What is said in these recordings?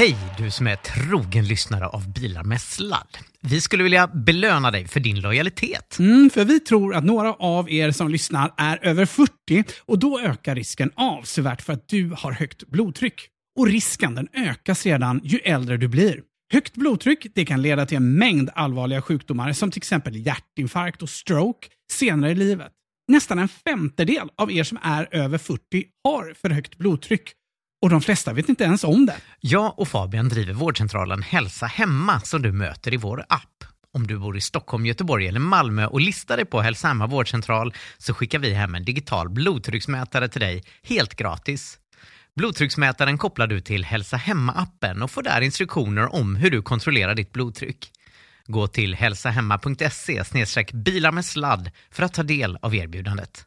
Hej du som är trogen lyssnare av Bilar med sladd. Vi skulle vilja belöna dig för din lojalitet. Mm, för vi tror att några av er som lyssnar är över 40 och då ökar risken avsevärt för att du har högt blodtryck. Och risken den ökar sedan ju äldre du blir. Högt blodtryck det kan leda till en mängd allvarliga sjukdomar som till exempel hjärtinfarkt och stroke senare i livet. Nästan en femtedel av er som är över 40 har för högt blodtryck och de flesta vet inte ens om det. Jag och Fabian driver vårdcentralen Hälsa Hemma som du möter i vår app. Om du bor i Stockholm, Göteborg eller Malmö och listar dig på Hälsa Hemma vårdcentral så skickar vi hem en digital blodtrycksmätare till dig helt gratis. Blodtrycksmätaren kopplar du till Hälsa Hemma-appen och får där instruktioner om hur du kontrollerar ditt blodtryck. Gå till hälsahemma.se bilar med sladd för att ta del av erbjudandet.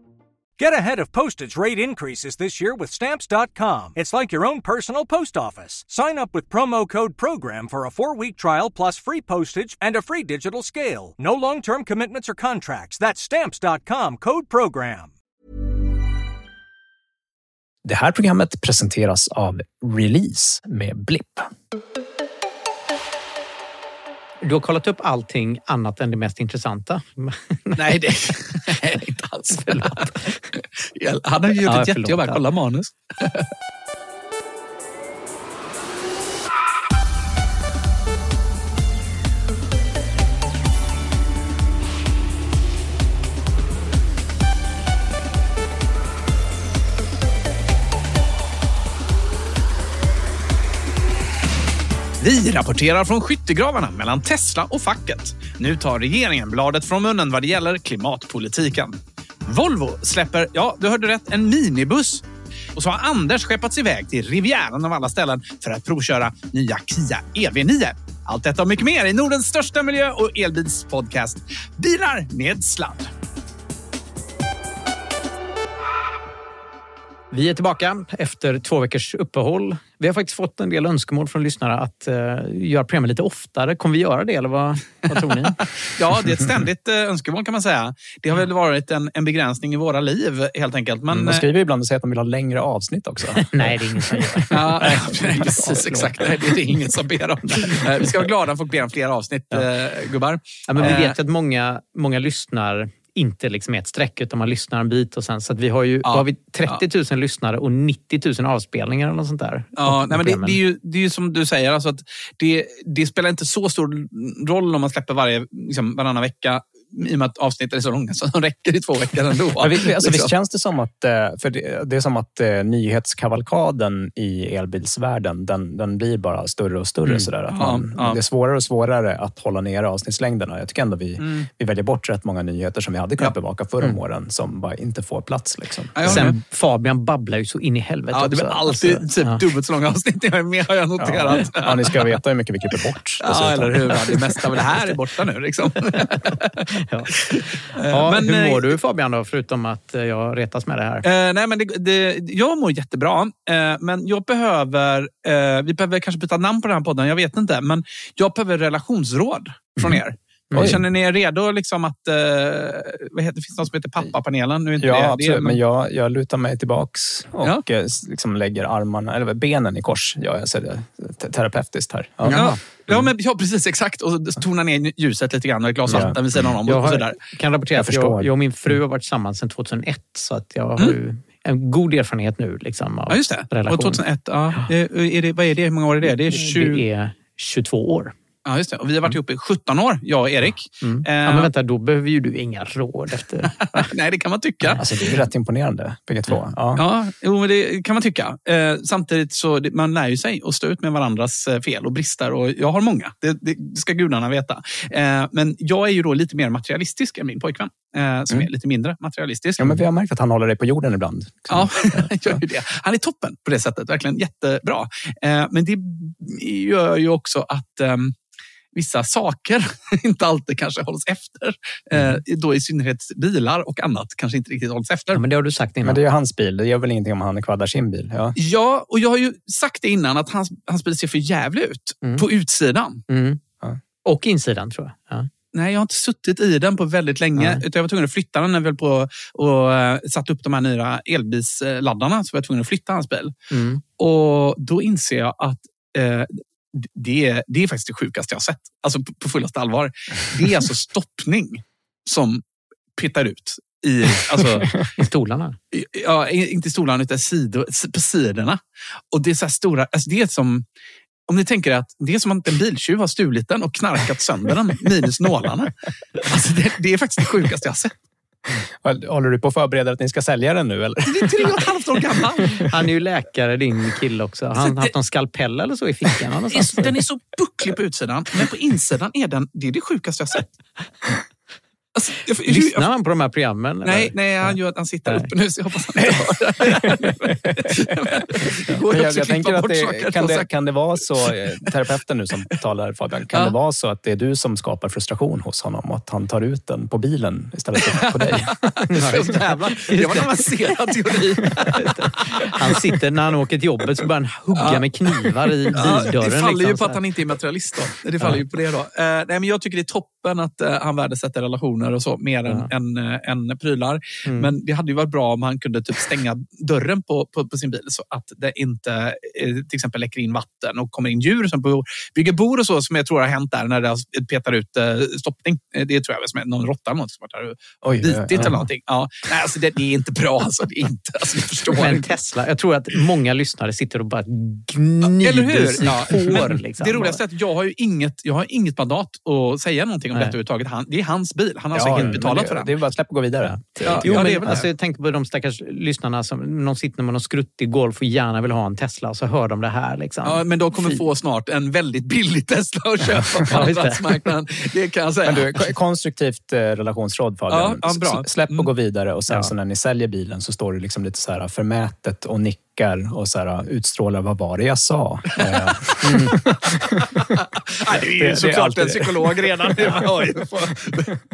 Get ahead of postage rate increases this year with Stamps.com. It's like your own personal post office. Sign up with promo code PROGRAM for a four week trial plus free postage and a free digital scale. No long term commitments or contracts. That's Stamps.com code PROGRAM. Det här programmet presenteras av Release med Blipp. Du har kollat upp allting annat än det mest intressanta. Nej, det är inte alls. Förlåt. Han har gjort Ja, ett jättejobb här. Kolla manus. Vi rapporterar från skyttegravarna mellan Tesla och facket. Nu tar regeringen bladet från munnen vad det gäller klimatpolitiken. Volvo släpper, ja, du hörde rätt, en minibuss. Och så har Anders skeppats iväg till Rivieran av alla ställen för att provköra nya Kia EV9. Allt detta och mycket mer i Nordens största miljö och elbilspodcast Bilar med sladd. Vi är tillbaka efter två veckors uppehåll. Vi har faktiskt fått en del önskemål från lyssnare att uh, göra programmet lite oftare. Kommer vi göra det eller vad, vad tror ni? Ja, det är ett ständigt eh, önskemål kan man säga. Det har väl varit en, en begränsning i våra liv helt enkelt. Men, De skriver ibland och säger att de vill ha längre avsnitt också. Nej, det är ingen som gör. Ja, precis. Exakt. Det är det ingen som ber om. Eh, Vi ska vara glada att folk ber om fler avsnitt, eh, gubbar. Ja, men vi Eh, vet ju att många, många lyssnar inte liksom ett streck utan man lyssnar en bit och sen så att vi har ju Ja. har vi 30 000 lyssnare och 90 000 avspelningar eller något sånt där. Ja, nej, men det, det, är ju, det är ju som du säger, alltså att det, det spelar inte så stor roll om man släpper varje, liksom, varannan vecka i och med att avsnitten är så långa så de räcker i två veckor ändå. Men visst, alltså, Liksom. visst känns det som att, eh, för det, det är som att eh, nyhetskavalkaden i elbilsvärlden, den, den blir bara större och större. Mm. Sådär, att Ja, man, ja. Det är svårare och svårare att hålla nere avsnittslängderna. Jag tycker ändå vi, Mm. vi väljer bort rätt många nyheter som vi hade kunnat Ja. bevaka förra Mm. åren som bara inte får plats. Liksom. Ja. Sen Fabian babblar ju så in i helvete Ja, det blir alltid Alltså, typ ja. dubbelt så långa avsnitt. Jag är med, har jag Ja. noterat. Ja, ni ska veta hur mycket vi klipper bort. Ja, eller hur? Det mesta av det här är borta nu. Liksom. Ja. Eh, Ja, men, hur eh, mår du Fabian då, förutom att eh, jag retas med det här? Eh, nej, men det, det, jag mår jättebra, eh, men jag behöver... Eh, vi behöver kanske byta namn på den här podden, jag vet inte. Men jag behöver relationsråd från Mhm. er. Och Känner ni er redo liksom att... Eh, vad heter, det finns något som heter pappapanelen. Nu är inte Ja, det, det, absolut. är- Men jag, jag lutar mig tillbaks och Ja. eh, liksom lägger armarna, eller benen i kors. Ja, jag ser det te- terapeutiskt här. Ja. Ja, ja, men, ja, precis. Exakt. Och tona ner ljuset lite grann och ett glas Ja. vatten vid sidan om. Jag har- kan rapportera Jag att jag, förstår. jag och min fru har varit tillsammans sedan 2001 så att jag har Mm. ju en god erfarenhet nu. Liksom, av Ja, just det. relation. Och 2001, ja. Det- Är det, vad är det? Hur många år är det? Det är 20... Det är 22 år. Ja, just det. Och vi har varit ihop i 17 år, jag och Erik. Mm. Eh, Ja, men vänta, då behöver ju du inga råd efter... Nej, det kan man tycka. Alltså, det är ju rätt imponerande, bägge två. Ja. Ja, jo, men det kan man tycka. Eh, samtidigt så man lär ju sig att stå ut med varandras eh, fel och brister. Och jag har många, det, det ska gudarna veta. Eh, men jag är ju då lite mer materialistisk än min pojkvän. Eh, som är lite mindre materialistisk. Ja, men vi har märkt att han håller dig på jorden ibland. Ja, gör ju det. Han är toppen på det sättet. Verkligen jättebra. Eh, men det gör ju också att ehm, vissa saker inte alltid kanske hålls efter. Eh, då i synnerhet bilar och annat kanske inte riktigt hålls efter. Ja, men det har du sagt innan. Men det är ju hans bil. Det gör väl ingenting om han kvaddar sin bil? Ja. Ja, och jag har ju sagt det innan att hans, hans bil ser för jävligt ut Mm. på utsidan. Mm. Ja. Och insidan tror jag. Ja. Nej, jag har inte suttit i den på väldigt länge. Utan jag var tvungen att flytta den när vi höll på och uh, satte upp de här nya elbilsladdarna. Så var jag tvungen att flytta hans bil. Mm. Och då inser jag att eh, det, är, det är faktiskt det sjukaste jag har sett. Alltså på, på fullaste allvar. Det är alltså stoppning som petar ut i, alltså, I stolarna. ja, inte i stolarna utan sidor, på sidorna. Och det är så här stora, alltså det är som om ni tänker att det är som att en biltjuv har stulit den och knarkat sönder den minus nålarna. Alltså det, det är faktiskt det sjukaste jag har sett. Håller du på att förbereda att ni ska sälja den nu? Eller? Det är tre och ett halvt år gammal. Han är ju läkare, din kille också. Har han haft någon skalpell eller så i fickan? Den är så bucklig på utsidan, men på insidan är den det, är det sjukaste jag sett. Alltså, jag, Lyssnar han på de här programmen? Nej, eller? nej han, gör, han sitter Nej. uppe nu så jag hoppas han inte hör det. ju jag, jag att tänker att det, kan, det, kan det vara så, eh, terapeuten nu som talar Fabian, kan Ja. det vara så att det är du som skapar frustration hos honom och att han tar ut den på bilen istället för på dig? Jävlar. Det var en avancerad teori. Han sitter när han åker till jobbet så börjar han hugga Ja. med knivar i Ja, bildörren. det faller ju liksom, på så att han inte är materialist. Då. Det faller ju på det. då. Eh, nej, men jag tycker det är toppen att eh, han värdesätter relationer och så mer Ja. än, eh, än prylar. Mm. Men det hade ju varit bra om han kunde typ stänga dörren på, på, på sin bil så att det inte eh, till exempel läcker in vatten och kommer in djur som bor, bygger bor och så som jag tror har hänt där när det petar ut eh, stoppning. Eh, Det tror jag som är någon råtta eller något som har och Oj, bitit ja. eller någonting. Ja. Nej, alltså det, det är inte bra. Alltså. Det är inte, alltså, jag förstår Men inte. Tesla, jag tror att många lyssnare sitter och bara Eller gnider hur? sitt Ja, hår. Liksom. Det roligaste är att jag har ju inget, jag har inget mandat att säga någonting om Nej. detta överhuvudtaget. Han, det är hans bil. Han har alltså Ja, men betalat det, för den. Det är bara att släppa och gå vidare. Ja, Jo, ja, det är men väl alltså, det. jag tänker på de stackars lyssnarna som någon sitter med någon skruttig Golf och gärna vill ha en Tesla och så hör de det här. Liksom. Ja, men de kommer Fy. få snart en väldigt billig Tesla att köpa på det. andrahandsmarknaden. Det kan jag säga. Men du, ko- konstruktivt eh, relationsråd Fabian. Ja, ja, bra. Släpp och Mm. gå vidare och sen Ja. så när ni säljer bilen så står du liksom lite så här förmätet och nickar och så här utstrålar vad var det jag sa? Eh, Nej, det är ju såklart en psykolog redan.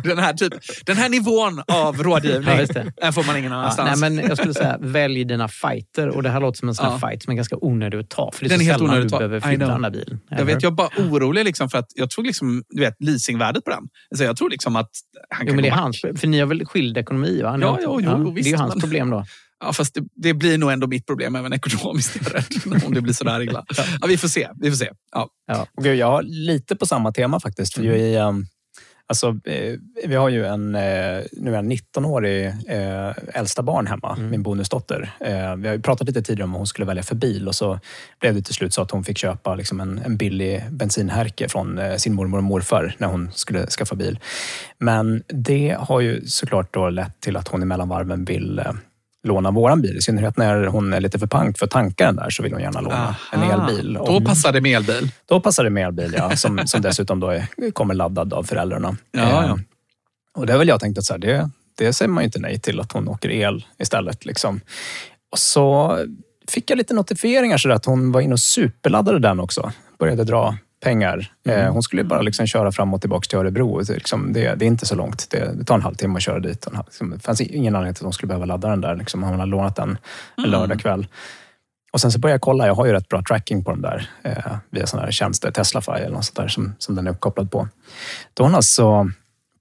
Den, här typ, den här nivån av rådgivning Ja, den får man ingen Ja, annanstans. nej, men jag skulle säga, välj dina fighter. Och det här låter som en sån här Ja. fight som är ganska onödig att ta. För det är Den så är helt sällan du ta. behöver flytta den där bilen. Jag vet, jag är bara orolig liksom för att jag tror liksom, du vet, leasingvärdet på den. Alltså jag tror liksom att han Jo, kan men det är hans, för ni har väl skild ekonomi? Va? Ja, har inte- jo, jo, jo, det är visst, ju hans men- problem då. Ja, fast det, det blir nog ändå mitt problem även ekonomiskt. om det blir sådär illa. Ja, vi får se. Vi får se. Ja. och gud, jag har lite på samma tema faktiskt. För Mm. är, um, alltså, eh, vi har ju en, eh, nu är en 19-årig eh, äldsta barn hemma, Mm. min bonusdotter. Vi har ju pratat lite tidigare om vad hon skulle välja för bil och så blev det till slut så att hon fick köpa liksom en, en billig bensinhärke från sin mormor och morfar när hon skulle skaffa bil. Men det har ju såklart då lett till att hon i mellanvarven vill låna våran bil. I synnerhet när hon är lite för pank för att tanka den där så vill hon gärna låna en Aha. elbil. Då Och- passar det med elbil. då passar det med elbil, ja, som, som dessutom då är, kommer laddad av föräldrarna. Ja, ja. Eh, Och det har väl jag tänkt att så här, det, det säger man ju inte nej till, att hon åker el istället. Liksom. Och så fick jag lite notifieringar så att hon var inne och superladdade den också. Började dra pengar. Eh, hon skulle bara liksom köra fram och tillbaka till Örebro. Liksom, det, det är inte så långt. Det, det tar en halvtimme att köra dit. Liksom, Det fanns ingen anledning till att hon skulle behöva ladda den där. Liksom, hon har lånat den en lördagkväll. och sen så började jag kolla, jag har ju rätt bra tracking på den där eh, via sådana här tjänster, Teslafy eller något sånt där som, som den är uppkopplad på. Då hon alltså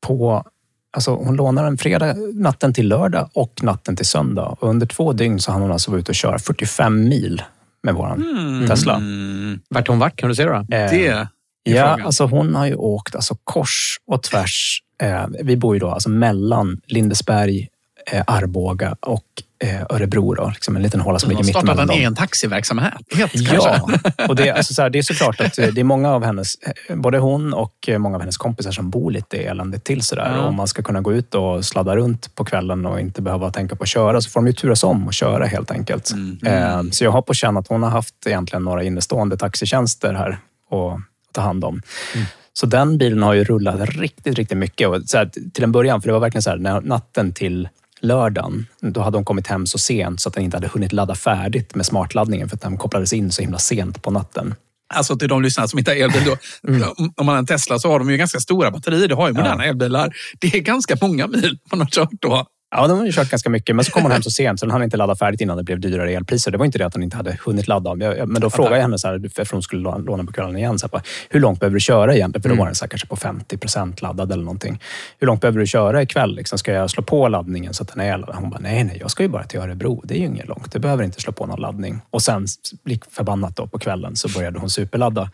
på Alltså hon lånar en fredag natten till lördag och natten till söndag. Och under två dygn så hann hon alltså vara ute och köra 45 mil med våran Tesla. Mm, Vart hon varit kan du säga då? Eh, det är Ja, frågan. alltså hon har ju åkt alltså kors och tvärs. Eh, vi bor ju då alltså mellan Lindesberg, eh, Arboga och Örebro. Då, liksom en liten håla som Hon ligger har mitt startat emellan en dem. egen taxiverksamhet. Ja, och det, är alltså så här, det är såklart att eh, det är många av hennes, eh, både hon och eh, många av hennes kompisar som bor lite eländigt till sådär. Och om man ska kunna gå ut och sladda runt på kvällen och inte behöva tänka på att köra så får de ju turas om och köra helt enkelt. Mm. Eh, Så jag har på känn att hon har haft egentligen några innestående taxitjänster här att ta hand om. Mm. Så den bilen har ju rullat riktigt, riktigt mycket. Och så här, till en början, för det var verkligen så här, när natten till lördagen, då hade hon kommit hem så sent så att den inte hade hunnit ladda färdigt med smartladdningen för att den kopplades in så himla sent på natten. Alltså till de lyssnare som inte har elbil. Då, Mm. om- man har en Tesla så har de ju ganska stora batterier. Det har ju moderna elbilar. Det är ganska många mil man har kört då. Ja, de har ju kört ganska mycket, men så kom hon hem så sent så den hann inte ladda färdigt innan det blev dyrare elpriser. Det var inte det att hon inte hade hunnit ladda. Men då frågade jag henne, så här, för hon skulle låna på kvällen igen, så här, hur långt behöver du köra egentligen? För då var den så här, kanske på 50 procent laddad eller någonting. Hur långt behöver du köra ikväll? Liksom, ska jag slå på laddningen så att den är laddad? Hon bara, nej, nej, jag ska ju bara till Örebro. Det är ju inget långt. Du behöver inte slå på någon laddning. Och sen, lik förbannat då, på kvällen så började hon superladda.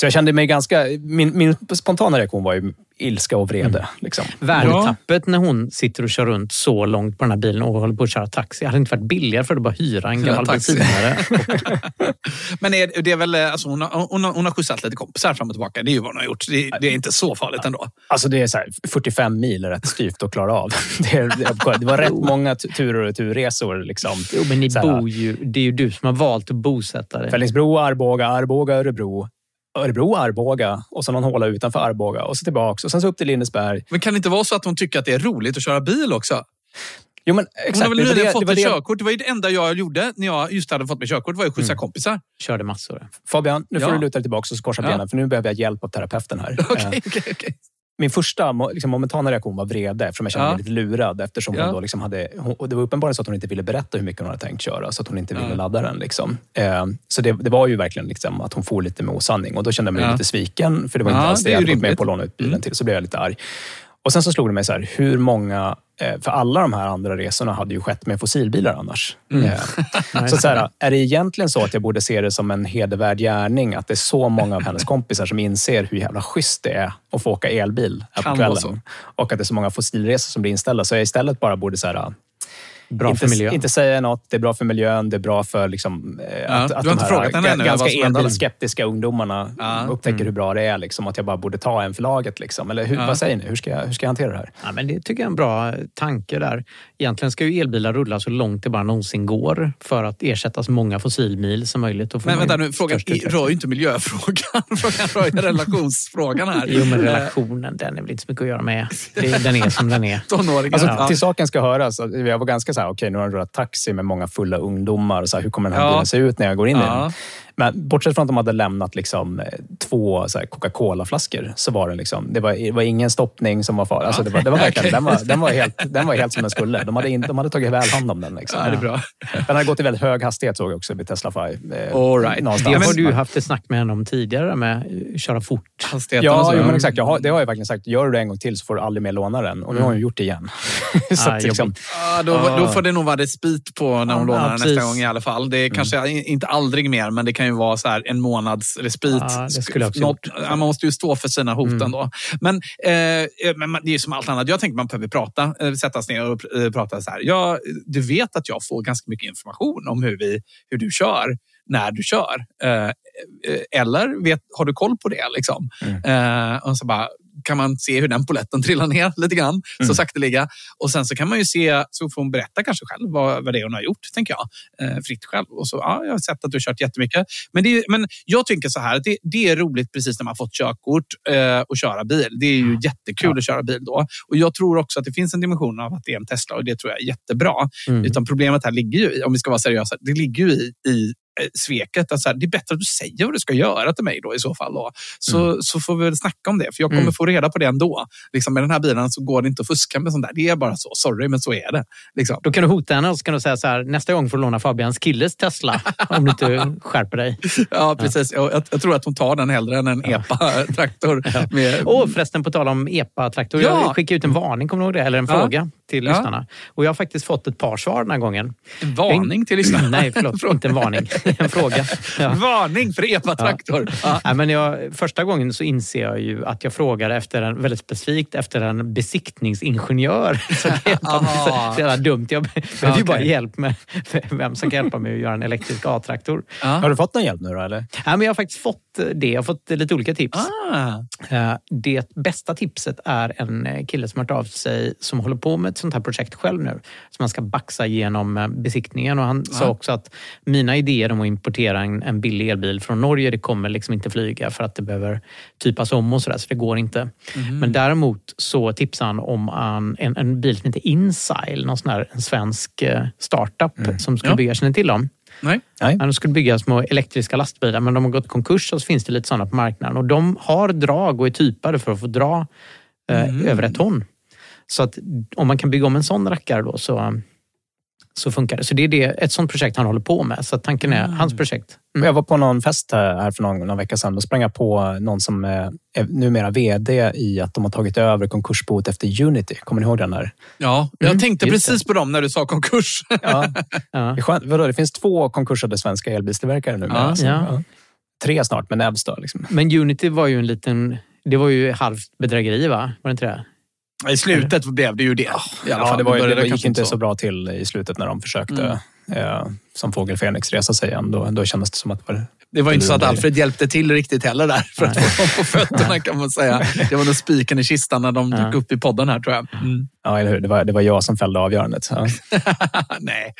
Så jag kände mig ganska... Min, min spontana reaktion var ju ilska och vrede. Liksom. Värdetappet när hon sitter och kör runt så långt på den här bilen och håller på att köra taxi. Hade det inte varit billigare för att bara hyra en gammal bensinare? Men är, det är väl, alltså hon, har, hon, har, hon har skjutsat lite kompisar fram och tillbaka. Det är ju vad hon har gjort. Det, det är inte så farligt ändå. Alltså det är så här, 45 mil är rätt styvt att klara av. Det, är, det var rätt många tu- tur och returresor. Liksom. Jo, men ni bor ju, det är ju du som har valt att bosätta dig. Fällingsbro, Arboga, Arboga, Örebro. Örebro, Arboga och så någon håla utanför Arboga och så tillbaks och sen så upp till Lindesberg. Men kan det inte vara så att hon tycker att det är roligt att köra bil också? Jo, men Hon exakt. har väl det nyligen det- fått det ett det- körkort. Det var ju det enda jag gjorde när jag just hade fått mitt körkort. var ju att skjutsa Mm. kompisar. Körde massor. Fabian, nu får Ja. du luta dig tillbaka och korsa Ja. benen för nu behöver jag hjälp av terapeuten här. Okej, Eh, okej, okej. Min första liksom, momentana reaktion var vrede eftersom jag kände Ja. mig lite lurad. Eftersom Ja. hon då liksom hade, hon, det var uppenbarligen så att hon inte ville berätta hur mycket hon hade tänkt köra så att hon inte ville Ja. ladda den. Liksom. Eh, så det, det var ju verkligen liksom att hon får lite med osanning och då kände jag mig Ja. lite sviken för det var inte alls det jag hade gått med på att låna ut bilen Mm. till. Så blev jag lite arg. Och sen så slog det mig så här, hur många, för alla de här andra resorna hade ju skett med fossilbilar annars. Mm. Eh, Så, så här, är det egentligen så att jag borde se det som en hedervärd gärning att det är så många av hennes kompisar som inser hur jävla schysst det är att få åka elbil här på kvällen? Och att det är så många fossilresor som blir inställda. Så jag istället bara borde så här, Bra inte, för miljön. inte säga något, det är bra för miljön, det är bra för liksom, eh, Ja, att, att de frågat henne här ännu ganska elbilskeptiska ungdomarna Ja. upptäcker Mm. hur bra det är. Liksom, att jag bara borde ta en för laget. Liksom. Eller hur, Ja. vad säger ni? Hur ska, jag, hur ska jag hantera det här? Ja, men det tycker jag är en bra tanke där. Egentligen ska ju elbilar rulla så långt det bara någonsin går för att ersätta så många fossilmil som möjligt. Får Men vänta ju nu, frågan rör ju inte miljöfrågan. Frågan rör ju relationsfrågan här. Jo, men relationen, den är väl inte så mycket att göra med. Det, den är som den är. Tonåringar. Alltså. Till saken ska höras, jag var ganska så här, okej nu har jag rullat taxi med många fulla ungdomar. Så här, hur kommer den här Ja. bilen se ut när jag går in i Ja. den? Men bortsett från att de hade lämnat liksom, eh, två Coca-Cola-flaskor så var den liksom, det var, det var ingen stoppning som var farlig. Alltså, det var, det var verkligen, Okej. den, var, den, var helt, den var helt som den skulle. De hade, in, de hade tagit väl hand om den. Liksom. Ja, det är bra. Den hade gått i väldigt hög hastighet såg jag också vid Tesla Fi. Eh, All right. någonstans. Det men- har du ju haft ett snack med henne om tidigare med att köra fort. Hastigheten Ja, jo, men exakt. Jag har, det har jag verkligen sagt. Gör du det en gång till så får du aldrig mer låna den. Och nu har hon gjort det igen. så Ah, liksom, Ja, då, då får det nog vara respit på när hon Ja, lånar den nästa gång i alla fall. Det är kanske inte aldrig mer, men det kan ju vara så här en månads respit. Ja, jag Något, man måste ju stå för sina hot Mm. ändå. Men, eh, men det är som allt annat. Jag tänker man behöver prata, eh, sätta sig ner och eh, prata så här. Ja, du vet att jag får ganska mycket information om hur, vi, hur du kör när du kör. Eh, eh, eller vet, har du koll på det? Liksom? Eh, och så bara, kan man se hur den poletten trillar ner lite grann, så Mm. sakteliga. Och sen så kan man ju se, så får hon berätta kanske själv vad, vad det är hon har gjort, tänker jag. Eh, fritt själv. Och så, ja, jag har sett att du har kört jättemycket. Men, det men jag tänker så här, det, det är roligt precis när man fått körkort eh, och köra bil. Det är ju jättekul att köra bil då. Och jag tror också att det finns en dimension av att det är en Tesla och det tror jag är jättebra. Mm. Utan problemet här ligger ju i, om vi ska vara seriösa, det ligger ju i, i sveket. Att så här, det är bättre att du säger vad du ska göra till mig då i så fall. Då. Så, så får vi väl snacka om det. För jag kommer Mm. få reda på det ändå. Liksom, med den här bilen så går det inte att fuska med sånt där. Det är bara så. Sorry, men så är det. Liksom. Då kan du hota henne och så kan du säga så här, nästa gång får du låna Fabians killes Tesla om du inte skärper dig. Ja, precis. Jag, jag, jag tror att hon tar den hellre än en EPA-traktor. Med... Och förresten på tal om EPA-traktor. Ja. Jag skickade ut en varning, kommer du ihåg det? Eller en Ja. fråga till Ja. lyssnarna. Och jag har faktiskt fått ett par svar den här gången. En varning till lyssnarna. Nej, förlåt. inte en varning. En fråga. Ja. Varning för EPA-traktor. Ja. Nej, men jag, första gången så inser jag ju att jag frågar efter en, väldigt specifikt efter en besiktningsingenjör. Så det är bara så, så jävla dumt. Jag behöver ju bara hjälp med vem som kan hjälpa mig att göra en elektrisk A-traktor. Har du fått någon hjälp nu då? Eller? Nej, men jag har faktiskt fått det. Jag har fått lite olika tips. Ah. Eh, Det bästa tipset är en kille som har hört av sig som håller på med ett sånt här projekt själv nu. Som han ska baxa genom eh, besiktningen. Och han sa också att mina idéer om att importera en, en billig elbil från Norge, det kommer liksom inte flyga för att det behöver typas om och sådär, så det går inte. Men däremot så tipsar han om en, en, en bil som heter Insile, någon sån här en svensk eh, startup som skulle Ja. bygga, känner till dem? Nej. Nej. De skulle bygga små elektriska lastbilar men de har gått i konkurs och så finns det lite sådana på marknaden. Och de har drag och är typade för att få dra eh, över ett ton. Så att om man kan bygga om en sån rackare då så, så funkar det. Så det är det, ett sånt projekt han håller på med. Så tanken är hans projekt. Jag var på någon fest här för någon, någon vecka sedan. Då sprang jag på någon som är är numera VD i att de har tagit över konkursboet efter Unity. Kommer ni ihåg den? Där? Ja, jag Mm, tänkte just precis på dem när du sa konkurs. Ja. Ja. Det, är skönt. Vadå, det finns två konkursade svenska elbilstillverkare nu. Ja. Alltså, Ja. Tre snart med Nebs. Då, liksom. Men Unity var ju en liten... Det var ju halvt bedrägeri va? Var det inte det? I slutet blev det ju det. I alla Ja, fall. det, var, det, det gick inte så bra till i slutet när de försökte eh, som fågel Fenix resa sig igen. Då, då kändes det som att det var Det var inte så att Alfred hjälpte till riktigt heller där för att få dem på fötterna kan man säga. Det var nog spiken i kistan när de dök upp i podden här tror jag. Mm. Ja, eller hur? Det var, det var jag som fällde avgörandet. Ja. Nej.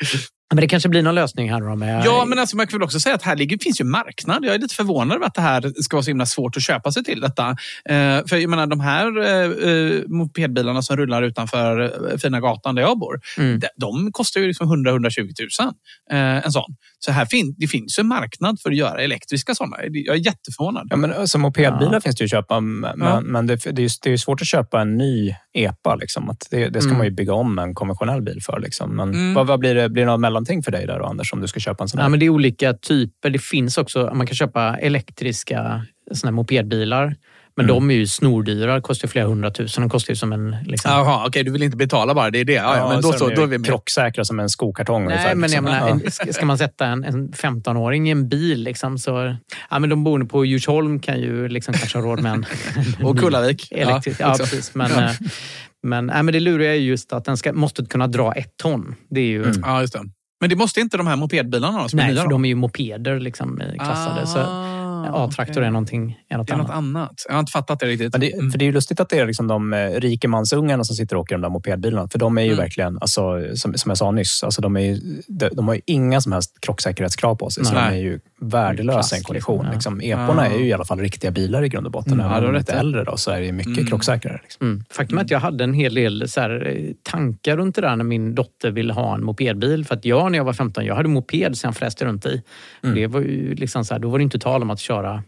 Men det kanske blir någon lösning här då med... Ja, men alltså, man kan väl också säga att här ligger, finns ju marknad. Jag är lite förvånad över att det här ska vara så himla svårt att köpa sig till detta. Eh, för jag menar, de här eh, eh, mopedbilarna som rullar utanför eh, fina gatan där jag bor, Mm. de, de kostar ju liksom 100-120 000. Eh, en sån. Så här fin, det finns ju en marknad för att göra elektriska sådana. Jag är jätteförvånad. Ja, men som mopedbilar Ja. finns det ju att köpa, men, Ja. men det, det, är ju, det är svårt att köpa en ny EPA. Liksom. Att det, det ska Mm. man ju bygga om en konventionell bil för. Liksom. Men Mm. vad, vad blir, det, blir det något mellanting för dig där då, Anders, om du ska köpa en sån här? Ja, men det är olika typer. Det finns också, man kan köpa elektriska såna här mopedbilar. Men Mm. de är ju snordyra, kostar flera hundratusen. De kostar ju som en... Liksom, Jaha, okej, du vill inte betala bara. Det är det. Ja, ja, men då, så, då är vi med. krocksäkra som en skokartong. Nej, ungefär, men liksom. menar, Ja. en, ska, man sätta en, en 15-åring i en bil liksom, så... Ja, men de boende på Djursholm kan ju liksom kanske ha råd med en... Och Kullavik. Elektrisk, ja, också. precis. Men, Ja. eh, men, nej, men det luriga är just att den ska, måste kunna dra ett ton. Det är ju... Mm. Ja, just det. Men det måste inte de här mopedbilarna då, som är Nej, nya? för då? de är ju mopeder liksom, i klassade. så Ah, A-traktor okej. är någonting är något Det är något annat. annat. Jag har inte fattat det riktigt. Men det, Mm. för det är ju lustigt att det är liksom de eh, rikemansungarna som sitter och åker de där mopedbilarna. För de är ju Mm. verkligen, alltså, som, som jag sa nyss, alltså, de, är ju, de, de har ju inga som helst krocksäkerhetskrav på sig. Så Nej. de är ju i en kollision. liksom, Liksom, Eporna Ja. är ju i alla fall riktiga bilar i grund och botten. Mm, ja, Även om de är lite äldre då, så är det mycket Mm. krocksäkrare. Liksom. Mm. Faktum är att jag hade en hel del så här, eh, tankar runt det där när min dotter ville ha en mopedbil. För att jag när jag var 15, jag hade moped sen flest runt i. Mm. Det var ju liksom så här, då var det inte tal om att köra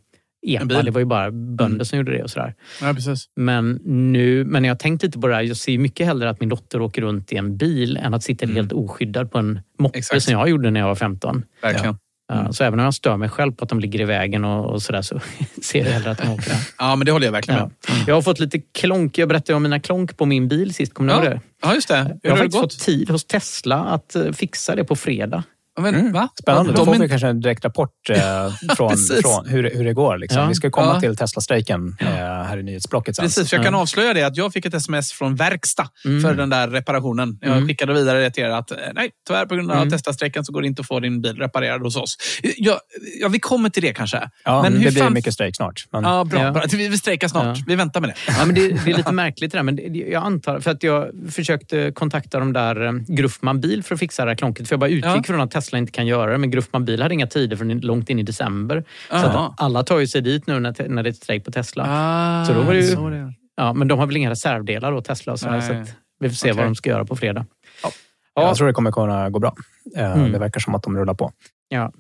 epa. Mm. Det var ju bara bönder som gjorde det och sådär. Ja, precis. Men nu, men jag har tänkt lite på det här. Jag ser mycket hellre att min dotter åker runt i en bil än att sitta helt oskyddad på en moppe Exakt. som jag gjorde när jag var 15. Verkligen. Ja, Så även om jag stör mig själv på att de ligger i vägen och, och sådär så ser jag hellre att de åker. Ja, men det håller jag verkligen Ja. med. Jag har fått lite klonk. Jag berättade om mina klonk på min bil sist. Kommer ni ihåg det? Ja, just det. Hur Jag har har faktiskt gått? fått tid hos Tesla att eh, fixa det på fredag. Men, va? Spännande. Då får vi kanske en direkt rapport eh, från, från hur, hur det går. Liksom. Ja. Vi ska komma Ja. till Tesla-strejken eh, här i nyhetsblocket sen. Precis, jag kan Ja. avslöja det att jag fick ett sms från verkstad Mm. för den där reparationen. Jag Mm. skickade vidare det till er att eh, nej, tyvärr på grund av Mm. testastrejken så går det inte att få din bil reparerad hos oss. Ja, ja vi kommer till det kanske. Ja, Men hur det blir fan- mycket strejk snart. Men, Ja, bra. Bra. Vi, vi strejkar snart. Ja. Vi väntar med det. Ja, men det, det är lite märkligt det där. Men det, jag antar, för att jag försökte kontakta de där eh, Gruffman Bil för att fixa det här klonket. För jag bara utgick Ja. från att Tesla inte kan göra det. Men Gruffman Bil hade inga tider förrän långt in i december. Så Aha. att alla tar ju sig dit nu när, när det är strejk på Tesla. Ah, Så då var det ju- så det. Ja, men de har väl inga reservdelar då, Tesla. Och så, här, så vi får se Okej. vad de ska göra på fredag. Jag tror det kommer kunna gå bra. Eh, Mm. Det verkar som att de rullar på. Ja.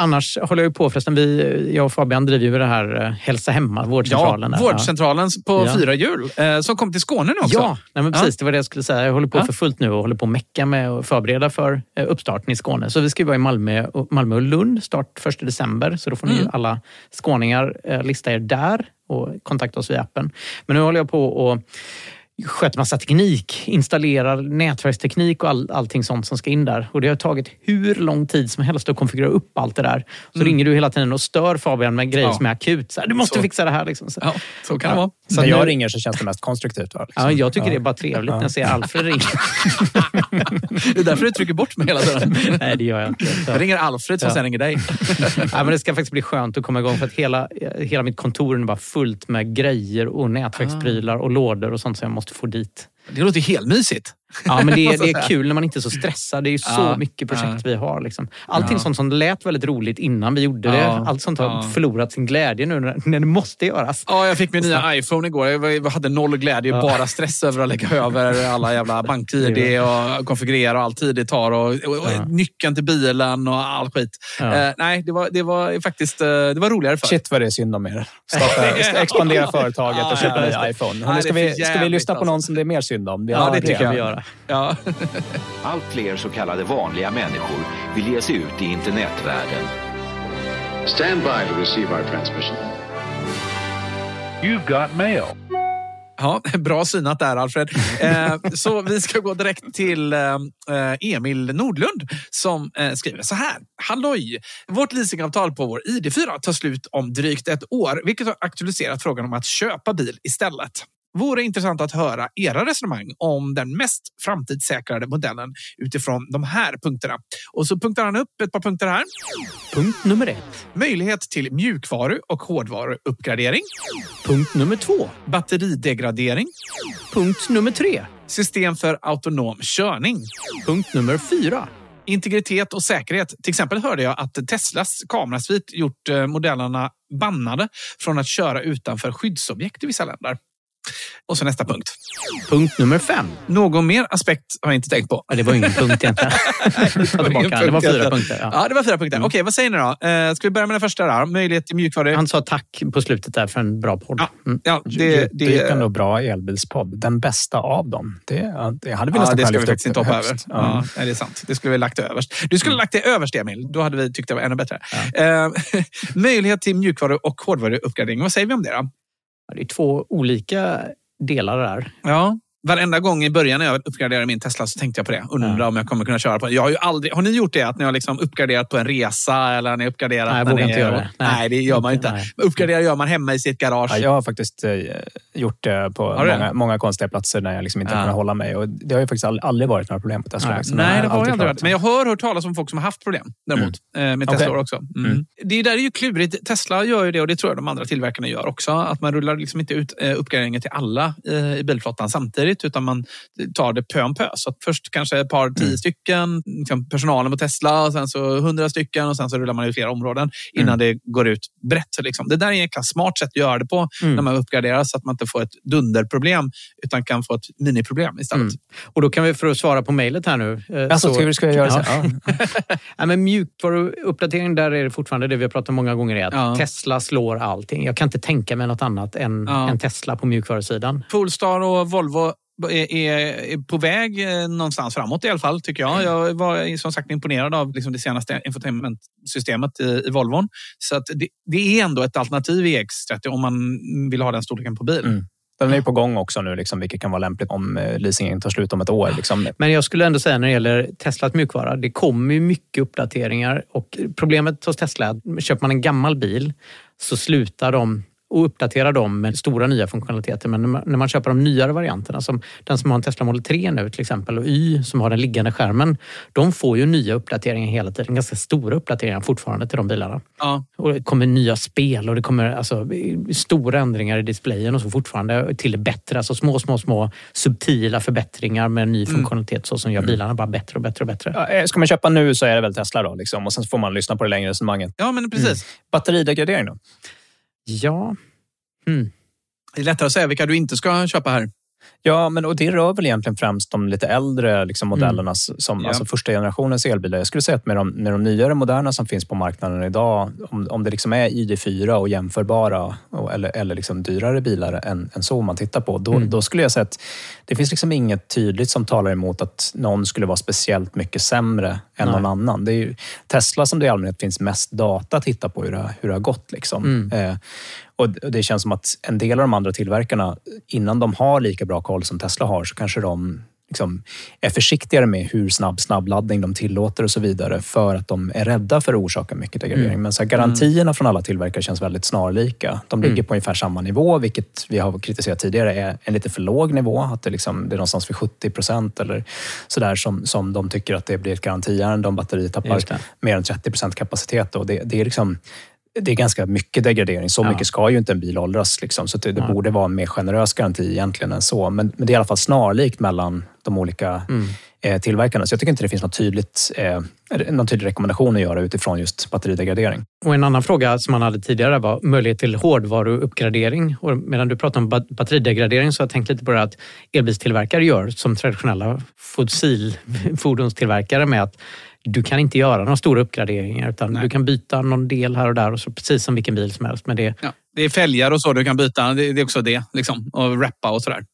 Annars håller jag ju på förresten. Vi, jag och Fabian driver ju det här eh, Hälsa Hemma, vårdcentralen. Ja, där. vårdcentralen på Ja. fyra hjul eh, som kom till Skåne nu också. Ja, nej men precis. Ja. Det var det jag skulle säga. Jag håller på Ja. för fullt nu och håller på att mecka med att förbereda för eh, uppstarten i Skåne. Så vi ska ju vara i Malmö och, Malmö och Lund start 1 december. Så då får ni Mm. alla skåningar lista er där och kontakta oss via appen. Men nu håller jag på och sköter massa teknik, installerar nätverksteknik och all, allting sånt som ska in där. Och det har tagit hur lång tid som helst att konfigurera upp allt det där. Så ringer du hela tiden och stör Fabian med grejer Mm. Ja. som är akut. Så här, du måste Så. fixa det här. Liksom. Så, Ja, så kan det vara. så När jag nu- ringer så känns det mest konstruktivt. Va? Liksom. Ja, jag tycker Ja. det är bara trevligt när jag ser Alfred ringa. Det är därför du trycker bort mig hela tiden. Nej, det gör jag inte. Så. Jag ringer Alfred som Ja. sen ringer dig. Ja, men det ska faktiskt bli skönt att komma igång för att hela, hela mitt kontor är bara fullt med grejer och nätverksprylar och lådor och sånt som jag måste få dit. Det låter helt mysigt. Ja, men det, är- det är kul när man inte är så stressad. Det är ju så Ja, mycket projekt ja. vi har. Liksom. Allting Ja. sånt som lät väldigt roligt innan vi gjorde det. Allt sånt har ja. förlorat sin glädje nu när, när det måste göras. Ja, jag fick min nya iPhone igår. Jag hade noll glädje, Ja. bara stress över att lägga över alla jävla bank-id och konfigurera och all tid det tar och, och, och Ja. nyckeln till bilen och all skit. Ja. Eh, nej, det var, det var faktiskt eh, det var roligare förr. Shit vad det är synd om er. Starta, expandera företaget och köpa Ja, en ny iPhone. Nej, Hörrni, ska, vi, ska vi lyssna på jävligt, någon alltså. som det är mer synd om? Vi Ja, det tycker jag. vi Ja. Allt fler så kallade vanliga människor vill ge sig ut i internetvärlden. Stand by to receive our transmission. You've got mail. Ja, bra synat där Alfred. Eh, så vi ska gå direkt till eh, Emil Nordlund som eh, skriver så här. Halloj! Vårt leasingavtal på vår ID4 tar slut om drygt ett år, vilket har aktualiserat frågan om att köpa bil istället. Vore intressant att höra era resonemang om den mest framtidssäkrade modellen utifrån de här punkterna. Och så punktar han upp ett par punkter här. Punkt nummer ett. Möjlighet till mjukvaru och hårdvaruuppgradering. Punkt nummer två. Batteridegradering. Punkt nummer tre. System för autonom körning. Punkt nummer fyra. Integritet och säkerhet. Till exempel hörde jag att Teslas kamerasvit gjort eh, modellerna bannade från att köra utanför skyddsobjekt i vissa länder. Och så nästa punkt. Punkt nummer fem. Någon mer aspekt har jag inte tänkt på. Ja, det var ingen punkt egentligen. Ta tillbaka. Det var fyra punkter. Ja. Ja, det var fyra punkter. Okej, vad säger ni då? Eh, ska vi börja med den första? Då? Möjlighet till mjukvaru. Han sa tack på slutet där för en bra podd. Ja. Mm. Ja, Det, det, det gick det, ändå bra elbilspodd. Den bästa av dem. Det, ja, det hade vi ja, det ska vi faktiskt inte hoppa över. Ja. Ja, det är sant. Det skulle vi lagt det överst. Du skulle lagt det överst, Emil. Då hade vi tyckt det var ännu bättre. Eh, möjlighet till mjukvaru och hårdvaruuppgradering. Vad säger vi om det? Då? Det är två olika delar där. Ja. Varenda gång i början när jag uppgraderade min Tesla så tänkte jag på det. Undrar Ja. om jag kommer kunna köra på den. Jag har, ju aldrig, har ni gjort det? Att ni har liksom uppgraderat på en resa? Eller ni uppgraderat Nej, jag vågar inte göra det. Nej, Nej. det gör man inte. Nej. Uppgradera gör man hemma i sitt garage. Ja, jag har faktiskt eh, gjort det på många, många konstiga platser när jag liksom inte Ja. kunnat hålla mig. Och det har ju faktiskt aldrig, varit några problem på Tesla. Nej. liksom. Nej, det har jag aldrig varit. Men jag har hört talas om folk som har haft problem däremot. eh, Med. Tesla också. Mm. Mm. Det där är ju klurigt. Tesla gör ju det och det tror jag de andra tillverkarna gör också. Att man rullar liksom inte ut eh, uppgraderingen till alla eh, i bilflottan samtidigt utan man tar det pö om pö. Så först kanske ett par, tio stycken, liksom personalen på Tesla och sen så hundra stycken och sen så rullar man ut flera områden innan det går ut brett. Liksom. Det där är ett smart sätt att göra det på Mm. när man uppgraderar så att man inte får ett dunderproblem utan kan få ett miniproblem istället. Mm. Och då kan vi, för att svara på mejlet här nu. Alltså, så- ska, vi- ska jag göra? Ja. Ja. Men mjukvaruuppdatering, där är det fortfarande det vi har pratat om många gånger. Är att Ja. Tesla slår allting. Jag kan inte tänka mig något annat än, Ja. än Tesla på mjukvarusidan. Polestar och Volvo är, på väg eh, någonstans framåt i alla fall, tycker jag. Jag var som sagt imponerad av liksom det senaste infotainmentsystemet i, i Volvon. Så att det, det är ändå ett alternativ i X30 om man vill ha den storleken på bil. Mm. Den är ju på gång också nu, liksom, vilket kan vara lämpligt om eh, leasingen tar slut om ett år. Liksom. Men jag skulle ändå säga när det gäller Teslas mjukvara, det kommer ju mycket uppdateringar och problemet hos Tesla är att köper man en gammal bil så slutar de och uppdatera dem med stora nya funktionaliteter. Men när man, när man köper de nyare varianterna, som den som har en Tesla Model 3 nu till exempel och Y som har den liggande skärmen, de får ju nya uppdateringar hela tiden. Ganska stora uppdateringar fortfarande till de bilarna. Ja. Och det kommer nya spel och det kommer alltså, stora ändringar i displayen och så fortfarande till det bättre. Alltså små, små, små subtila förbättringar med ny funktionalitet så som gör bilarna bara bättre och bättre och bättre. Ja, eh, ska man köpa nu så är det väl Tesla då. Liksom. Och sen får man lyssna på det längre resonemanget. ja, men precis. Batteridegradering då? Ja. Mm. Det är lättare att säga vilka du inte ska köpa här. Ja, men och det rör väl egentligen främst de lite äldre liksom, modellerna, som, Ja. alltså första generationens elbilar. Jag skulle säga att med de, med de nyare moderna som finns på marknaden idag, om, om det liksom är ID4 och jämförbara och, eller, eller liksom dyrare bilar än, än så man tittar på, då, då skulle jag säga att det finns liksom inget tydligt som talar emot att någon skulle vara speciellt mycket sämre än någon annan. Det är Tesla som det i allmänhet finns mest data att titta på hur det, hur det har gått. Liksom. Eh, och det känns som att en del av de andra tillverkarna, innan de har lika bra koll som Tesla har, så kanske de liksom är försiktigare med hur snabb snabbladdning de tillåter och så vidare för att de är rädda för att orsaka mycket degradering. Men så här, garantierna från alla tillverkare känns väldigt snarlika. De ligger på ungefär samma nivå, vilket vi har kritiserat tidigare är en lite för låg nivå. Att det, liksom, det är någonstans vid 70 procent eller sådär som, som de tycker att det blir ett garantiärende om batteriet tappar mer än 30 procent kapacitet. Och det, det är liksom det är ganska mycket degradering. Så mycket ska ju inte en bil åldras. Liksom. Så det, det borde vara en mer generös garanti egentligen än så. Men, men det är i alla fall snarlikt mellan de olika eh, tillverkarna. Så jag tycker inte det finns något tydligt, eh, någon tydlig rekommendation att göra utifrån just batteridegradering. Och en annan fråga som man hade tidigare var möjlighet till hårdvaruuppgradering. Och medan du pratar om bat- batteridegradering så har jag tänkt lite på det att elbilstillverkare gör som traditionella fossilfordonstillverkare med att du kan inte göra några stora uppgraderingar utan du kan byta någon del här och där och så precis som vilken bil som helst. Men det, Ja. Det är fälgar och så du kan byta. Det, det är också det. Liksom. Och rappa och sådär.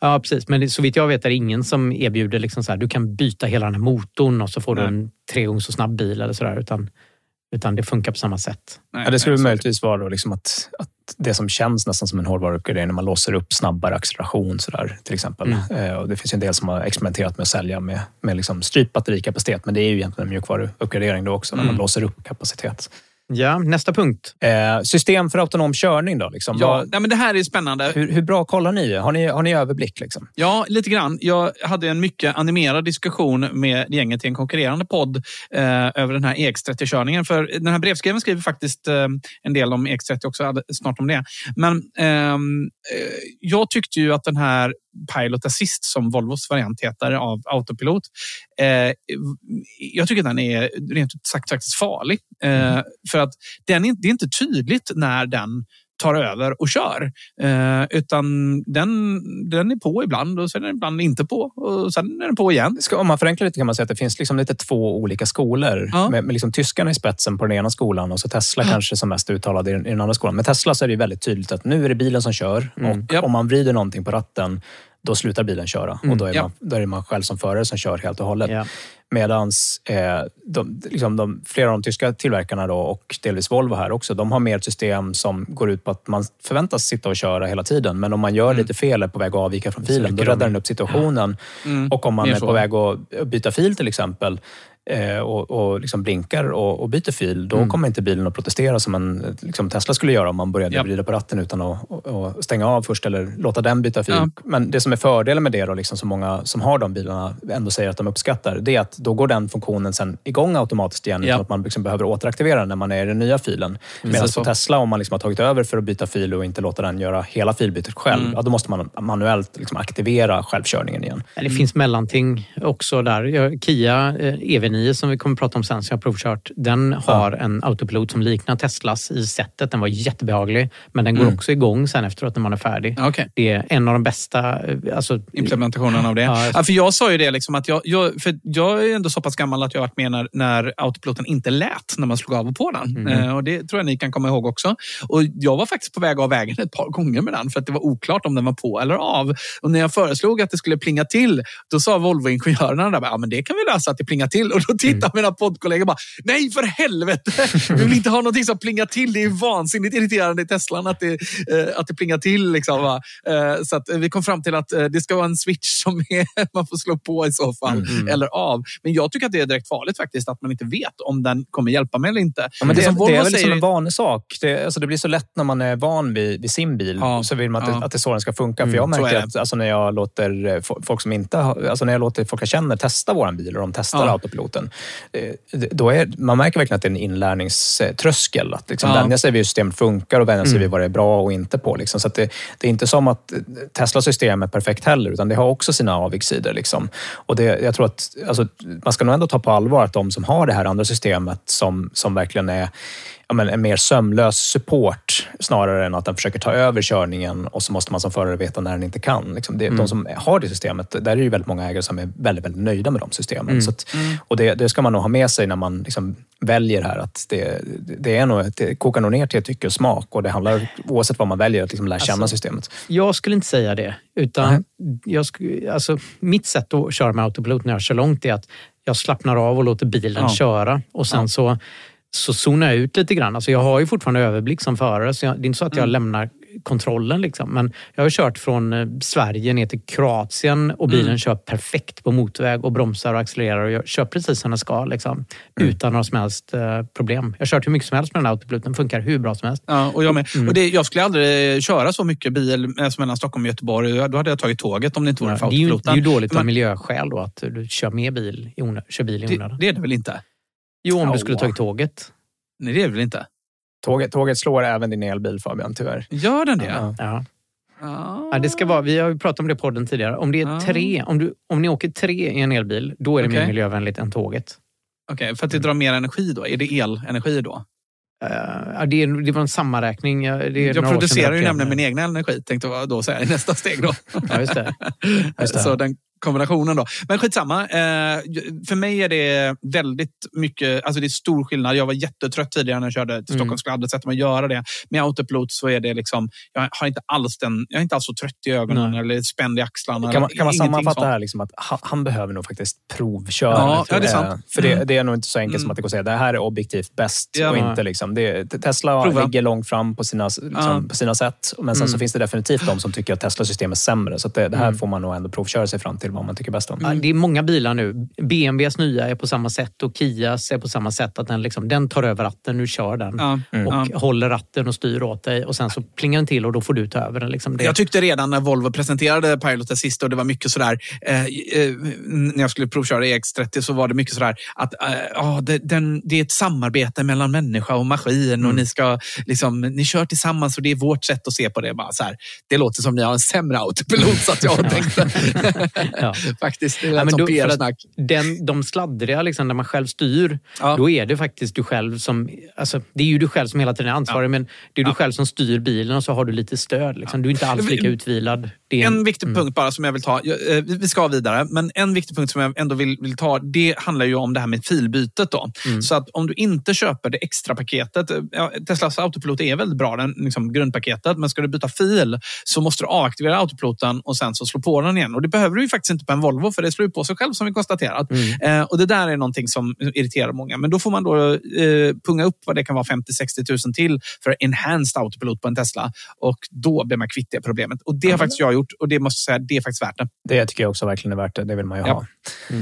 ja, precis. Men det, så vitt jag vet är det ingen som erbjuder liksom så här, du kan byta hela den här motorn och så får du Nej. en tre gånger så snabb bil eller sådär. Utan, utan det funkar på samma sätt. Nej, Ja, det skulle nej, möjligtvis vara då liksom att, att det som känns nästan som en hårdvaruuppgradering när man låser upp snabbare acceleration så där, till exempel. Eh, och det finns ju en del som har experimenterat med att sälja med, med liksom strypt batterikapacitet, men det är ju egentligen en mjukvaruuppgradering då också, när man låser upp kapacitet. Ja, nästa punkt. Eh, system för autonom körning då? Liksom. Ja, nej, men det här är spännande. hur, hur bra kollar ni? Har ni, har ni överblick? Liksom? Ja, lite grann. Jag hade en mycket animerad diskussion med gänget i en konkurrerande podd eh, över den här EX30-körningen. För den här brevskrivaren skriver faktiskt eh, en del om EX30 också, snart om det. Men ehm, eh, jag tyckte ju att den här Pilot Assist, som Volvos variant heter, av autopilot. Eh, jag tycker att den är rent ut sagt faktiskt farlig. Eh, För att den är, det är inte tydligt när den tar över och kör. Eh, utan den, den är på ibland och sen är den ibland inte på och sen är den på igen. Ska, om man förenklar lite kan man säga att det finns liksom lite två olika skolor. Ja. Med, med liksom tyskarna i spetsen på den ena skolan och så Tesla kanske som mest uttalad i den, i den andra skolan. Med Tesla så är det väldigt tydligt att nu är det bilen som kör och Japp. om man vrider någonting på ratten då slutar bilen köra och då är, Ja. man, då är det man själv som förare som kör helt och hållet. Ja. Medan eh, de, liksom de, flera av de tyska tillverkarna då, och delvis Volvo här också, de har mer ett system som går ut på att man förväntas sitta och köra hela tiden. Men om man gör lite fel, är på väg att avvika från filen, då räddar den upp situationen. Och om man mer är så. på väg att byta fil till exempel Eh, och, och liksom blinkar och, och, byter fil, då mm. kommer inte bilen att protestera som en liksom Tesla skulle göra om man började ja. vrida på ratten utan att och, och stänga av först eller låta den byta fil. Ja. Men det som är fördelen med det, då, liksom, som många som har de bilarna ändå säger att de uppskattar, det är att då går den funktionen sen igång automatiskt igen ja. utan att man liksom behöver återaktivera den när man är i den nya filen. Medan på Tesla, om man liksom har tagit över för att byta fil och inte låta den göra hela filbytet själv, mm. ja, då måste man manuellt liksom aktivera självkörningen igen. Det finns mellanting också där. Kia eh, EV9 9 som vi kommer att prata om sen, som jag har provkört, den har ja. en autopilot som liknar Teslas i sättet. Den var jättebehaglig, men den går mm. också igång sen efteråt när man är färdig. Okay. Det är en av de bästa... Eh, alltså, Implementationerna av det. Ja, ja, för jag sa ju det, liksom att jag, jag, för jag är ändå så pass gammal att jag har varit med när, när autopiloten inte lät när man slog av och på den. Mm. Eh, och Det tror jag ni kan komma ihåg också. Och Jag var faktiskt på väg av vägen ett par gånger med den för att det var oklart om den var på eller av. Och När jag föreslog att det skulle plinga till, då sa Volvoingenjörerna där, ja, men det kan vi lösa att det plingar till. Och då tittade mina poddkollegor bara, nej för helvete! Vi vill inte ha någonting som plingar till. Det är vansinnigt irriterande i Teslan att det, eh, att det plingar till. Liksom? Eh, så eh, vi kom fram till att det ska vara en switch som är, man får slå på i så fall, eller av. Men jag tycker att det är direkt farligt faktiskt att man inte vet om den kommer hjälpa mig eller inte. Ja, men det, som det Volvo är väl säger- en vanesak. Det, alltså det blir så lätt när man är van vid, vid sin bil. Ja. Så vill man att, Ja. det, att det är så den ska funka. För jag märker är det. att alltså när jag låter fo- folk som inte alltså när jag låter folk jag känner testa våran bil och de testar Ja. autopiloten. Eh, det- Då är, man märker verkligen att det är en inlärningströskel. Att liksom Ja. vänja sig vid hur systemet funkar och vänja sig vid vad det är bra och inte på. Liksom. Så det, det är inte som att Teslas system är perfekt heller, utan det har också sina avigsidor. Liksom. Och det, jag tror att alltså, man ska nog ändå ta på allvar att de som har det här andra systemet som, som verkligen är ja, men en mer sömlös support snarare än att den försöker ta över körningen och så måste man som förare veta när den inte kan. Liksom det, Mm. De som har det systemet, där är det ju väldigt många ägare som är väldigt, väldigt nöjda med de systemen. Mm. Att, och det, det ska man nog ha med sig när man liksom väljer här. Att det, det, är nog, det kokar nog ner till tycke och smak och det handlar oavsett vad man väljer att liksom lära känna Alltså, systemet. Jag skulle inte säga det. Utan jag skulle, alltså, mitt sätt att köra med autopilot när jag kör långt är att jag slappnar av och låter bilen Ja. köra. Och sen så, så zonar jag ut lite grann. Alltså, jag har ju fortfarande överblick som förare. Så jag, det är inte så att jag lämnar kontrollen. Liksom. Men jag har kört från eh, Sverige ner till Kroatien och bilen kör perfekt på motorväg och bromsar och accelererar och jag kör precis som den ska. Liksom, Utan några som helst eh, problem. Jag har kört hur mycket som helst med den här autopiloten. Den funkar hur bra som helst. Ja, och jag med. Mm. Och det, jag skulle aldrig köra så mycket bil eh, som mellan Stockholm och Göteborg. Då hade jag tagit tåget om det inte vore för det, är ju, det autopiloten. är ju dåligt av miljöskäl då att du kör, med bil i onö- kör bil i det, onödan. det är det väl inte? Jo, om du skulle tagit tåget. Nej, det är det väl inte? Tåget, tåget slår även din elbil Fabian, tyvärr. Gör den det? Ja. Ja. Ja. Ja, det ska vara, vi har ju pratat om det i podden tidigare. Om, det är Ja. tre, om, du, om ni åker tre i en elbil, då är det mer Okej. miljövänligt än tåget. Okej, för att det drar mer energi då? Är det elenergi då? Uh, det, är, det var en sammanräkning. Det är Jag producerar ju nämligen min egen energi, tänkte jag då säga i nästa steg. Då. Ja, just det. Just det. Så den kombinationen då. Men skitsamma. Eh, För mig är det väldigt mycket, alltså det är stor skillnad. Jag var jättetrött tidigare när jag körde till Mm. Stockholm. Skulle aldrig sätta mig och göra det. Med autopilot så är det liksom, jag har inte alls den, jag är inte alls så trött i ögonen Nej. eller spänd i axlarna. Kan man, kan man sammanfatta det här liksom att han, han behöver nog faktiskt provköra? Ja, ja, det är sant. För det, Mm. det är nog inte så enkelt som Mm. att det går att säga det här är objektivt bäst. Ja. och inte liksom, det, Tesla Prova. ligger långt fram på sina, liksom, Ja. på sina sätt. Men sen så Mm. finns det definitivt de som tycker att Tesla-system är sämre. Så att det, det här Mm. får man nog ändå provköra sig fram till vad man tycker bäst om. Ja, det är många bilar nu. BMWs nya är på samma sätt och Kias är på samma sätt. Att den, liksom, den tar över ratten, nu kör den. Ja. Och Ja. håller ratten och styr åt dig och sen så plingar den till och då får du ta över den. Liksom. Det, Jag tyckte redan när Volvo presenterade Piloten sist och det var mycket sådär, eh, eh, när jag skulle provköra EX30 så var det mycket sådär att eh, det, den, det är ett samarbete mellan människa och maskin och ni ska liksom, ni kör tillsammans och det är vårt sätt att se på det. Bara så här, det låter som ni har en sämre autopilot så att jag tänkte. Ja. Faktiskt, det Ja, men då- PR-snack. den, de sladdriga, liksom, där man själv styr, Ja. då är det faktiskt du själv som... Alltså, det är ju du själv som hela tiden är ansvarig, men det är du själv som styr bilen och så har du lite stöd. Liksom. Du är inte alls lika utvilad. Är En viktig punkt bara som jag vill ta. Eh, Vi ska vidare, men en viktig punkt som jag ändå vill, vill ta, det handlar ju om det här med filbytet. Då. Så att om du inte köper det extra paketet, eh, ja, Teslas autopilot är väldigt bra, den, liksom grundpaketet, men ska du byta fil så måste du avaktivera autopiloten och sen så slå på den igen. Och det behöver du ju faktiskt inte på en Volvo, för det slår ju på sig själv som vi konstaterat. Eh, och det där är någonting som irriterar många. Men då får man då eh, punga upp vad det kan vara 50-60 000 till för enhanced autopilot på en Tesla. Och då blir man kvitt det problemet. Och det har faktiskt jag gjort och det måste jag säga, det är faktiskt värt det. Det tycker jag också verkligen är värt det. Det vill man ju Ja. ha.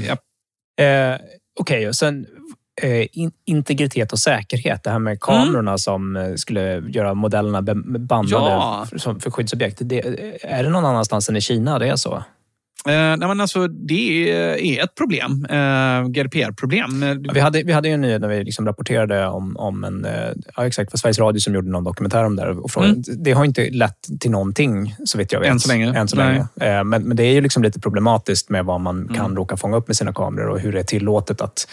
Ja. Eh, Okej, och sen eh, in, integritet och säkerhet. Det här med kamerorna som eh, skulle göra modellerna bandade Ja. för, för skyddsobjekt. Det, är det någon annanstans än i Kina det är så? Eh, nej, men alltså, det är ett problem. Eh, GDPR-problem. Eh, Ja, Vi hade, vi hade ju en nyhet när vi liksom rapporterade om, om en... eh, Ja, exakt, för Sveriges Radio som gjorde någon dokumentär om det här. Och frågade, Det har inte lett till någonting, så vitt jag vet. Mm. Än så länge. Än så länge. Eh, Men, men det är ju liksom lite problematiskt med vad man Mm. kan råka fånga upp med sina kameror och hur det är tillåtet att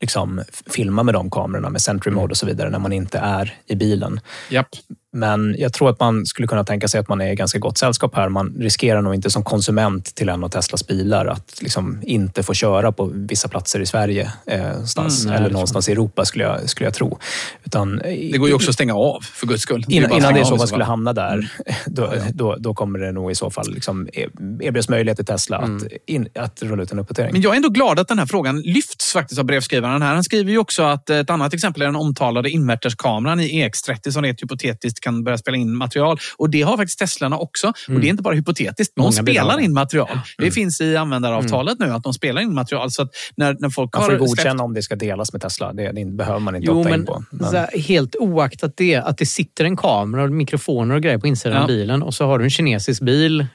liksom, filma med de kamerorna med Sentry Mode och så vidare när man inte är i bilen. Japp. Men jag tror att man skulle kunna tänka sig att man är i ganska gott sällskap här. Man riskerar nog inte som konsument till en av Teslas bilar att liksom inte få köra på vissa platser i Sverige eh, någonstans, Mm, nej, eller det någonstans i Europa skulle jag, skulle jag tro. Utan, Det går ju också att stänga av, för guds skull. är Innan, innan det i så fall skulle hamna där, Mm. då, då, då kommer det nog i så fall liksom e- erbjudas möjlighet till Tesla att, in, att rulla ut en uppdatering. Mm. Men jag är ändå glad att den här frågan lyfts faktiskt av brevskrivaren här. Han skriver ju också att ett annat exempel är den omtalade inverterskameran i EX30 som rent hypotetiskt kan börja spela in material. Och det har faktiskt Teslarna också. Och det är inte bara hypotetiskt. De Många spelar det. in material. Det finns i användaravtalet nu att de spelar in material. Så att när, när folk man får har godkänna släppt- om det ska delas med Tesla. Det, det behöver man inte Jo, opta in men, på. Så här, helt oaktat det, att det sitter en kamera och mikrofoner och grejer på insidan Ja. av bilen och så har du en kinesisk bil. Eh,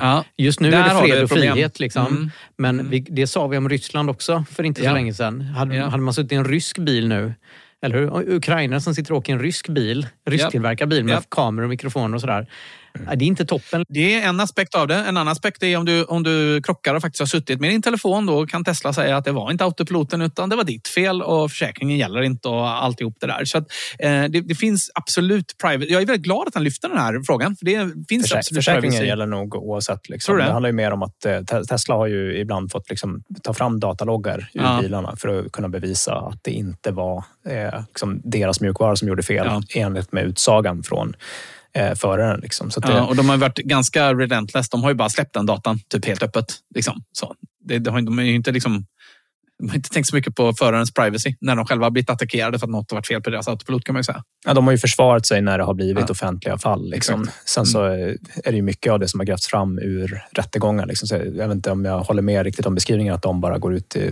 Ja. Just nu Där är det fred och frihet. Liksom. Mm. Men vi, det sa vi om Ryssland också för inte Ja. så länge sedan. Hade, Hade man suttit i en rysk bil nu, eller hur? Ukrainare som sitter och åker i en rysk bil, rysktillverkad bil med Ja. kameror och mikrofoner och sådär. Ja, det är inte toppen. Det är en aspekt av det. En annan aspekt är om du, om du krockar och faktiskt har suttit med din telefon. Då kan Tesla säga att det var inte autopiloten utan det var ditt fel och försäkringen gäller inte och alltihop det där. Så att, eh, det, det, finns absolut private. Jag är väldigt glad att han lyfter den här frågan. För det finns Försä absolut försäkringen privacy. gäller nog oavsett. Liksom. Tror Det det? handlar ju mer om att eh, Te- Tesla har ju ibland fått liksom, ta fram dataloggar ur Ja. bilarna för att kunna bevisa att det inte var eh, liksom deras mjukvara som gjorde fel Ja. enligt med utsagan från eh, föraren. Liksom. Så att det, Ja, och de har varit ganska relentless. De har ju bara släppt den datan typ helt öppet. Liksom. Så det, det har, de har ju inte liksom de har inte tänkt så mycket på förarens privacy när de själva har blivit attackerade för att något har varit fel på deras autopilot kan man ju säga. Ja, de har ju försvarat sig när det har blivit Ja. offentliga fall. Liksom. Exakt. Sen så eh, är det ju mycket av det som har grävts fram ur rättegångar. Liksom. Så jag vet inte om jag håller med riktigt om beskrivningen att de bara går ut, eh,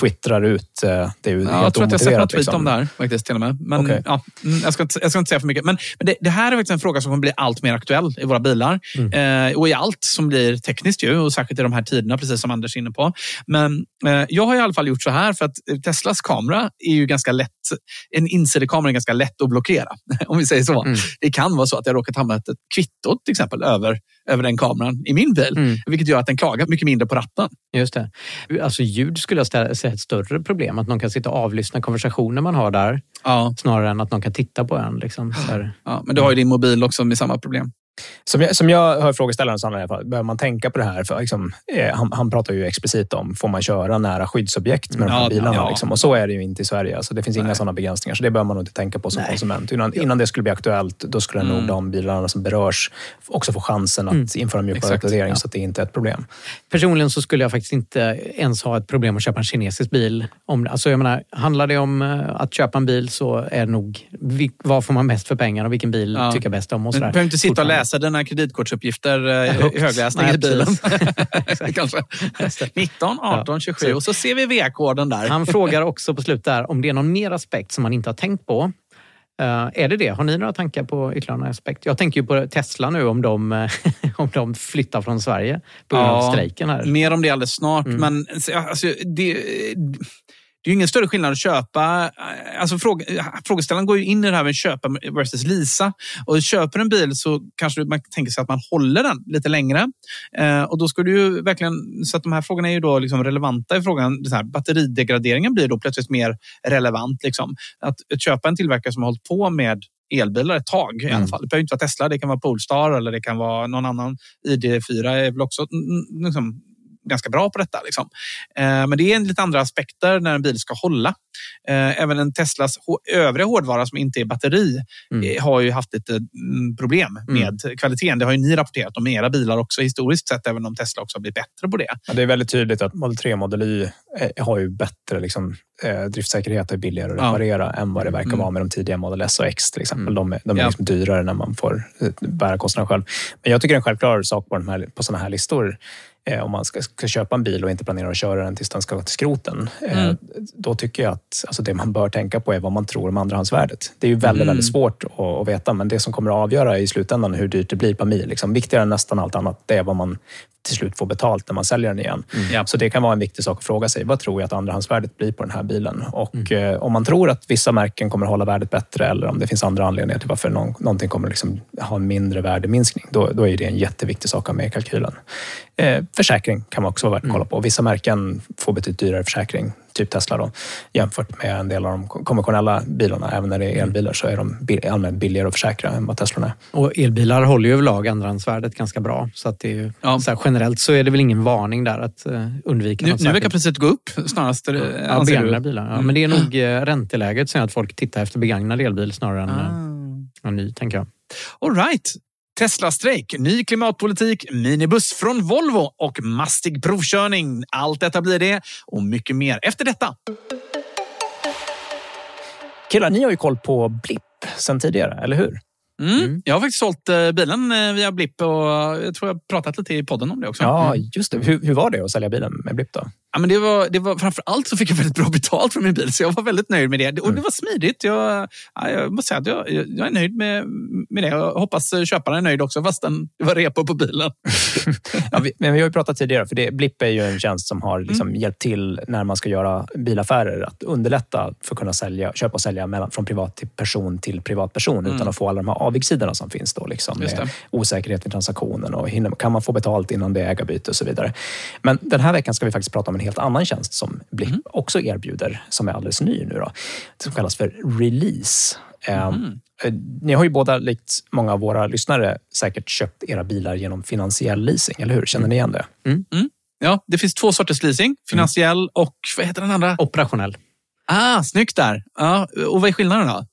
twittrar ut. eh, Det är ju Ja, helt jag tror att jag sett omotiverat. något tweet liksom. om det här faktiskt till och med. Men Okej. ja, mm, jag, ska inte, jag ska inte säga för mycket. Men, men det, det här är faktiskt en fråga som kommer bli allt mer aktuell i våra bilar. Mm. Eh, och i allt som blir tekniskt ju. Och särskilt i de här tiderna, precis som Anders är inne på. Men eh, jag har i alla fall gjort så här för att Teslas kamera är ju ganska lätt. En insidekamera är ganska lätt att blockera. Om vi säger så. Mm. Det kan vara så att jag råkat hamna ett kvitto till exempel över, över den kameran i min bil. Mm. Vilket gör att den klagar mycket mindre på ratten. Just det. Alltså ljud skulle jag säga är ett större problem. Att någon kan sitta och avlyssna konversationer man har där. Ja, Snarare än att någon kan titta på en. Liksom, ja, men du har ju din mobil också med samma problem. Som jag, som jag hör frågeställaren fall, behöver man tänka på det här? För liksom, eh, han, han pratar ju explicit om, får man köra nära skyddsobjekt med de här Ja, bilarna? ja. Liksom? Och så är det ju inte i Sverige. Alltså, det finns inga Nej. sådana begränsningar, så det behöver man nog inte tänka på som Nej. konsument. Innan, innan det skulle bli aktuellt, då skulle Mm. nog de bilarna som berörs också få chansen att Mm. införa Exakt, mjukvaruuppdatering, ja. så att det inte är ett problem. Personligen så skulle jag faktiskt inte ens ha ett problem att köpa en kinesisk bil. Om, alltså jag menar, handlar det om eh, att köpa en bil så är det nog vad får man mest för pengar och vilken bil tycker jag bäst om. Och Men sådär. Du behöver inte sitta och Fortfarande. Läsa dina kreditkortsuppgifter eh, i högläsning Nej, i bilen. Kanske. Just det. 19, 18, 27 Så- och så ser vi V-koden där. Han frågar också på slutet där om det är någon mer aspekt som man inte har tänkt på. Eh, är det det? Har ni några tankar på ytterligare någon aspekt? Jag tänker ju på Tesla nu om de, eh, om de flyttar från Sverige på grund av Ja, strejken här. Mer om det alldeles snart. Mm. Men alltså, det, det är ju ingen större skillnad att köpa. Alltså, fråga, frågeställaren går ju in i det här med köpa versus leasa. Och köper en bil så kanske man tänker sig att man håller den lite längre. Eh, och då ska du ju verkligen, så att de här frågorna är ju då liksom relevanta i frågan. Så här, batteridegraderingen blir då plötsligt mer relevant. Liksom. Att, att köpa en tillverkare som har hållit på med elbilar ett tag i alla Mm. fall. Det behöver inte vara Tesla, det kan vara Polestar eller det kan vara någon annan. ID4 är väl också mm, liksom, ganska bra på detta. Liksom. Eh, men det är en lite andra aspekter när en bil ska hålla. Eh, även en Teslas övriga hårdvara som inte är batteri Mm. eh, har ju haft lite mm, problem med kvaliteten. Det har ju ni rapporterat om era bilar också historiskt sett, även om Tesla också har blivit bättre på det. Ja, det är väldigt tydligt att Model 3 och Model Y har ju bättre liksom, driftsäkerhet och är billigare att Ja. reparera än vad det verkar Mm. vara med de tidiga Model S och X till exempel. Mm. De är, de är Ja. liksom dyrare när man får bära kostnaderna själv. Men jag tycker en självklar sak på, här, på sådana här listor. Eh, om man ska, ska köpa en bil och inte planerar att köra den tills den ska till skroten. Eh, Mm. Då tycker jag att alltså, det man bör tänka på är vad man tror om andrahandsvärdet. Det är ju väldigt, Mm. väldigt svårt att, att veta, men det som kommer att avgöra i slutändan hur dyrt det blir per mil, liksom, viktigare än nästan allt annat, det är vad man till slut får betalt när man säljer den igen. Ja. Så det kan vara en viktig sak att fråga sig. Vad tror jag att andrahandsvärdet blir på den här bilen? Och eh, om man tror att vissa märken kommer att hålla värdet bättre eller om det finns andra anledningar till varför någon, någonting kommer liksom ha en mindre värdeminskning, då, då är det en jätteviktig sak att ha med i kalkylen. Eh, försäkring kan man också vara värt att kolla på. Vissa märken får betydligt dyrare försäkring, typ Tesla då, jämfört med en del av de konventionella bilarna. Även när det är elbilar så är de allmänt billigare att försäkra än vad Teslorna är. Och elbilar håller ju överlag andrahandsvärdet ganska bra. Så, att det är ju, Ja. så här, generellt så är det väl ingen varning där att uh, undvika Nu, något nu verkar priset gå upp snarast. eh, Ja, begagnade bilar. Ja, Mm. Men det är nog ränteläget som gör att folk tittar efter begagnad elbil snarare än Ah. en ny, tänker jag. All right. Tesla-strejk, ny klimatpolitik, minibuss från Volvo och mastig provkörning. Allt detta blir det och mycket mer efter detta. Killar, ni har ju koll på Blipp sen tidigare, eller hur? Mm. Jag har faktiskt sålt eh, bilen eh, via Blipp och jag tror jag pratat lite i podden om det också. Ja, Mm. just det. Hur, hur var det att sälja bilen med Blipp då? Ja, men det var, det var, framför allt så fick jag väldigt bra betalt för min bil, så jag var väldigt nöjd med det. Och Mm. det var smidigt. Jag, ja, jag måste säga att jag, jag är nöjd med, med det. Jag hoppas köparen är nöjd också, fastän det var repo på bilen. Ja, vi, men vi har ju pratat tidigare, för det, Blipp är ju en tjänst som har liksom hjälpt till när man ska göra bilaffärer. Att underlätta för att kunna sälja, köpa och sälja mellan, från privat till person till privatperson utan att få alla de här avigsidorna som finns. Då, liksom, med osäkerhet i transaktionen och hinner, kan man få betalt innan det är ägarbyte och så vidare. Men den här veckan ska vi faktiskt prata om en helt annan tjänst som Blipp också erbjuder, som är alldeles ny nu. Då, som kallas för Release. Eh, Ni har ju båda, likt många av våra lyssnare, säkert köpt era bilar genom finansiell leasing, eller hur? Känner ni igen det? Ja, det finns två sorters leasing. Finansiell och vad heter den andra? Operationell. Ah, snyggt där. Ja, och vad är skillnaden då?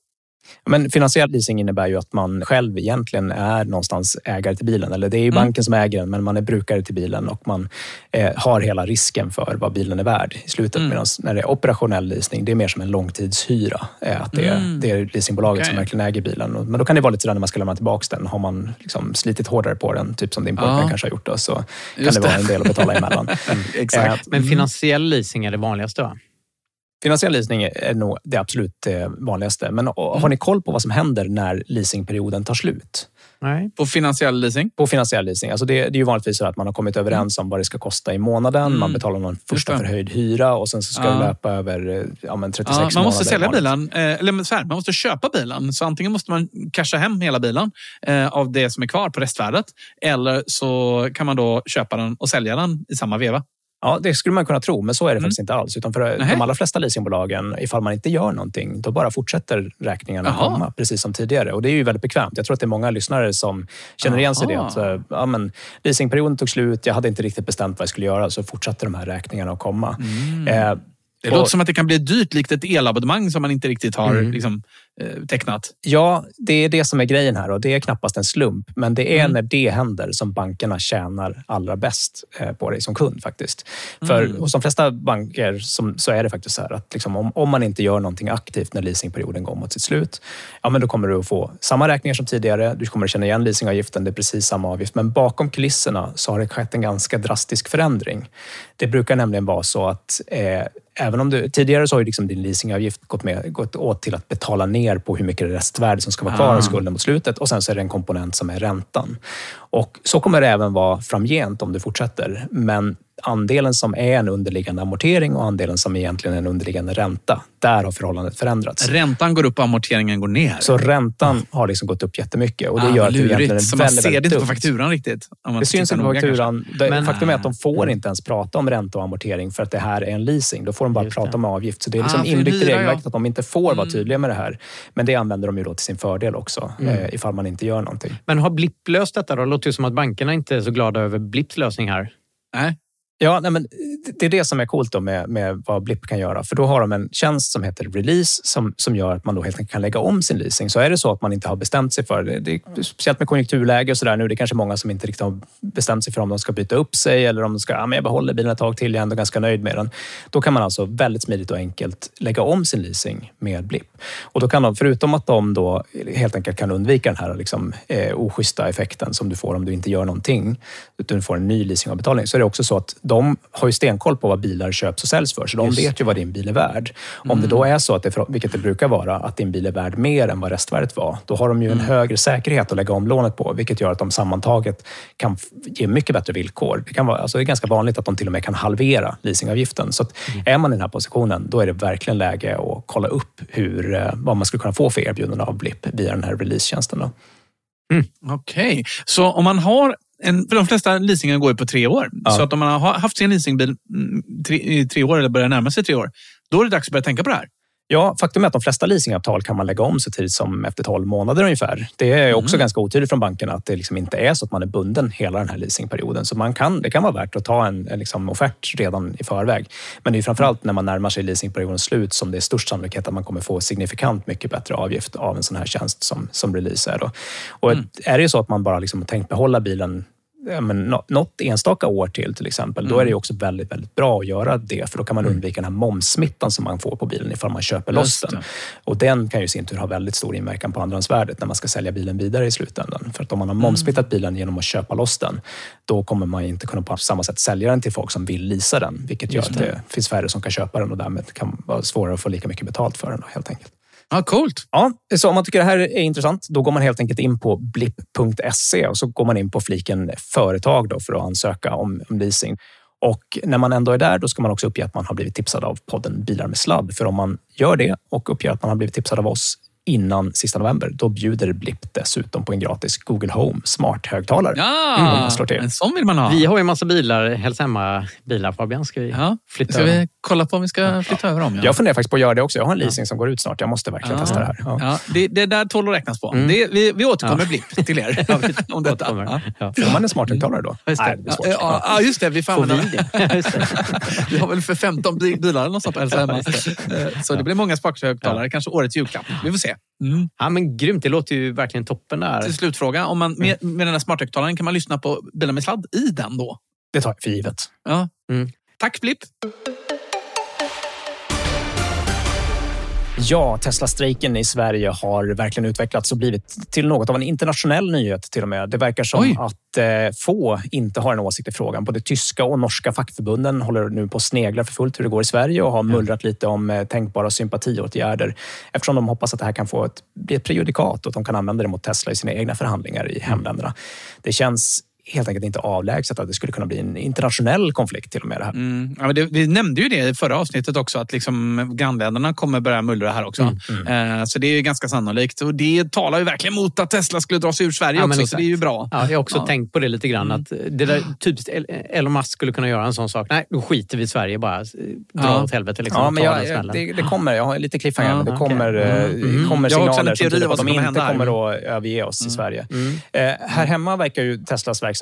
Men finansiell leasing innebär ju att man själv egentligen är någonstans ägare till bilen. Eller det är ju Mm. banken som äger den, men man är brukare till bilen och man eh, har hela risken för vad bilen är värd i slutet. Mm. Medan när det är operationell leasing, det är mer som en långtidshyra. Eh, att det, är, Mm. det är leasingbolaget som Okej. verkligen äger bilen. Men då kan det vara lite sådär när man ska lämna tillbaka den. Har man liksom slitit hårdare på den, typ som din pojkvän Ja. kanske har gjort, då, så kan Just det vara det. en del att betala emellan. Exakt. Eh, Men finansiell leasing är det vanligaste va? Finansiell leasing är nog det absolut eh, vanligaste. Men och, Mm. har ni koll på vad som händer när leasingperioden tar slut? Nej. På finansiell leasing? På finansiell leasing. Alltså det, det är ju vanligtvis så att man har kommit överens om vad det ska kosta i månaden. Mm. Man betalar någon första förhöjd hyra och sen så ska Ja. det löpa över eh, ja, men 36 Ja, man månader. måste sälja bilen, eh, eller så här, man måste köpa bilen. Så antingen måste man casha hem hela bilen eh, av det som är kvar på restvärdet. Eller så kan man då köpa den och sälja den i samma veva. Ja, det skulle man kunna tro, men så är det Mm. faktiskt inte alls. Utan för Nähä. de allra flesta leasingbolagen, ifall man inte gör någonting, då bara fortsätter räkningarna Jaha. komma, precis som tidigare. Och det är ju väldigt bekvämt. Jag tror att det är många lyssnare som känner igen sig i det. Aha. Att, eh, ja, men, leasingperioden tog slut, jag hade inte riktigt bestämt vad jag skulle göra, så fortsatte de här räkningarna att komma. Mm. Eh, Det och- låter som att det kan bli dyrt, likt ett elabonnemang som man inte riktigt har Mm. liksom, eh, tecknat. Ja, det är det som är grejen här och det är knappast en slump. Men det är Mm. när det händer som bankerna tjänar allra bäst eh, på dig som kund faktiskt. För Mm. hos de flesta banker som, så är det faktiskt så här att liksom, om, om man inte gör någonting aktivt när leasingperioden går mot sitt slut, ja men då kommer du att få samma räkningar som tidigare. Du kommer att känna igen leasingavgiften, det är precis samma avgift. Men bakom kulisserna så har det skett en ganska drastisk förändring. Det brukar nämligen vara så att eh, Även om du, tidigare så har ju liksom din leasingavgift gått, med, gått åt till att betala ner på hur mycket restvärde som ska vara kvar Ah. av skulden mot slutet och sen så är det en komponent som är räntan. Och Så kommer det även vara framgent om du fortsätter. Men andelen som är en underliggande amortering och andelen som egentligen är en underliggande ränta, där har förhållandet förändrats. Räntan går upp och amorteringen går ner. Så räntan har liksom gått upp jättemycket och det Ah, gör att det lurigt. är Så man väldigt, ser det inte på fakturan riktigt. om man Det syns inte på fakturan. Det- Men- Faktum är att de får inte ens prata om ränta och amortering för att det här är en leasing. Då får de bara prata det. om avgift. Så det är liksom Ah, inbyggt i regelverket att de inte får vara Mm. tydliga med det här. Men det använder de ju då till sin fördel också, eh, ifall man inte gör någonting. Men har Blipp löst detta då? Det låter ju som att bankerna inte är så glada över Blipps lösning här. Nej. Ja, nej, men eh, det är det som är coolt då med, med vad Blipp kan göra. För då har de en tjänst som heter Release som, som gör att man då helt enkelt kan lägga om sin leasing. Så är det så att man inte har bestämt sig för det, det är, speciellt med konjunkturläge och sådär nu, det är kanske många som inte riktigt har bestämt sig för om de ska byta upp sig eller om de ska, ja, men jag behåller bilen ett tag till, jag är ändå ganska nöjd med den. Då kan man alltså väldigt smidigt och enkelt lägga om sin leasing med Blipp. Och då kan de, förutom att de då helt enkelt kan undvika den här liksom, eh, oschyssta effekten som du får om du inte gör någonting, utan du får en ny leasingavbetalning, så är det också så att de har ju stenkoll på vad bilar köps och säljs för, så de vet ju vad din bil är värd. Om det då är så, att det, vilket det brukar vara, att din bil är värd mer än vad restvärdet var, då har de ju en högre säkerhet att lägga om lånet på, vilket gör att de sammantaget kan ge mycket bättre villkor. Det, kan vara, alltså det är ganska vanligt att de till och med kan halvera leasingavgiften. Så att är man i den här positionen, då är det verkligen läge att kolla upp hur, eh, vad man skulle kunna få för erbjudande av Blipp via den här releasetjänsten. Då. Okej, så om man har en, för de flesta leasingar går ju på tre år. Ja. Så att om man har haft sin leasingbil mm, tre, i tre år eller börjar närma sig tre år, då är det dags att börja tänka på det här. Ja, faktum är att de flesta leasingavtal kan man lägga om så tidigt som efter 12 månader ungefär. Det är också ganska otydligt från bankerna att det liksom inte är så att man är bunden hela den här leasingperioden. Så man kan, det kan vara värt att ta en, en liksom offert redan i förväg. Men det är framförallt när man närmar sig leasingperiodens slut som det är störst sannolikhet att man kommer få signifikant mycket bättre avgift av en sån här tjänst som, som release är. Då. Och Är det så att man bara liksom tänkt behålla bilen ja, men, nå- något enstaka år till till exempel, då är det ju också väldigt, väldigt bra att göra det. För då kan man undvika den här momssmittan som man får på bilen ifall man köper loss den. det. Och den kan ju i sin tur ha väldigt stor inverkan på andrahandsvärdet när man ska sälja bilen vidare i slutändan. För att om man har momssmittat bilen genom att köpa loss den, då kommer man inte kunna på samma sätt sälja den till folk som vill leasa den. Vilket gör att det finns färre som kan köpa den och därmed kan vara svårare att få lika mycket betalt för den då, helt enkelt. Ja, coolt. Ja, så om man tycker det här är intressant, då går man helt enkelt in på blipp.se och så går man in på fliken företag då för att ansöka om, om leasing. Och när man ändå är där, då ska man också uppge att man har blivit tipsad av podden Bilar med sladd. För om man gör det och uppger att man har blivit tipsad av oss innan sista november, då bjuder Blipp dessutom på en gratis Google Home smart-högtalare. Ja, till. en sån vill man ha. Vi har ju en massa bilar, Hälsa Hemma-bilar Fabian. Ska vi Ja. flytta Ska över? vi kolla på om vi ska flytta över dem? Ja. Jag funderar faktiskt på att göra det också. Jag har en leasing som går ut snart. Jag måste verkligen Ja. testa det här. Ja. Ja, det, det där tål att räknas på. Mm. Det, vi, vi återkommer Ja. blipp till er om detta. Återkommer. Ja. Ja. Får man en smart-högtalare då? Just det. Nej. Ja, ja, just det. Vi får Får använda vi har väl för 15 bi- bilar eller något sånt på Hälsa Hemma. Eh, Så det blir många sparkhögtalare. Kanske årets julklapp. Vi får se. Mm. Ja, men grymt, det låter ju verkligen toppen där. Till slutfråga. Om man, med, med den här smarthögtalaren kan man lyssna på Bilar med sladd i den då? Det tar jag för givet. Ja. Mm. Tack Blipp. Ja, Tesla-strejken i Sverige har verkligen utvecklats och blivit till något av en internationell nyhet till och med. Det verkar som Oj. att eh, få inte har en åsikt i frågan. Både tyska och norska fackförbunden håller nu på att snegla för fullt hur det går i Sverige och har mullrat lite om eh, tänkbara sympatiåtgärder eftersom de hoppas att det här kan få ett, bli ett prejudikat och att de kan använda det mot Tesla i sina egna förhandlingar i hemländerna. Det känns helt enkelt inte avlägset att det skulle kunna bli en internationell konflikt till och med det här. Mm. Ja, det, vi nämnde ju det i förra avsnittet också, att liksom grannländerna kommer börja mullra här också. Mm, Eh, så det är ju ganska sannolikt. Och det talar ju verkligen mot att Tesla skulle dra sig ur Sverige Ja, också, så det är ju bra. Ja, jag har också tänkt på det lite grann. Att det där typiskt El- Elon Musk skulle kunna göra en sån sak. Nej, då skiter vi i Sverige bara. Dra Ja. åt helvete. Liksom, Ja, men jag, det, det kommer. Jag har lite cliffhanger, men det kommer, eh, Mm. kommer har också signaler som tyder på att de kommer inte kommer att överge oss i Sverige. Eh, här hemma verkar ju Teslas verksamhet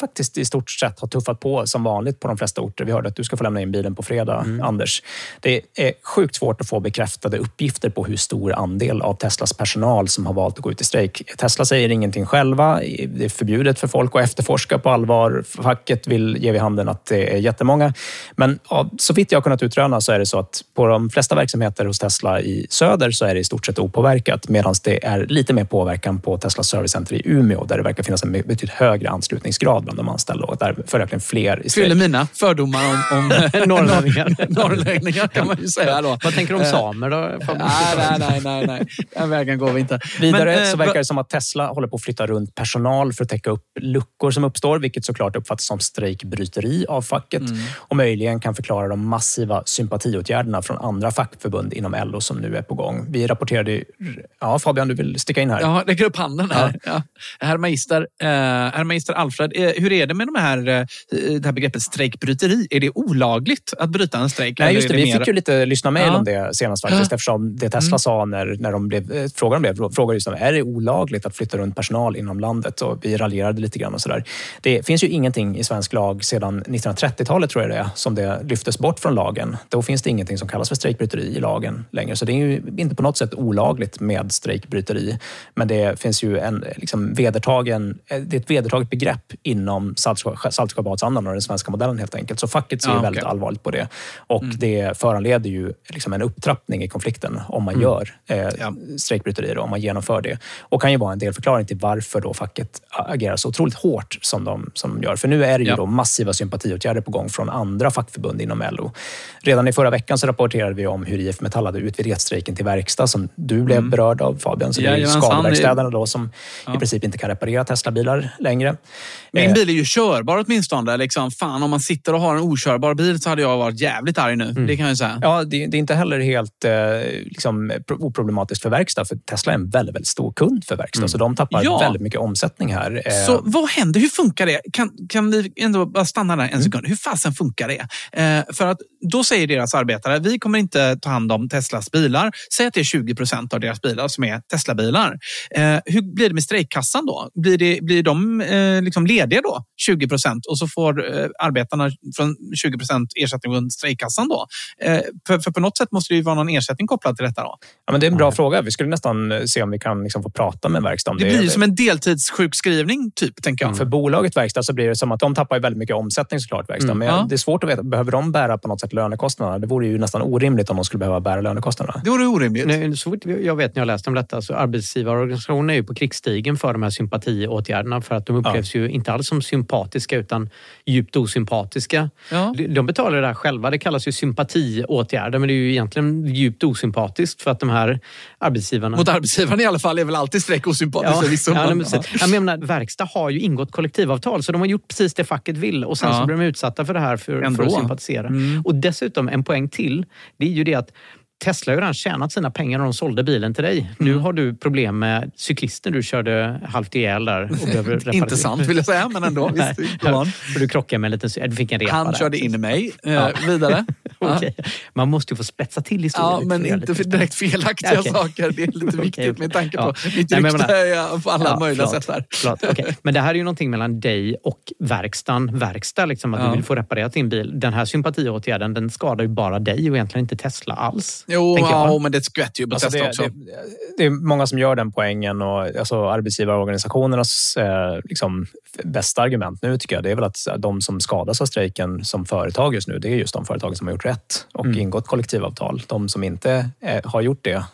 faktiskt i stort sett ha tuffat på som vanligt på de flesta orter. Vi hörde att du ska få lämna in bilen på fredag, Anders. Det är sjukt svårt att få bekräftade uppgifter på hur stor andel av Teslas personal som har valt att gå ut i strejk. Tesla säger ingenting själva. Det är förbjudet för folk att efterforska på allvar. Facket vill ge vid handen att det är jättemånga. Men ja, så vitt jag har kunnat utröna så är det så att på de flesta verksamheter hos Tesla i söder så är det i stort sett opåverkat medan det är lite mer påverkan på Teslas servicecenter i Umeå där det verkar finnas en betydligt högre anslutningsgrad bland de anställda och där följaktligen fler. Fyller mina fördomar om, om Norrlänningar. norrlänningar kan man ju säga då. Vad tänker du om Eh, samer då? Nej, nej, nej, nej. Den vägen går vi inte. Vidare Men, eh, så verkar det som att Tesla håller på att flytta runt personal för att täcka upp luckor som uppstår, vilket såklart uppfattas som strejkbryteri av facket Mm. och möjligen kan förklara de massiva sympatiåtgärderna från andra fackförbund inom LO som nu är på gång. Vi rapporterade... Ja, Fabian, du vill sticka in här? Jag räcker upp handen här. Ja. Herr Magister, eh, herr Magister Alfred, eh, hur är det med de här, eh, det här begreppet strejkbryteri? Är det olagligt att bryta en strejk? Nej, just det. är Vi mer- fick ju lite lyssna mejl Ja. om det senast faktiskt eftersom det Tesla Mm. sa när, när de blev, eh, frågan blev, frågade just om är det olagligt att flytta runt personal inom landet och vi raljerade lite grann och sådär. Det finns ju ingenting i svensk lag sedan 1930-talet tror jag det är som det lyftes bort från lagen. Då finns det ingenting som kallas för strejkbryteri i lagen längre. Så det är ju inte på något sätt olagligt med strejkbryteri. Men det finns ju en liksom, vedertagen, det är ett vedertaget begrepp inom Saltsjö- Saltsjöbadsandan och den svenska modellen helt enkelt. Så facket ser okej. väldigt allvarligt på det. Och det föranleder ju liksom en upptrappning i konflikten om man gör eh, Ja. strejkbryterier och om man genomför det. Och kan ju vara en delförklaring till varför då facket agerar så otroligt hårt som de, som de gör. För nu är det ju Ja. då massiva sympatiåtgärder på gång från andra fackförbund inom LO. Redan i förra veckan så rapporterade vi om hur IF Metall hade utvidgat strejken till verkstad som du blev berörd av Fabian. Så det är ju skadeverkstäderna då som Ja. i princip inte kan reparera Teslabilar längre. Min Eh, bil är ju körbar åtminstone. Liksom, fan, om man sitter och har en okörbar bil så hade jag varit jävligt arg nu. Det kan jag säga. Ja, det, det är inte heller helt eh, liksom, pro- oproblematiskt för verkstad, för Tesla är en väldigt, väldigt stor kund för verkstad, så de tappar Ja. väldigt mycket omsättning här. Eh, Så vad händer? Hur funkar det? Kan, kan vi ändå bara stanna där en Mm. sekund? Hur fasen funkar det? Eh, för att då säger deras arbetare, vi kommer inte ta hand om Teslas bilar. Säg att det är 20 procent av deras bilar som är Tesla-bilar. Eh, hur blir det med strejkkassan då? Blir, det, blir de eh, liksom lediga då, 20 procent och så får eh, arbetarna från 20 procent ersättning från strejkkassan då. Eh, för, för på något sätt måste det ju vara någon ersättning kopplad till detta då. Ja, men det är en bra fråga. Vi skulle nästan eh, se om vi kan liksom få prata med verkstad om Det det. blir ju som en deltidssjukskrivning typ, tänker jag. För bolaget verkstad så blir det som att de tappar väldigt mycket omsättning såklart. Verkstad. Mm, Men ja. det är svårt att veta. Behöver de bära på något sätt lönekostnaderna? Det vore ju nästan orimligt om de skulle behöva bära lönekostnaderna. Det vore orimligt. Nej, så fort jag vet när jag läst om detta så arbetsgivarorganisationen är ju på krigsstigen för de här sympatiåtgärderna för att de upplevs ju inte alls som sympatiska utan djupt osympatiska. Ja. De- betalar det här själva. Det kallas ju sympatiåtgärder men det är ju egentligen djupt osympatiskt för att de här arbetsgivarna... Mot arbetsgivaren i alla fall är väl alltid strejk osympatiskt förvisso. ja, men- men, ja. Jag menar, verkstad har ju ingått kollektivavtal så de har gjort precis det facket vill och sen Ja. så blir de utsatta för det här för, Ändå. för att sympatisera. Mm. Och dessutom en poäng till, det är ju det att Tesla har ju redan tjänat sina pengar när de sålde bilen till dig. Nu Mm. har du problem med cyklisten du körde halvt ihjäl där. Och behöver reparera. Inte sant vill jag säga, men ändå. Nej. Visst. För du krockade med en liten... Du fick en repa Han där. körde in i mig. Eh, Ja. Vidare. Okej. Man måste ju få spetsa till historien. Ja, men inte för direkt felaktiga Okej. saker. Det är lite viktigt med tanke på Ja. mitt Nej, men rykte är på alla Ja, möjliga förlåt. sätt. Förlåt, okej. Men det här är ju någonting mellan dig och verkstaden. Verkstad, liksom, att Ja. du vill få reparerat din bil. Den här sympatiåtgärden den skadar ju bara dig och egentligen inte Tesla alls. Jo, ja, men det skvätter ju på Alltså Tesla det, också. det, det är många som gör den poängen och alltså arbetsgivarorganisationernas eh, liksom, bästa argument nu tycker jag det är väl att de som skadas av strejken som företag just nu, det är just de företag som har gjort rätt och Mm. ingått kollektivavtal. De som inte eh, har gjort det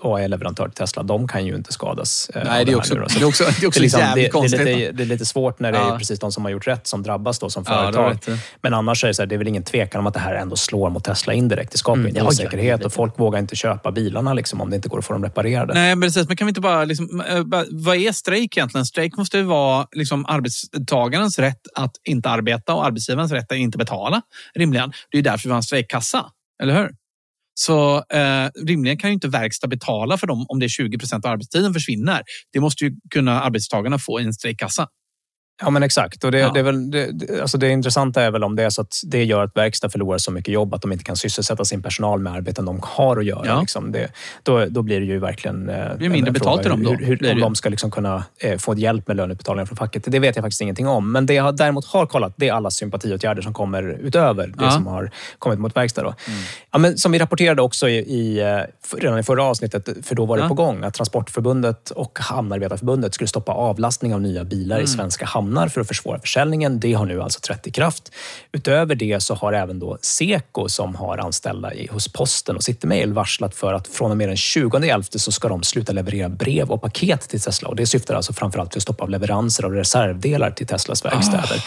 och är leverantör till Tesla, de kan ju inte skadas. eh, Nej, det är också, det är också, det är också det, är liksom, jävligt konstigt. är lite, det är lite svårt när det Ja. är precis de som har gjort rätt som drabbas då som Ja, företag. i. Men annars är det, så här, det är väl ingen tvekan om att det här ändå slår mot Tesla indirekt. Det skapar Mm, ja, ja, osäkerhet och folk vågar inte köpa bilarna liksom, om det inte går att få dem reparerade. Nej, precis. Men kan vi inte bara... Liksom, eh, vad är strejk egentligen? Strejk måste ju vara liksom, arbetstagarens rätt att inte arbeta och arbetsgivarens rätt att inte betala, rimligen. Det är därför vi har en strejkkassa, eller hur? Så eh, rimligen kan ju inte verkstad betala för dem om det är 20 procent av arbetstiden försvinner. Det måste ju kunna arbetstagarna få i en strejkkassa. Ja, men exakt. Och det, Ja. det, är väl, det, det- alltså det intressanta är väl om det är så att det gör att verkstad förlorar så mycket jobb att de inte kan sysselsätta sin personal med arbeten de har att göra. Ja. Liksom det, då, då blir det ju verkligen... eh, blir mindre betalt till dem då, Hur, hur, det om de ska liksom kunna eh, få hjälp med löneutbetalningar från facket. Det vet jag faktiskt ingenting om. Men det jag däremot har kollat, det är alla sympatiåtgärder som kommer utöver det Ja. Mm. som har kommit mot verkstad. Då. Ja, men som vi rapporterade också i, i, eh, redan i förra avsnittet, för då var det på gång, att Transportförbundet och Hamnarbetarförbundet skulle stoppa avlastning av nya bilar Mm. i svenska hamnar för att försvåra försäljningen. Det har nu alltså trätt i kraft. Utöver det så har även då Seko som har anställda i, hos Posten och Citymail varslat för att från och med den 20.11 så ska de sluta leverera brev och paket till Tesla. Och det syftar alltså framförallt till att stoppa leveranser av reservdelar till Teslas verkstäder.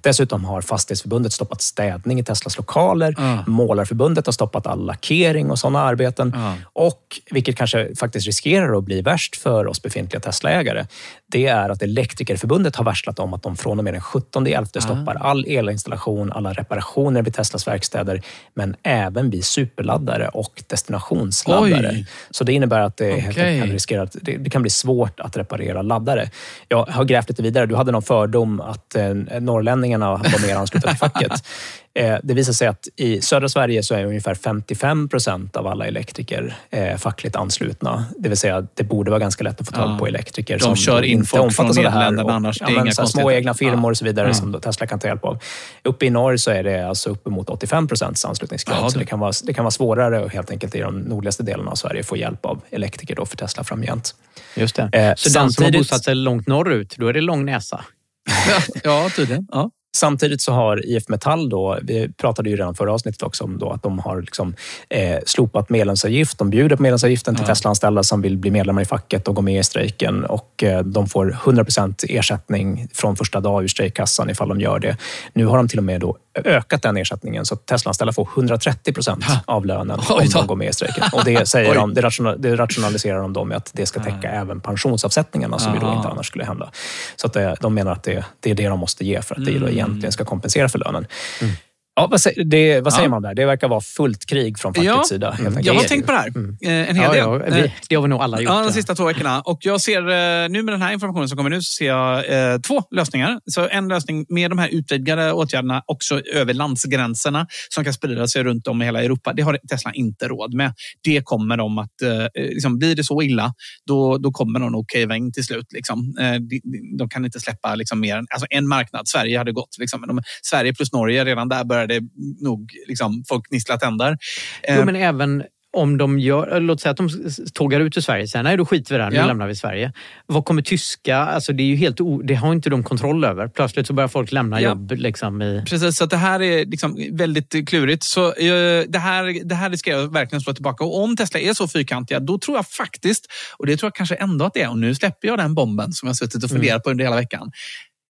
Dessutom har Fastighetsförbundet stoppat städning i Teslas lokaler. Ah. Målarförbundet har stoppat all lackering och sådana arbeten. Ah. Och, vilket kanske faktiskt riskerar att bli värst för oss befintliga Tesla-ägare, det är att Elektrikerförbundet har varslat om att de från och med den 17 11 stoppar all elinstallation, alla reparationer vid Teslas verkstäder, men även vid superladdare och destinationsladdare. Oj. Så det innebär att det, enkelt kan riskera att det, det kan bli svårt att reparera laddare. Jag har grävt lite vidare. Du hade någon fördom att eh, norrlänningarna var mer anslutna till facket. Eh, det visar sig att i södra Sverige så är ungefär 55 procent av alla elektriker eh, fackligt anslutna. Det vill säga att det borde vara ganska lätt att få tag Ja. på elektriker De som kör in folk från. Nederländerna annars. Det ja, men inga så Små egna firmor och så vidare som Tesla kan ta hjälp av. Uppe i norr så är det alltså uppemot 85 procents anslutningsgrad. Så det- kan, vara, det kan vara svårare att helt enkelt i de nordligaste delarna av Sverige få hjälp av elektriker då för Tesla framgent. Just det. Eh, så den som har bosatt sig långt norrut, då är det lång näsa. Ja, tydligen. Ja. Samtidigt så har IF Metall, då, vi pratade ju redan förra avsnittet också om då, att de har liksom, eh, slopat medlemsavgift. De bjuder på medlemsavgiften till Ja. Tesla-anställda som vill bli medlemmar i facket och gå med i strejken. Och, eh, de får 100% ersättning från första dag ur strejkkassan ifall de gör det. Nu har de till och med då ökat den ersättningen så att Tesla-anställda får 130% av lönen om de går med i strejken. Och det, säger de, det, rational, det rationaliserar de då med att det ska täcka även pensionsavsättningarna som ju då inte annars skulle hända. Så att det, de menar att det, det är det de måste ge för att det då egentligen ska kompensera för lönen. Mm. Ja, vad, säger, det, vad säger Ja. man där? Det verkar vara fullt krig från fackets Ja, sida. Helt Jag enkelt. har tänkt på det här eh, en hel del. ja, vi, Eh, det har vi nog alla gjort. Ja, de sista två veckorna. Och jag ser eh, nu med den här informationen som kommer nu så ser jag eh, två lösningar. Så en lösning med de här utvidgade åtgärderna också över landsgränserna som kan sprida sig runt om i hela Europa. Det har Tesla inte råd med. Det kommer de att, eh, liksom, blir det så illa, då, då kommer de nog cava in till slut. Liksom. Eh, de, de kan inte släppa liksom, mer än alltså, en marknad. Sverige hade gått. Liksom. De, Sverige plus Norge, redan där började nog liksom, folk gnissla tänder. Eh, Jo, men även om de gör, låt säga att de tågar ut ur Sverige sen, nej då skiter vi där, nu Ja. lämnar vi Sverige. Vad kommer tyska, alltså det är ju helt o, det har inte de kontroll över. Plötsligt så börjar folk lämna Ja. jobb liksom i... Precis, så det här är liksom väldigt klurigt. Så eh, det, här, det här ska jag verkligen slå tillbaka. Och om Tesla är så fyrkantiga, då tror jag faktiskt, och det tror jag kanske ändå att det är, och nu släpper jag den bomben som jag suttit och funderat på under hela veckan.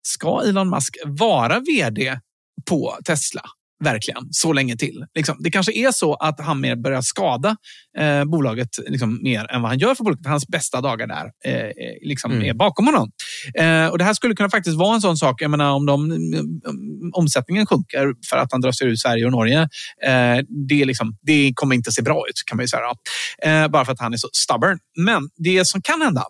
Ska Elon Musk vara vd på Tesla? Verkligen, så länge till. Liksom, det kanske är så att han mer börjar skada eh, bolaget liksom, mer än vad han gör för bolaget. Hans bästa dagar där eh, eh, liksom, Mm. är bakom honom. Eh, och Det här skulle kunna faktiskt vara en sån sak. Jag menar, om de, om omsättningen sjunker för att han drar sig ur Sverige och Norge. Eh, det, liksom, det kommer inte se bra ut kan man ju säga. Eh, bara för att han är så stubborn. Men det som kan hända,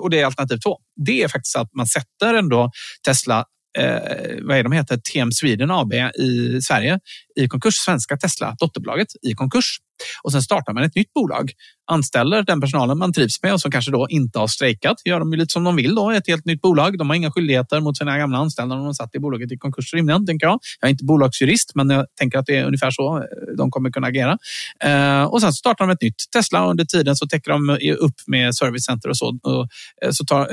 och det är alternativ två, det är faktiskt att man sätter ändå Tesla Eh, vad är de heter? TM Sweden AB i Sverige i konkurs. Svenska Tesla, dotterbolaget, i konkurs. Och sen startar man ett nytt bolag, anställer den personalen man trivs med och som kanske då inte har strejkat. Gör de ju lite som de vill då, ett helt nytt bolag. De har inga skyldigheter mot sina gamla anställda om de satt i bolaget i konkurs rimligen, tänker jag. Jag är inte bolagsjurist, men jag tänker att det är ungefär så eh, de kommer kunna agera. Eh, och sen startar de ett nytt Tesla och under tiden så täcker de upp med servicecenter och så. Och eh, så tar,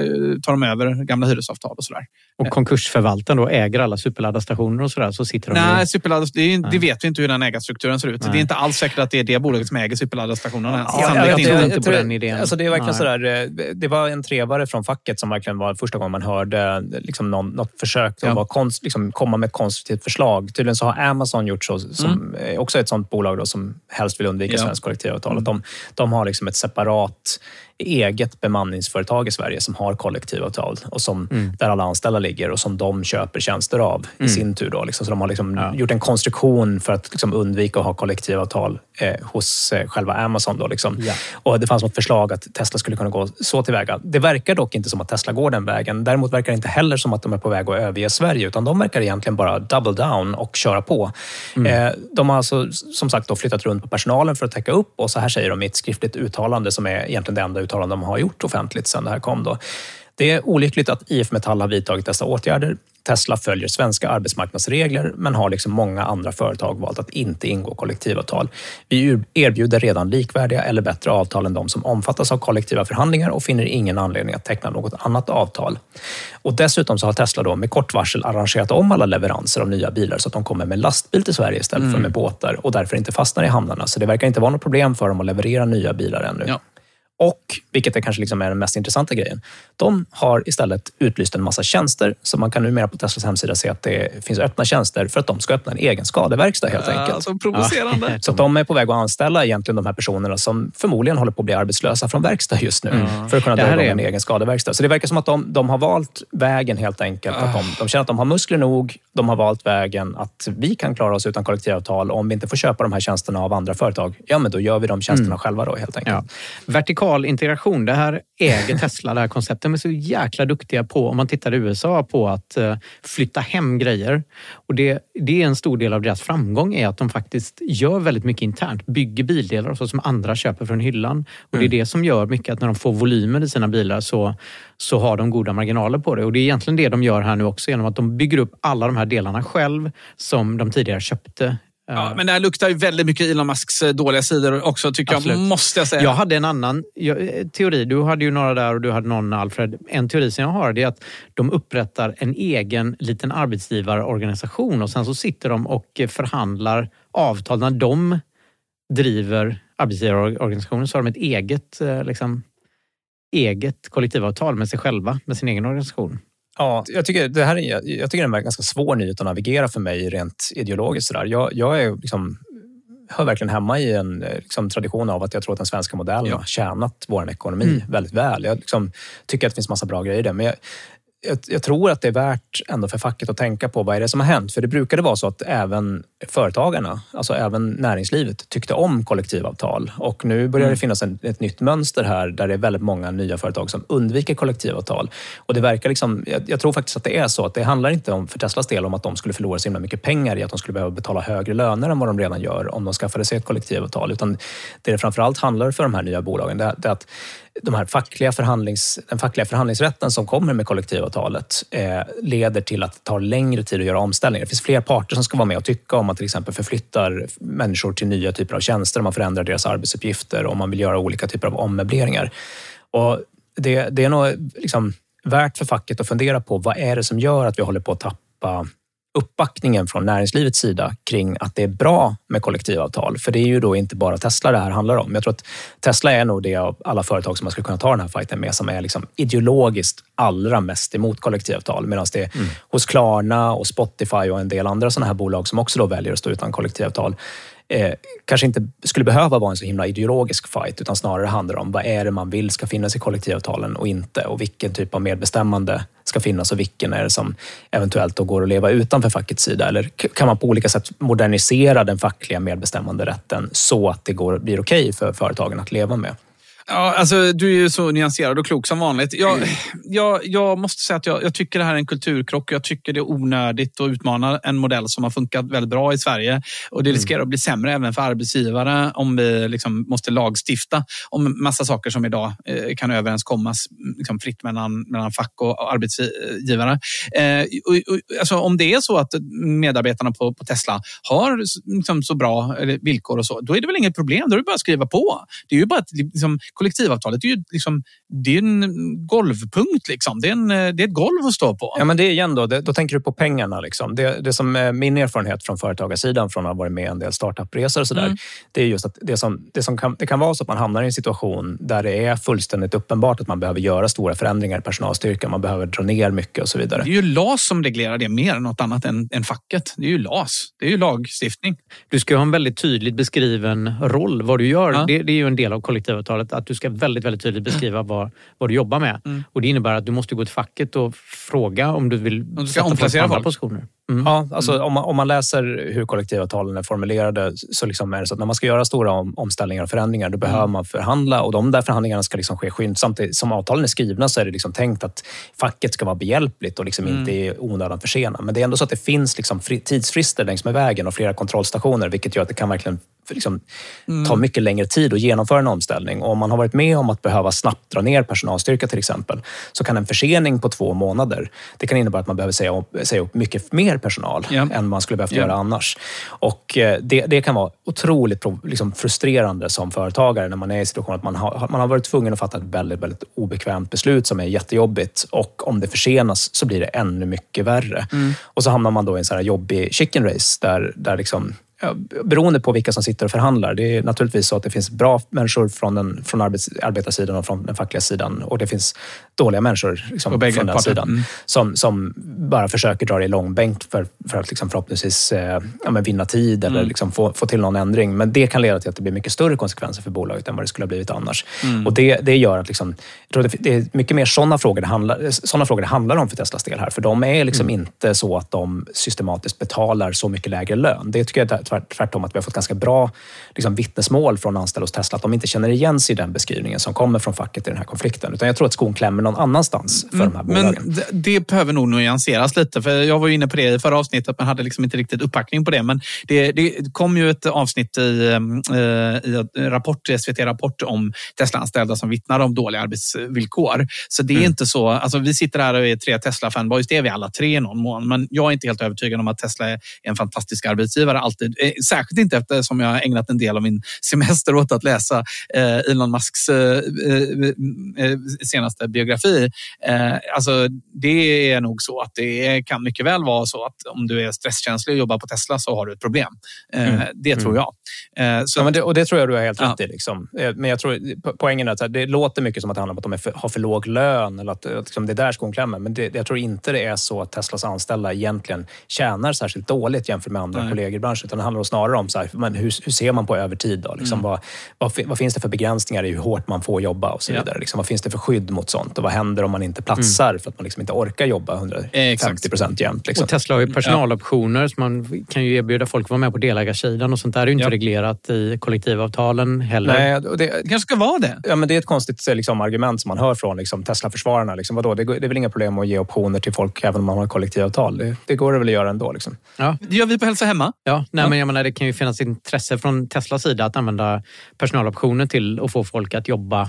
tar de över gamla hyresavtal och sådär. Och konkursförvaltaren då äger alla superladdarstationer och sådär, så sitter de Nej, ju... superladdar, det, är, det vet vi inte hur den ägarstrukturen ser ut. Nej. Det är inte alls säkert att det är det bolaget som äger superladdarstationerna. Ja, jag inte. tror inte på den idén. Alltså det är verkligen sådär, eh, det var en trevare från facket som verkligen var första gången man hörde liksom någon, något försök att Ja. vara konst, liksom komma med ett konstruktivt förslag. Tydligen så har Amazon gjort så, som eh, också är ett sånt bolag då, som helst vill undvika Mm. Ja. Mm. svenskt kollektivavtal. Att de, de har liksom ett separat eget bemanningsföretag i Sverige som har kollektivavtal och som, Mm. där alla anställda ligger och som de köper tjänster av i sin tur. Då, liksom. Så de har liksom Ja. gjort en konstruktion för att liksom undvika att ha kollektivavtal eh, hos eh, själva Amazon. Då, liksom. Ja. Och Det fanns något förslag att Tesla skulle kunna gå så tillväga. Det verkar dock inte som att Tesla går den vägen. Däremot verkar det inte heller som att de är på väg att överge Sverige, utan de verkar egentligen bara double down och köra på. Eh, de har alltså som sagt då flyttat runt på personalen för att täcka upp och så här säger de i ett skriftligt uttalande som är egentligen det enda uttalande de har gjort offentligt sedan det här kom. Då. Det är olyckligt att IF Metall har vidtagit dessa åtgärder. Tesla följer svenska arbetsmarknadsregler men har liksom många andra företag valt att inte ingå kollektivavtal. Vi erbjuder redan likvärdiga eller bättre avtal än de som omfattas av kollektiva förhandlingar och finner ingen anledning att teckna något annat avtal. Och dessutom så har Tesla då med kort varsel arrangerat om alla leveranser av nya bilar så att de kommer med lastbil till Sverige istället för med båtar och därför inte fastnar i hamnarna. Så det verkar inte vara något problem för dem att leverera nya bilar ännu. Ja. Och, vilket är kanske liksom är den mest intressanta grejen, de har istället utlyst en massa tjänster. Så man kan numera på Teslas hemsida se att det finns öppna tjänster för att de ska öppna en egen skadeverkstad helt enkelt. Alltså provocerande. Så de är på väg att anställa egentligen de här personerna som förmodligen håller på att bli arbetslösa från verkstad just nu för att kunna dra igång är- en egen skadeverkstad. Så det verkar som att de, de har valt vägen helt enkelt. Att de, de känner att de har muskler nog. De har valt vägen att vi kan klara oss utan kollektivavtal. Och om vi inte får köpa de här tjänsterna av andra företag, ja men då gör vi de tjänsterna själva då helt enkelt. Ja. Vertikal integration, det här äger Tesla, det här konceptet. De är så jäkla duktiga på, om man tittar i USA, på att eh, flytta hem grejer. Och det, det är en stor del av deras framgång, är att de faktiskt gör väldigt mycket internt. Bygger bildelar och så som andra köper från hyllan. Och Det är det som gör mycket att när de får volymer i sina bilar så, så har de goda marginaler på det. Och Det är egentligen det de gör här nu också genom att de bygger upp alla de här delarna själv som de tidigare köpte. Ja, men det här luktar ju väldigt mycket Elon Musks eh, dåliga sidor också, tycker Absolut. jag. Måste jag säga. Jag hade en annan eh, teori. Du hade ju några där och du hade någon, Alfred. En teori som jag har är att de upprättar en egen liten arbetsgivarorganisation och sen så sitter de och eh, förhandlar avtal. När de driver arbetsgivarorganisationen så har de ett eget, eh, liksom, eget kollektivavtal med sig själva, med sin egen organisation. Ja, jag tycker det här är, jag tycker det är en ganska svår nyhet att navigera för mig rent ideologiskt. Sådär. Jag, jag är liksom, hör verkligen hemma i en eh, liksom, tradition av att jag tror att den svenska modellen Ja. har tjänat vår ekonomi Mm. väldigt väl. Jag liksom, tycker att det finns massa bra grejer det. Men jag, jag, jag, tror att det är värt ändå för facket att tänka på vad är det som har hänt. För det brukade vara så att även företagarna, alltså även näringslivet, tyckte om kollektivavtal. Och nu börjar det mm. finnas en, ett nytt mönster här där det är väldigt många nya företag som undviker kollektivavtal. Och det verkar liksom, jag, jag tror faktiskt att det är så att det handlar inte om, för Teslas del om att de skulle förlora så himla mycket pengar i att de skulle behöva betala högre löner än vad de redan gör om de skaffade sig ett kollektivavtal. Utan det det framförallt handlar för de här nya bolagen, det är att de här fackliga förhandlings, den fackliga förhandlingsrätten som kommer med kollektivavtalet eh, leder till att det tar längre tid att göra omställningar. Det finns fler parter som ska vara med och tycka om man till exempel förflyttar människor till nya typer av tjänster, om man förändrar deras arbetsuppgifter, om man vill göra olika typer av ommöbleringar. Och det, det är nog liksom värt för facket att fundera på vad är det som gör att vi håller på att tappa uppbackningen från näringslivets sida kring att det är bra med kollektivavtal. För det är ju då inte bara Tesla det här handlar om. Jag tror att Tesla är nog det av alla företag som man skulle kunna ta den här fighten med som är liksom ideologiskt allra mest emot kollektivavtal. Medan det mm. hos Klarna och Spotify och en del andra sådana här bolag som också då väljer att stå utan kollektivavtal eh, kanske inte skulle behöva vara en så himla ideologisk fight utan snarare handlar om vad är det man vill ska finnas i kollektivavtalen och inte och vilken typ av medbestämmande ska finnas och vilken är det som eventuellt då går att leva utanför fackets sida? Eller kan man på olika sätt modernisera den fackliga medbestämmanderätten så att det går, blir okej okay för företagen att leva med? Ja, alltså, du är ju så nyanserad och klok som vanligt. Jag, mm. jag, jag måste säga att jag, jag, tycker det här är en kulturkrock. Jag tycker det är onödigt att utmana en modell som har funkat väldigt bra i Sverige. Och Det mm. riskerar att bli sämre även för arbetsgivare om vi liksom måste lagstifta om massa saker som idag eh, kan överenskommas liksom fritt mellan, mellan fack och arbetsgivare. Eh, och, och, alltså, om det är så att medarbetarna på, på Tesla har liksom, så bra villkor och så, då är det väl inget problem. Då är det bara att skriva på. Det är ju bara att liksom, kollektivavtalet är ju liksom, det är en golvpunkt. Liksom. Det, är en, det är ett golv att stå på. Ja, men det är igen då, det, då tänker du på pengarna. Liksom. Det, det som är min erfarenhet från företagarsidan från att ha varit med en del startupresor och sådär. Mm. Det är just att det, som, det, som kan, det kan vara så att man hamnar i en situation där det är fullständigt uppenbart att man behöver göra stora förändringar i personalstyrkan. Man behöver dra ner mycket och så vidare. Det är ju LAS som reglerar det mer än något annat än, än facket. Det är ju LAS. Det är ju lagstiftning. Du ska ha en väldigt tydligt beskriven roll, vad du gör. Ja. Det, det, är ju en del av kollektivavtalet. Att du ska väldigt, väldigt tydligt beskriva vad, vad du jobbar med. Mm. Och Det innebär att du måste gå till facket och fråga om du vill du ska omplacera folk. positioner. Mm. Ja, alltså mm. om, man, om man läser hur kollektivavtalen är formulerade så liksom är det så att när man ska göra stora om, omställningar och förändringar då behöver mm. man förhandla och de där förhandlingarna ska liksom ske skyndsamt. Som avtalen är skrivna så är det liksom tänkt att facket ska vara behjälpligt och liksom inte i onödan försena. Men det är ändå så att det finns liksom tidsfrister längs med vägen och flera kontrollstationer vilket gör att det kan verkligen liksom, mm. ta mycket längre tid att genomföra en omställning. Och om man har varit med om att behöva snabbt dra ner personalstyrka till exempel, så kan en försening på två månader, det kan innebära att man behöver säga upp, säga upp mycket mer personal yeah. än man skulle behövt yeah. göra annars. Och eh, det, det kan vara otroligt liksom, frustrerande som företagare när man är i situationen att man har, man har varit tvungen att fatta ett väldigt, väldigt obekvämt beslut som är jättejobbigt och om det försenas så blir det ännu mycket värre. Mm. Och så hamnar man då i en så här jobbig chicken race där, där liksom Ja, beroende på vilka som sitter och förhandlar. Det är naturligtvis så att det finns bra människor från, den, från arbets, arbetarsidan och från den fackliga sidan och det finns dåliga människor liksom, från den parten. sidan mm. som, som bara försöker dra det i långbänk för, för att liksom förhoppningsvis eh, ja, vinna tid eller mm. liksom få, få till någon ändring. Men det kan leda till att det blir mycket större konsekvenser för bolaget än vad det skulle ha blivit annars. Mm. Och det, det gör att liksom, jag tror det, det är mycket mer sådana frågor, det handlar, sådana frågor det handlar om för Teslas del här. För de är liksom mm. inte så att de systematiskt betalar så mycket lägre lön. Det tycker jag tvärtom att vi har fått ganska bra liksom, vittnesmål från anställda hos Tesla, att de inte känner igen sig i den beskrivningen som kommer från facket i den här konflikten. Utan jag tror att skon klämmer någon annanstans för mm, de här bolagen. Men det, det behöver nog nyanseras lite, för jag var inne på det i förra avsnittet, man hade liksom inte riktigt uppbackning på det. Men det, det kom ju ett avsnitt i, äh, i rapport, SVT Rapport om Tesla-anställda som vittnar om dåliga arbetsvillkor. Så det är mm. inte så, alltså vi sitter här och är tre Tesla-fanboys, det är vi alla tre i någon mån. Men jag är inte helt övertygad om att Tesla är en fantastisk arbetsgivare alltid. Eh, särskilt inte eftersom jag har ägnat en del av min semester åt att läsa eh, Elon Musks eh, eh, senaste biografi. alltså, det är nog så att det kan mycket väl vara så att om du är stresskänslig och jobbar på Tesla så har du ett problem. Mm. Det tror mm. jag. Så, ja, men det, och det tror jag du har helt ja. rätt i. Liksom. Men jag tror poängen är att det låter mycket som att det handlar om att de för, har för låg lön eller att, att liksom, det är där skon klämmer. Men det, jag tror inte det är så att Teslas anställda egentligen tjänar särskilt dåligt jämfört med andra Nej. kollegor i branschen. Utan det handlar snarare om så här, men hur, hur ser man på övertid? Då? Liksom, mm. vad, vad, vad, finns det för begränsningar i hur hårt man får jobba och så vidare? Ja. Liksom, vad finns det för skydd mot sånt? Och vad händer om man inte platsar för att man liksom inte orkar jobba 150 procent jämt. Liksom. Och Tesla har ju personaloptioner så man kan ju erbjuda folk att vara med på delägarsidan och sånt där är ju inte Ja. reglerat i kollektivavtalen heller. Nej, och det, Det kanske ska vara det. Ja, men det är ett konstigt liksom, argument som man hör från liksom, Tesla-försvararna. Liksom, vadå? Det, det är väl inga problem att ge optioner till folk även om man har kollektivavtal. Det, det går det väl att göra ändå. Liksom. Ja. Det gör vi på Hälsa Hemma. Ja, nej, men jag menar, det kan ju finnas intresse från Teslas sida att använda personaloptioner till att få folk att jobba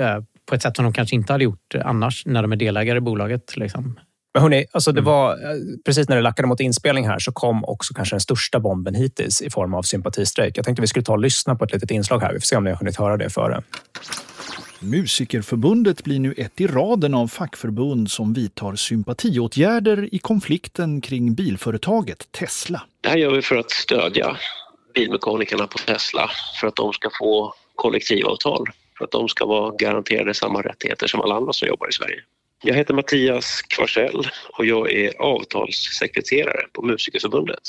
eh, på ett sätt som de kanske inte hade gjort annars när de är delägare i bolaget. Liksom. Men hörni, alltså det var, eh, precis när det lackade mot inspelning här så kom också kanske den största bomben hittills i form av sympatistrejk. Jag tänkte vi skulle ta och lyssna på ett litet inslag här. Vi får se om ni har hunnit höra det före. Musikerförbundet blir nu ett i raden av fackförbund som vidtar sympatiåtgärder i konflikten kring bilföretaget Tesla. Det här gör vi för att stödja bilmekanikerna på Tesla för att de ska få kollektivavtal. För att de ska vara garanterade samma rättigheter som alla andra som jobbar i Sverige. Jag heter Mattias Kvarsell och jag är avtalssekreterare på Musikerförbundet.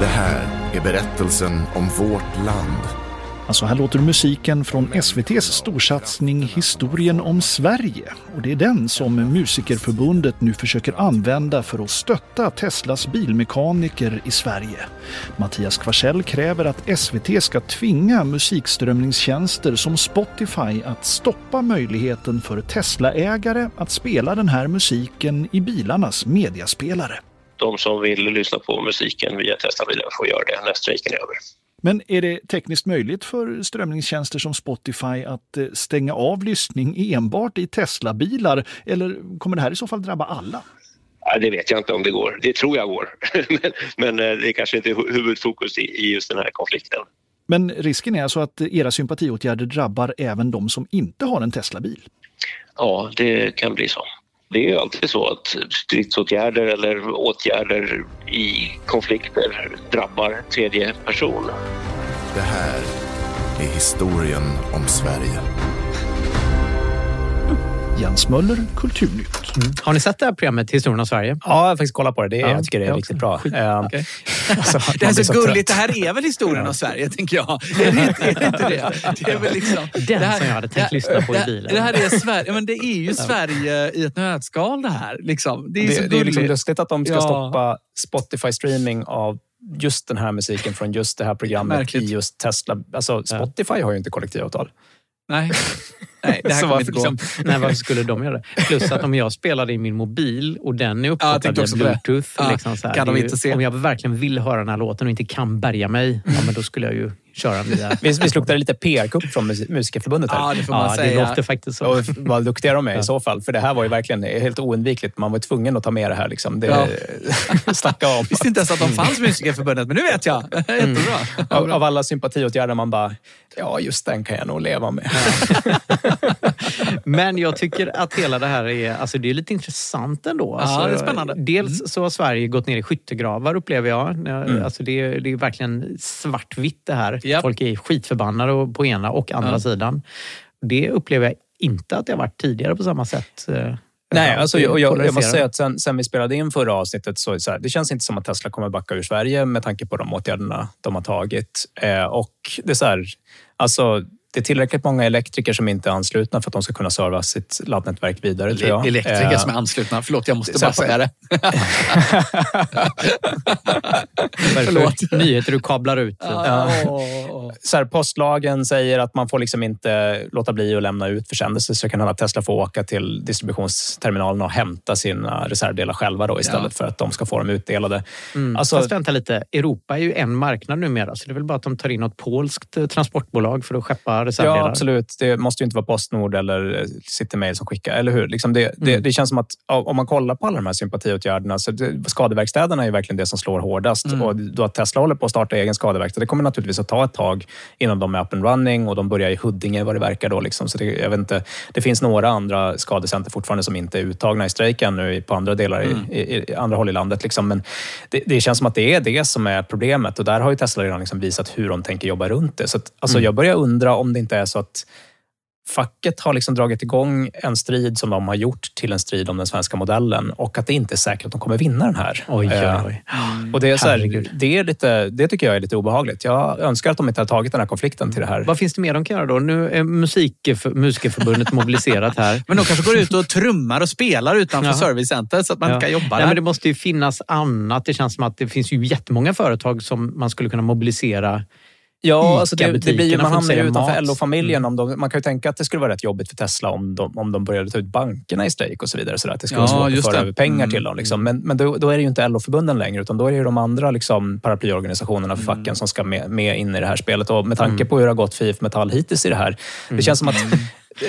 Det här är berättelsen om vårt land. Alltså här låter musiken från SVTs storsatsning Historien om Sverige. Och det är den som Musikerförbundet nu försöker använda för att stötta Teslas bilmekaniker i Sverige. Mattias Kvarsell kräver att SVT ska tvinga musikströmningstjänster som Spotify att stoppa möjligheten för Tesla-ägare att spela den här musiken i bilarnas mediaspelare. De som vill lyssna på musiken via Tesla-bilen får göra det när strejken är över. Men är det tekniskt möjligt för strömningstjänster som Spotify att eh, stänga av lyssning enbart i Tesla-bilar? Eller kommer det här i så fall drabba alla? Ja, det vet jag inte om det går. Det tror jag går. men, men eh, det är kanske inte är hu- huvudfokus i, i just den här konflikten. Men risken är alltså att era sympatiåtgärder drabbar även de som inte har en Tesla-bil. Ja, det kan bli så. Det är ju alltid så att stridsåtgärder eller åtgärder i konflikter drabbar tredje person. Det här är historien om Sverige. Jens Möller, Kulturnytt. Har ni sett det här programmet Historien om Sverige? Ja, jag har faktiskt kollat på det. det är, Ja, jag tycker det är jag riktigt också. bra. Skit- Eh, okej. alltså, Det är så trött. gulligt. Det här är väl historien om Sverige, tänker jag. Är det, inte- är det inte det? Det är väl liksom... Den det här- som jag hade tänkt det- lyssna på i det- bilen. Det här är Sverige. Men det är ju Sverige i ett nötskal det här. Liksom. Det är så Det, det är liksom lustigt att de ska Ja. stoppa Spotify-streaming av just den här musiken från just det här programmet Märkligt. i just Tesla. Alltså, Spotify har ju inte kollektivavtal. Nej. Nej, det här Så varför inte liksom- Nej, varför skulle de göra det? Plus att om jag spelade i min mobil och den är Ja, uppkopplad tänkte via bluetooth. Ja, liksom så här, kan de är ju- inte se. Om jag verkligen vill höra den här låten och inte kan bärga mig, ja, men då skulle jag ju köra via... Visst, visst luktar det lite PR-kupp från Mus- Musikerförbundet? Här? Ja, det får man Ja, det säga. låter faktiskt så. Och vad duktiga de är i så fall. För det här var ju verkligen helt oundvikligt. Man var tvungen att ta med det här. Liksom. Det, Ja. Snacka om. Visste inte ens att de fanns Musikerförbundet, men nu vet jag. Jättebra. Av, av alla sympatiåtgärder man bara, ja just den kan jag nog leva med. Men jag tycker att hela det här är, alltså det är lite intressant ändå. Ja, Alltså, det är spännande. Dels så har Sverige gått ner i skyttegravar upplever jag. Mm. Alltså det, är, det är verkligen svartvitt det här. Japp. Folk är skitförbannade på ena och andra Ja. sidan. Det upplever jag inte att det har varit tidigare på samma sätt. eh, Nej, alltså, och jag, jag måste säga att sen, sen vi spelade in förra avsnittet så, så här, det känns inte som att Tesla kommer backa ur Sverige med tanke på de åtgärderna de har tagit. Eh, och det är så här, alltså, det är tillräckligt många elektriker som inte är anslutna för att de ska kunna serva sitt laddnätverk vidare. tror jag. Elektriker Eh, som är anslutna. Förlåt, jag måste bara säga det. Förlåt. för nyheter du kablar ut? Ja. så här, postlagen säger att man får liksom inte låta bli att lämna ut försändelser så kan att Tesla får åka till distributionsterminalen och hämta sina reservdelar själva då, istället Ja. för att de ska få dem utdelade. Mm. Alltså- Fast vänta lite, Europa är ju en marknad numera så det är väl bara att de tar in något polskt eh, transportbolag för att skeppa reservdelar. Ja, absolut. Det måste ju inte vara Postnord eller eh, Citymail som skickar, eller hur? Liksom det, det, Mm. det känns som att om man kollar på alla de här sympatiåtgärderna, så det, skadeverkstäderna är ju verkligen det som slår hårdast. Mm. Och då att Tesla håller på att starta egen skadeverkstad, det kommer naturligtvis att ta ett tag innan de är up and running och de börjar i Huddinge vad det verkar. Då, liksom. så det, jag vet inte, det finns några andra skadecenter fortfarande som inte är uttagna i strejken nu på andra delar, Mm. i, i, i andra håll i landet. Liksom. Men det, det känns som att det är det som är problemet och där har ju Tesla redan liksom visat hur de tänker jobba runt det. Så att, alltså, Mm. Jag börjar undra om det inte är så att facket har liksom dragit igång en strid som de har gjort till en strid om den svenska modellen och att det inte är säkert att de kommer vinna den här. Oj, oj, Eh, oj. Och det, är så här, det, är lite, det tycker jag är lite obehagligt. Jag önskar att de inte har tagit den här konflikten till det här. Vad finns det mer de kan göra då? Nu är musik, Musikerförbundet mobiliserat här. Men de kanske går ut och trummar och spelar utanför Ja. servicecenter så att man Ja. inte kan jobba Nej, där. men Det måste ju finnas annat. Det känns som att det finns ju jättemånga företag som man skulle kunna mobilisera. Ja, alltså det, det blir ju, man hamnar ju utanför. LO-familjen. Om de, man kan ju tänka att det skulle vara rätt jobbigt för Tesla om de, om de började ta ut bankerna i strejk och så vidare. Så att det skulle Ja, vara svårt att föra det. över pengar Mm. till dem. Liksom. Men, men då, då är det ju inte LO-förbunden längre, utan då är det ju de andra liksom, paraplyorganisationerna för facken som ska med, med in i det här spelet. Och med tanke på hur det har gått för IF Metall hittills i det här, det känns som att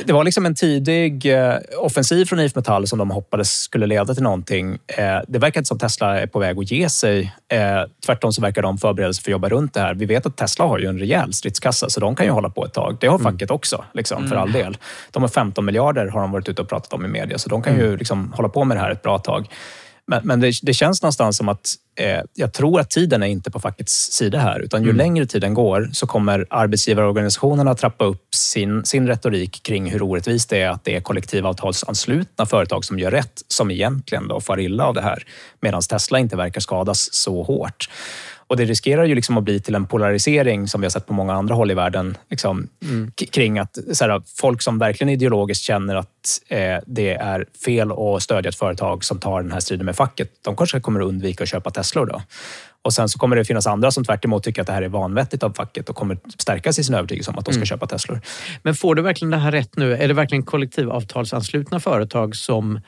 det var liksom en tidig eh, offensiv från IF Metall som de hoppades skulle leda till någonting. Eh, det verkar inte som Tesla är på väg att ge sig. Eh, tvärtom så verkar de förbereda sig för att jobba runt det här. Vi vet att Tesla har ju en rejäl stridskassa, så de kan ju hålla på ett tag. Det har facket också, liksom, för all del. De har 15 miljarder har de varit ute och pratat om i media, så de kan ju liksom hålla på med det här ett bra tag. Men, men det, det känns någonstans som att eh, jag tror att tiden är inte på fackets sida här. Utan ju längre tiden går så kommer arbetsgivarorganisationerna trappa upp sin, sin retorik kring hur orättvist det är att det är kollektivavtalsanslutna företag som gör rätt som egentligen då far illa av det här. Medan Tesla inte verkar skadas så hårt. Och det riskerar ju liksom att bli till en polarisering som vi har sett på många andra håll i världen. Liksom, k- Kring att så här, folk som verkligen ideologiskt känner att eh, det är fel att stödja ett företag som tar den här striden med facket, de kanske kommer att undvika att köpa Teslor då. Och sen så kommer det finnas andra som tvärt emot tycker att det här är vanvettigt av facket och kommer stärkas i sin övertygelse om att de ska Mm. köpa Teslor. Men får du verkligen det här rätt nu? Är det verkligen kollektivavtalsanslutna företag som,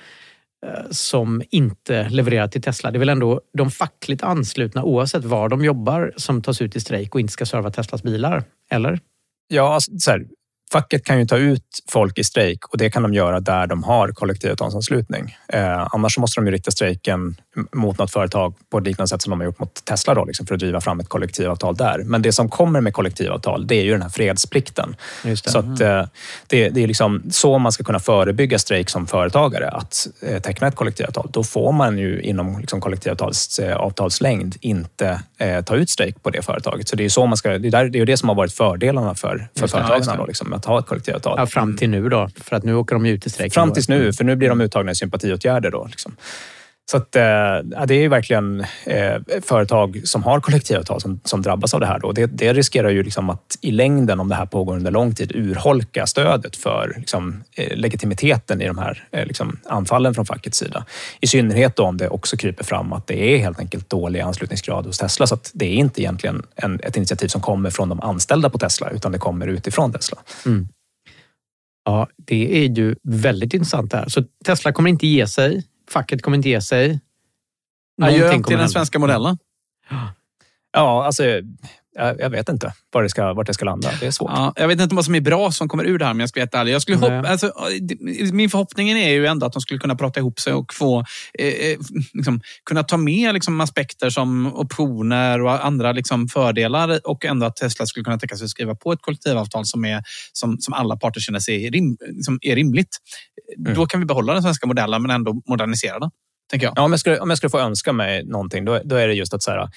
Eh, som inte levererar till Tesla? Det är väl ändå de fackligt anslutna oavsett var de jobbar som tas ut i strejk och inte ska serva Teslas bilar? Eller? Ja, alltså, så här, facket kan ju ta ut folk i strejk och det kan de göra där de har kollektivavtalsanslutning. Eh, annars måste de ju rikta strejken mot något företag på ett liknande sätt som de har gjort mot Tesla då, liksom, för att driva fram ett kollektivavtal där. Men det som kommer med kollektivavtal, det är ju den här fredsplikten. Det. Så att, eh, det, det är liksom så man ska kunna förebygga strejk som företagare, att eh, teckna ett kollektivavtal. Då får man ju inom liksom, kollektivavtals eh, inte eh, ta ut strejk på det företaget. Så det är ju så man ska, det där, det är det som har varit fördelarna för, för företagarna, då, liksom, att ha ett kollektivavtal. Ja, fram till nu då, för att nu åker de ju ut i strejk. Fram tills nu, för nu blir de uttagna i sympatiåtgärder. Då, liksom. Så att, eh, ja, det är ju verkligen eh, företag som har kollektivavtal som, som drabbas av det här. Då. Det, det riskerar ju liksom att i längden, om det här pågår under lång tid, urholka stödet för liksom, eh, legitimiteten i de här liksom, anfallen från fackets sida. I synnerhet då om det också kryper fram att det är helt enkelt dålig anslutningsgrad hos Tesla. Så att det är inte egentligen en, ett initiativ som kommer från de anställda på Tesla, utan det kommer utifrån Tesla. Mm. Ja, det är ju väldigt intressant det här. Så Tesla kommer inte ge sig. Facket kommer inte ge sig. Adjö Någonting till kommer den svenska modellen. Ja, alltså, jag, jag vet inte var det ska, vart det ska landa. Det är svårt. Ja, jag vet inte vad som är bra som kommer ur det här om jag ska vara ärlig. Jag skulle hoppa, alltså, min förhoppning är ju ändå att de skulle kunna prata ihop sig och få eh, eh, liksom, kunna ta med liksom, aspekter som optioner och andra liksom, fördelar och ändå att Tesla skulle kunna tänka sig att skriva på ett kollektivavtal som, är, som, som alla parter känner sig rim, som är rimligt. Då kan vi behålla den svenska modellen men ändå modernisera den. Ja, om, jag skulle, om jag skulle få önska mig någonting, då, då är det just att så här,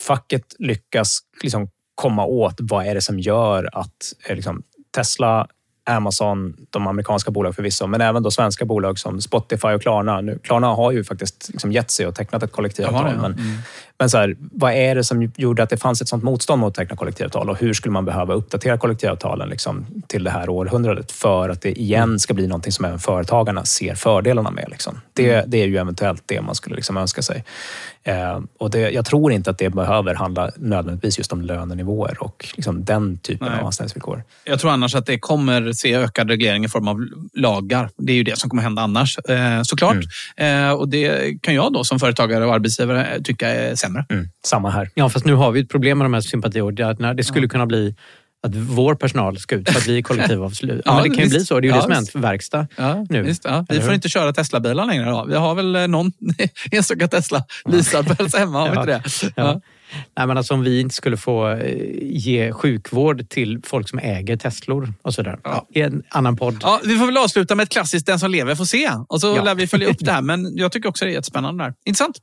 facket lyckas liksom komma åt vad är det som gör att eh, liksom, Tesla, Amazon, de amerikanska bolag förvisso, men även då svenska bolag som Spotify och Klarna. Nu, Klarna har ju faktiskt liksom gett sig och tecknat ett kollektivavtal. Jaha, ja. Men, Mm. Men så här, vad är det som gjorde att det fanns ett sånt motstånd mot att teckna kollektivavtal och hur skulle man behöva uppdatera kollektivavtalen liksom, till det här århundradet för att det igen ska bli någonting som även företagarna ser fördelarna med. Liksom. Det, det är ju eventuellt det man skulle liksom önska sig. Eh, och det, jag tror inte att det behöver handla nödvändigtvis just om lönenivåer och liksom den typen Nej. av anställningsvillkor. Jag tror annars att det kommer se ökad reglering i form av lagar. Det är ju det som kommer hända annars, eh, såklart. Eh, och det kan jag då som företagare och arbetsgivare tycka är sämre. Samma här. Ja, fast nu har vi ett problem med de här sympatiåtgärderna. Det skulle kunna bli att vår personal ska ut för att vi är kollektivavslut. Ja, Ja, men det kan ju visst. bli så. Det är ju Ja, det som hänt för verkstad Ja, nu. Visst, ja. Vi får hur? inte köra Tesla-bilar längre. Då. Vi har väl eh, någon enstaka Tesla leasad på hemma, har vi inte det? Ja. Nej, men alltså om vi inte skulle få eh, ge sjukvård till folk som äger Teslor och sådär. Ja. I en annan podd. Ja, vi får väl avsluta med ett klassiskt Den som lever får se. Och så Ja. lär vi följa upp det här. Men jag tycker också det är jättespännande. Där. Intressant.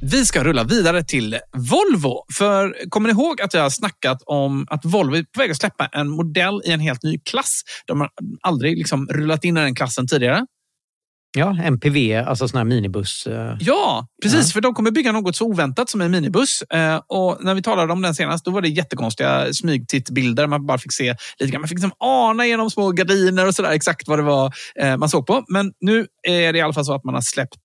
Vi ska rulla vidare till Volvo. För kommer ni ihåg att jag har snackat om att Volvo är på väg att släppa en modell i en helt ny klass? De har aldrig liksom rullat in i den klassen tidigare. Ja, MPV, alltså sån här minibuss. eh. Ja, precis. Ja. För de kommer bygga något så oväntat som en minibuss. Eh, och när vi talade om den senast, då var det jättekonstiga smygtittbilder. Man bara fick se lite grann. Man fick liksom ana genom små gardiner och sådär exakt vad det var eh, man såg på. Men nu är det i alla fall så att man har släppt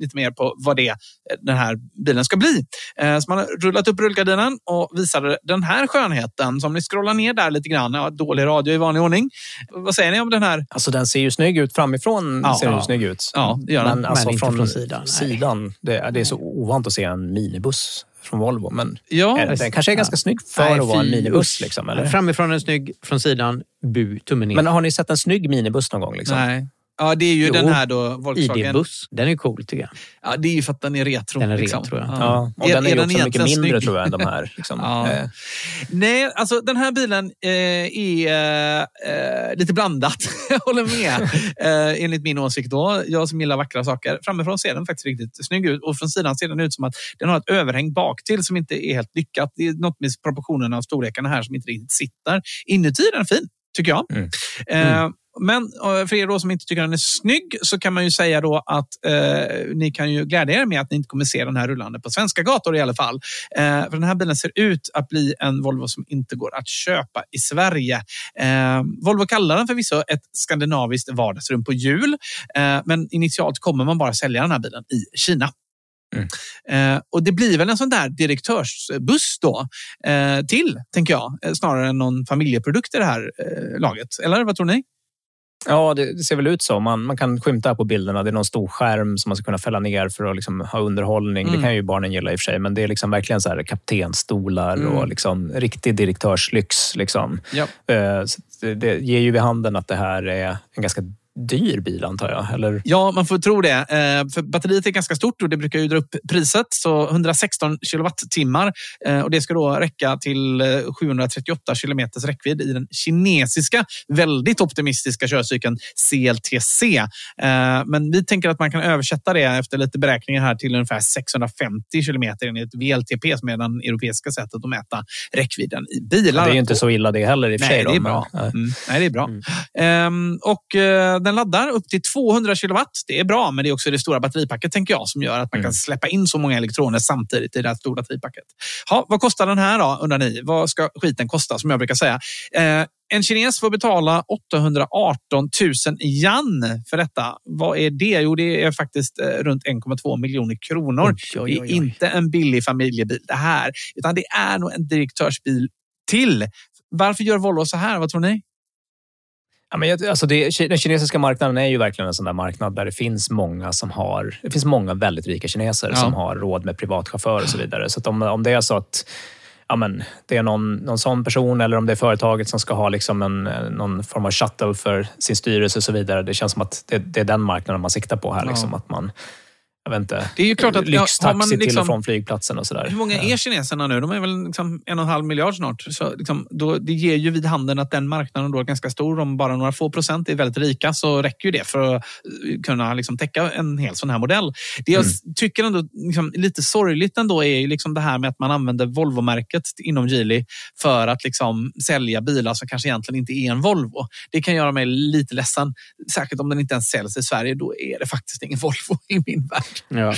lite mer på vad det den här bilen ska bli. Så man har rullat upp rullgardinen och visade den här skönheten. Så om ni scrollar ner där lite grann, ja, dålig radio i vanlig ordning. Vad säger ni om den här? Alltså den ser ju snygg ut framifrån. Ja. ser den Ja. snygg ut. Ja, det gör den. Men, alltså Men från, från sidan, sidan det, det är så ovant att se en minibuss från Volvo. Men Ja, är- den kanske är ganska snygg för Nej, att vara en minibuss. Liksom, eller? Framifrån en snygg, från sidan bu, tummen ner. Men har ni sett en snygg minibuss någon gång? Liksom? Nej. Ja, det är ju Jo, den här då, Volkswagen. ID-buss, den är cool tycker jag. Ja, det är ju för att den är retro. Den är liksom. retro, ja. Ja, och den är, ju också mycket mindre snygg? tror jag än de här. Liksom. Ja. Eh, Nej, alltså den här bilen eh, är eh, lite blandat. Jag håller med. Eh, enligt min åsikt då. Jag som gillar vackra saker. Framifrån ser den faktiskt riktigt snygg ut och från sidan ser den ut som att den har ett överhäng bak till som inte är helt lyckat. Det är något med proportionerna och storlekarna här som inte riktigt sitter. Inuti är den fin, tycker jag. Mm. Eh, men eh, för er då som inte tycker den är snygg så kan man ju säga då att eh, ni kan ju glädja er med att ni inte kommer se den här rullande på svenska gator i alla fall. Eh, för den här bilen ser ut att bli en Volvo som inte går att köpa i Sverige. Eh, Volvo kallar den förvisso ett skandinaviskt vardagsrum på hjul, eh, men initialt kommer man bara sälja den här bilen i Kina. Eh, och det blir väl en sån där direktörsbuss då till, tänker jag, snarare än någon familjeprodukt i det här laget. Eller vad tror ni? Ja, det, ser väl ut så. Man, man kan skymta på bilderna. Det är någon stor skärm som man ska kunna fälla ner för att liksom ha underhållning. Mm. Det kan ju barnen gilla i och för sig, men det är liksom verkligen så här kaptenstolar Mm. och liksom riktig direktörslyx. Liksom. Ja. Eh, det, det ger ju vid handen att det här är en ganska dyr bil, antar jag. Eller? Ja, man får tro det. Eh, för batteriet är ganska stort och det brukar ju dra upp priset. Så 116 kilowattimmar. Eh, och det ska då räcka till eh, 738 kilometers räckvidd i den kinesiska, väldigt optimistiska körcykeln CLTC. Eh, men vi tänker att man kan översätta det efter lite beräkningar här till ungefär 650 kilometer enligt VLTP som är den europeiska sättet att mäta räckvidden i bilar. Det är ju inte så illa det heller i och för Nej, sig. då, det är bra. nej. Mm. Nej, det är bra. Ehm, och eh, den laddar upp till 200 kilowatt. Det är bra, men det är också det stora batteripacket tänker jag som gör att man kan släppa in så många elektroner samtidigt i det här stora batteripacket. Ha, vad kostar den här då, undrar ni? Vad ska skiten kosta, som jag brukar säga? Eh, en kines får betala 818 000 yan för detta. Vad är det? Jo, det är faktiskt eh, runt 1,2 miljoner kronor. Oj, oj, oj, Det är inte en billig familjebil det här, utan det är nog en direktörsbil till. Varför gör Volvo så här? Vad tror ni? Ja, men alltså det, den kinesiska marknaden är ju verkligen en sån där marknad där det finns många som har... Det finns många väldigt rika kineser Ja. som har råd med privatchaufför och så vidare. Så om, om det är så att ja, men, det är någon, någon sån person eller om det är företaget som ska ha liksom en, någon form av shuttle för sin styrelse och så vidare. Det känns som att det, det är den marknaden man siktar på här. Ja. Liksom, att man, jag vet inte, Det är ju klart att- lyxtaxi man till liksom- och från flygplatsen och sådär. Hur många är kineserna nu? De är väl liksom en och en halv miljard snart. Så liksom, då, det ger ju vid handen att den marknaden då är ganska stor. Om bara några få procent är väldigt rika så räcker ju det för att eh, kunna liksom täcka en hel sån här modell. Det jag s- tycker ändå liksom, lite sorgligt ändå är ju liksom det här med att man använder Volvo-märket inom Geely för att liksom sälja bilar som kanske egentligen inte är en Volvo. Det kan göra mig lite ledsen. Särskilt om den inte ens säljs i Sverige. Då är det faktiskt ingen Volvo i min värld. Ja.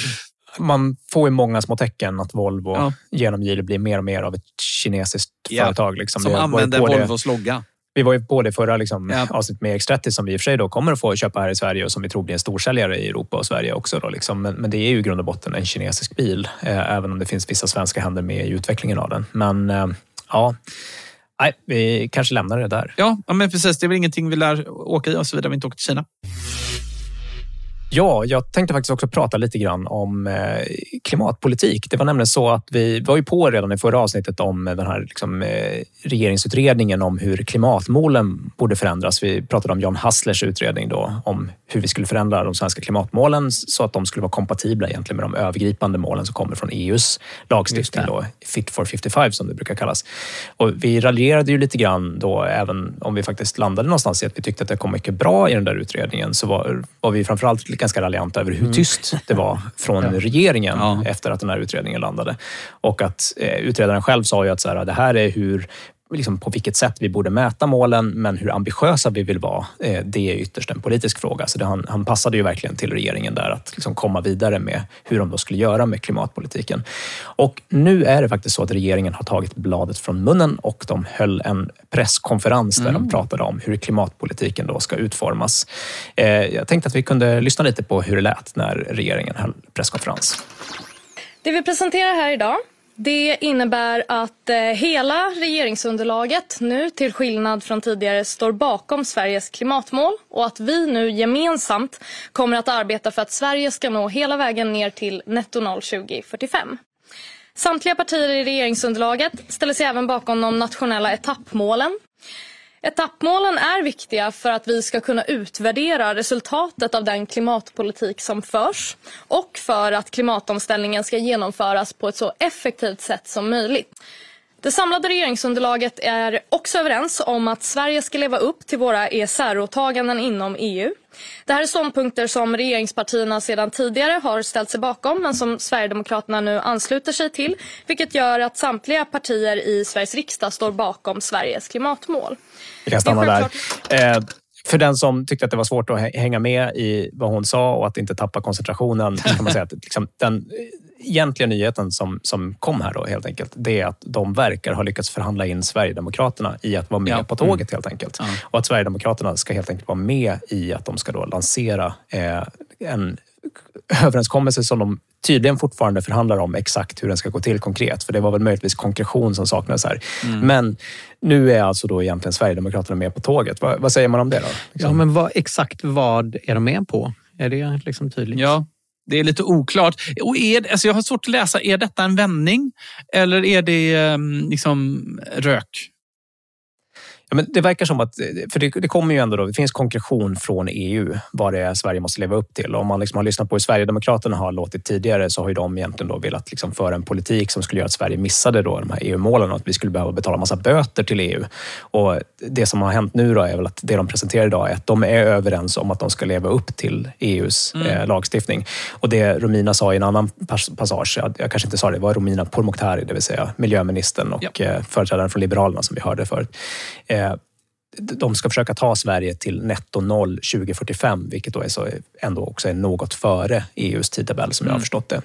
Man får ju många små tecken att Volvo Ja. genom Geely blir mer och mer av ett kinesiskt Ja, företag. Liksom. Som använder Volvos logga. Vi var ju på det förra liksom, Ja. avsnittet med X30 som vi i och för sig då kommer att få köpa här i Sverige och som vi tror blir en storsäljare i Europa och Sverige också. Då, liksom. men, men det är ju i grund och botten en kinesisk bil, eh, även om det finns vissa svenska händer med i utvecklingen av den. Men eh, ja, nej, vi kanske lämnar det där. Ja, ja, men precis. Det är väl ingenting vi lär åka i och så vidare om vi inte åker till Kina. Ja, jag tänkte faktiskt också prata lite grann om eh, klimatpolitik. Det var nämligen så att vi var ju på redan i förra avsnittet om den här liksom, eh, regeringsutredningen om hur klimatmålen borde förändras. Vi pratade om John Hasslers utredning då om hur vi skulle förändra de svenska klimatmålen så att de skulle vara kompatibla egentligen med de övergripande målen som kommer från EUs lagstiftning, då, Fit for 55 som det brukar kallas. Och vi raljerade ju lite grann då, även om vi faktiskt landade någonstans i att vi tyckte att det kom mycket bra i den där utredningen, så var, var vi framförallt ganska raljant över hur tyst det var från regeringen efter att den här utredningen landade. Och att eh, utredaren själv sa ju att så här, det här är hur liksom på vilket sätt vi borde mäta målen, men hur ambitiösa vi vill vara, eh, det är ytterst en politisk fråga. Så det, han, han passade ju verkligen till regeringen där att liksom komma vidare med hur de då skulle göra med klimatpolitiken. Och nu är det faktiskt så att regeringen har tagit bladet från munnen och de höll en presskonferens där Mm. de pratade om hur klimatpolitiken då ska utformas. Eh, Jag tänkte att vi kunde lyssna lite på hur det lät när regeringen höll presskonferens. Det vi presenterar här idag det innebär att eh, hela regeringsunderlaget nu till skillnad från tidigare står bakom Sveriges klimatmål och att vi nu gemensamt kommer att arbeta för att Sverige ska nå hela vägen ner till netto noll 2045. Samtliga partier i regeringsunderlaget ställer sig även bakom de nationella etappmålen Etappmålen är viktiga för att vi ska kunna utvärdera resultatet av den klimatpolitik som förs och för att klimatomställningen ska genomföras på ett så effektivt sätt som möjligt. Det samlade regeringsunderlaget är också överens om att Sverige ska leva upp till våra ESR-åtaganden inom EU. Det här är ståndpunkter som regeringspartierna sedan tidigare har ställt sig bakom men som Sverigedemokraterna nu ansluter sig till vilket gör att samtliga partier i Sveriges riksdag står bakom Sveriges klimatmål. Vi kan stanna där. Eh, för den som tyckte att det var svårt att hä- hänga med i vad hon sa och att inte tappa koncentrationen kan man säga att liksom, den egentliga nyheten som, som kom här då helt enkelt, det är att de verkar ha lyckats förhandla in Sverigedemokraterna i att vara med Ja. på tåget helt enkelt. Och att Sverigedemokraterna ska helt enkelt vara med i att de ska då lansera eh, en överenskommelse som de tydligen fortfarande förhandlar om exakt hur den ska gå till konkret. För det var väl möjligtvis konkretion som saknades här. Mm. Men nu är alltså då egentligen Sverigedemokraterna med på tåget. Vad, vad säger man om det då? Ja, men vad, exakt vad är de med på? Är det liksom tydligt? Ja, det är lite oklart. Och är, alltså jag har svårt att läsa, är detta en vändning eller är det ehm, liksom rök? Ja, men det verkar som att, för det, det kommer ju ändå då, det finns konkretion från EU vad det är Sverige måste leva upp till. Om man liksom har lyssnat på hur Sverigedemokraterna har låtit tidigare så har ju de egentligen då velat liksom föra en politik som skulle göra att Sverige missade då de här EU-målen och att vi skulle behöva betala massa böter till EU. Och det som har hänt nu då är väl att det de presenterar idag är att de är överens om att de ska leva upp till EUs Mm. eh, lagstiftning. Och det Romina sa i en annan pas- passage, jag, jag kanske inte sa det, det var Romina Pourmokhtari, det vill säga miljöministern och eh, företrädaren från Liberalerna som vi hörde förut. Eh, Yeah. De ska försöka ta Sverige till netto noll 2045, vilket då är så, ändå också är något före EUs tidtabell som jag har Mm. förstått det.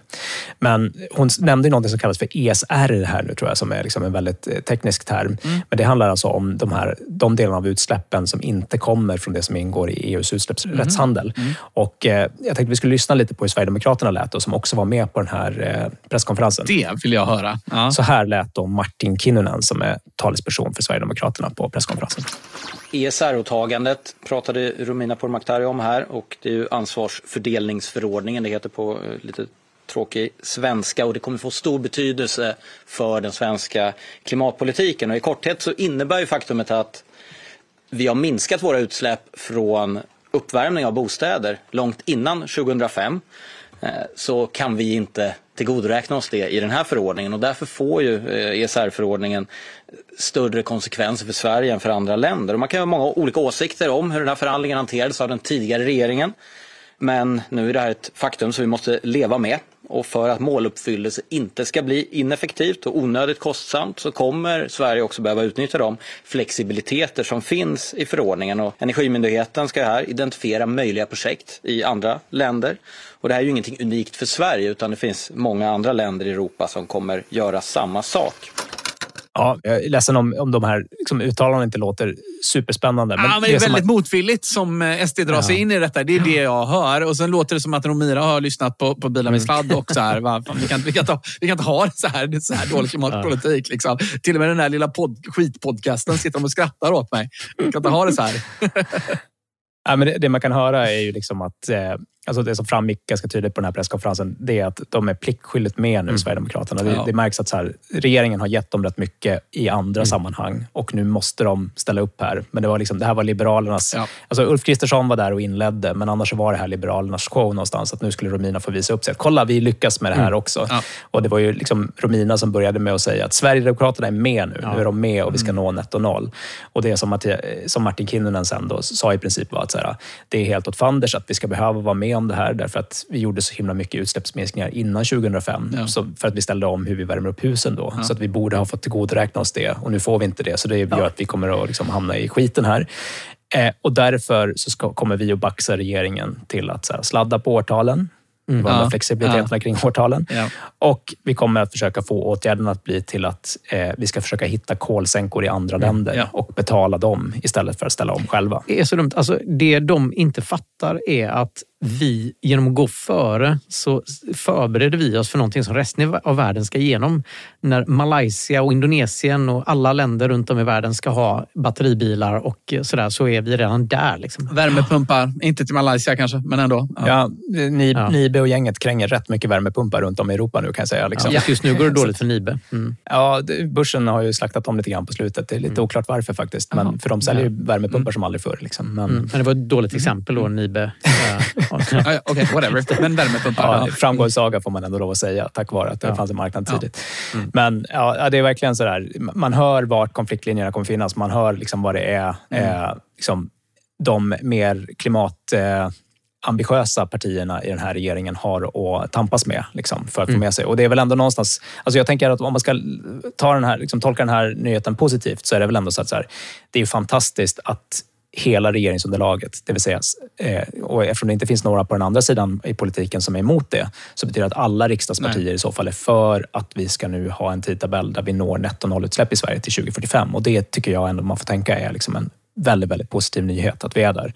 Men hon nämnde något som kallas för ESR här nu tror jag, som är liksom en väldigt eh, teknisk term. Mm. Men det handlar alltså om de, här, de delarna av utsläppen som inte kommer från det som ingår i EUs utsläppsrättshandel. Mm. Och eh, jag tänkte vi skulle lyssna lite på hur Sverigedemokraterna lät och som också var med på den här eh, presskonferensen. Det vill jag höra. Ja. Så här lät då Martin Kinnunen som är talesperson för Sverigedemokraterna på presskonferensen. ESR-åtagandet pratade Romina Pourmokhtari om här och det är ju ansvarsfördelningsförordningen, det heter på eh, lite tråkig svenska och det kommer få stor betydelse för den svenska klimatpolitiken. Och i korthet så innebär ju faktumet att vi har minskat våra utsläpp från uppvärmning av bostäder långt innan 2005 Eh, så kan vi inte tillgodoräkna oss det i den här förordningen och därför får ju eh, ESR-förordningen större konsekvenser för Sverige än för andra länder. Och man kan ha många olika åsikter om hur den här förhandlingen hanterades av den tidigare regeringen. Men nu är det här ett faktum som vi måste leva med. Och för att måluppfyllelse inte ska bli ineffektivt och onödigt kostsamt så kommer Sverige också behöva utnyttja de flexibiliteter som finns i förordningen. Och Energimyndigheten ska här identifiera möjliga projekt i andra länder. Och det här är ju ingenting unikt för Sverige utan det finns många andra länder i Europa som kommer göra samma sak. Ja, jag är ledsen om, om de här liksom, uttalandena inte låter superspännande. Men, ja, men det är väldigt att- motvilligt som eh, SD drar sig Ja. in i detta. Det är det jag hör. Och sen låter det som att Romira har lyssnat på, på Bilar med Mm. sladd och så här. Va? Fan, vi, kan, vi, kan ta, vi kan inte ha det så här. Det är så här dålig klimatpolitik. Liksom. Till och med den här lilla pod, skitpodcasten sitter de och skrattar åt mig. Vi kan inte ha det så här. Ja, men det, det man kan höra är ju liksom att eh, alltså det som framgick ganska tydligt på den här presskonferensen, det är att de är pliktskyldigt med nu, Sverigedemokraterna. Det, Ja. det märks att så här, regeringen har gett dem rätt mycket i andra sammanhang och nu måste de ställa upp här. Men det, var liksom, det här var Liberalernas... Alltså Ulf Kristersson var där och inledde, men annars var det här Liberalernas show någonstans. Att nu skulle Romina få visa upp sig. Att, Kolla, vi lyckas med det här Mm. också. Ja. Och det var ju liksom Romina som började med att säga att Sverigedemokraterna är med nu. Nu är de med och vi ska Mm. nå netto noll. Och det som, Matti- som Martin Kinnunen sen då sa i princip var att så här, det är helt åt fanders att vi ska behöva vara med med om det här därför att vi gjorde så himla mycket utsläppsminskningar innan 2005. Ja. Så för att vi ställde om hur vi värmer upp husen då. Ja. Så att vi borde ha fått tillgodoräkna oss det och nu får vi inte det. Så det gör att vi kommer att liksom hamna i skiten här. Eh, och därför så ska, kommer vi att baxa regeringen till att här, sladda på årtalen. Mm. Ja. flexibiliteterna Ja. kring årtalen. Ja. Och vi kommer att försöka få åtgärderna att bli till att eh, vi ska försöka hitta kolsänkor i andra länder Ja. och betala dem istället för att ställa om själva. Det är så dumt. Alltså, det de inte fattar är att vi genom att gå före så förbereder vi oss för någonting som resten av världen ska igenom. När Malaysia och Indonesien och alla länder runt om i världen ska ha batteribilar och sådär så är vi redan där. Liksom. Värmepumpar, inte till Malaysia kanske, men ändå. Ja, ni, Ja. Nibe och gänget kränger rätt mycket värmepumpar runt om i Europa nu kan jag säga. Liksom. Ja, just nu går det dåligt för Nibe. Mm. Ja, börsen har ju slaktat om lite grann på slutet. Det är lite oklart varför faktiskt. Men för de säljer ju värmepumpar som aldrig förr. Liksom. Men, Mm. Men det var ett dåligt exempel då, Nibe. Okej, whatever. Men värmepumpar. Ja, framgångssaga får man ändå lov att säga, tack vare att det Ja. fanns en marknad Ja. tidigt. Men ja, det är verkligen så där. man hör vart konfliktlinjerna kommer finnas. Man hör liksom vad det är eh, liksom, de mer klimat... Eh, ambitiösa partierna i den här regeringen har att tampas med liksom, för att få med sig. Och det är väl ändå någonstans... Alltså jag tänker att om man ska ta den här, liksom, tolka den här nyheten positivt så är det väl ändå så att så här, det är fantastiskt att hela regeringsunderlaget, det vill säga, eh, och eftersom det inte finns några på den andra sidan i politiken som är emot det, så betyder det att alla riksdagspartier i så fall är för att vi ska nu ha en tidtabell där vi når netto nollutsläpp i Sverige till 2045. Och det tycker jag ändå man får tänka är liksom en väldigt, väldigt positiv nyhet att vi är där.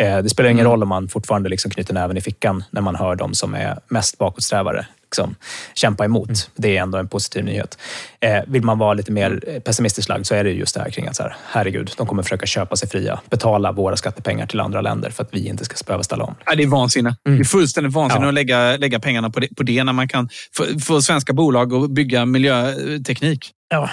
Eh, Det spelar ingen roll om man fortfarande liksom knyter näven i fickan när man hör de som är mest bakåtsträvare liksom, kämpa emot. Det är ändå en positiv nyhet. Eh, vill man vara lite mer eh, pessimistiskt lagd så är det just det här kring att så här, herregud, de kommer försöka köpa sig fria, betala våra skattepengar till andra länder för att vi inte ska behöva ställa om. Ja, det är vansinne. Det är fullständigt vansinne att lägga, lägga pengarna på det, på det när man kan få, svenska bolag att bygga miljöteknik Ja.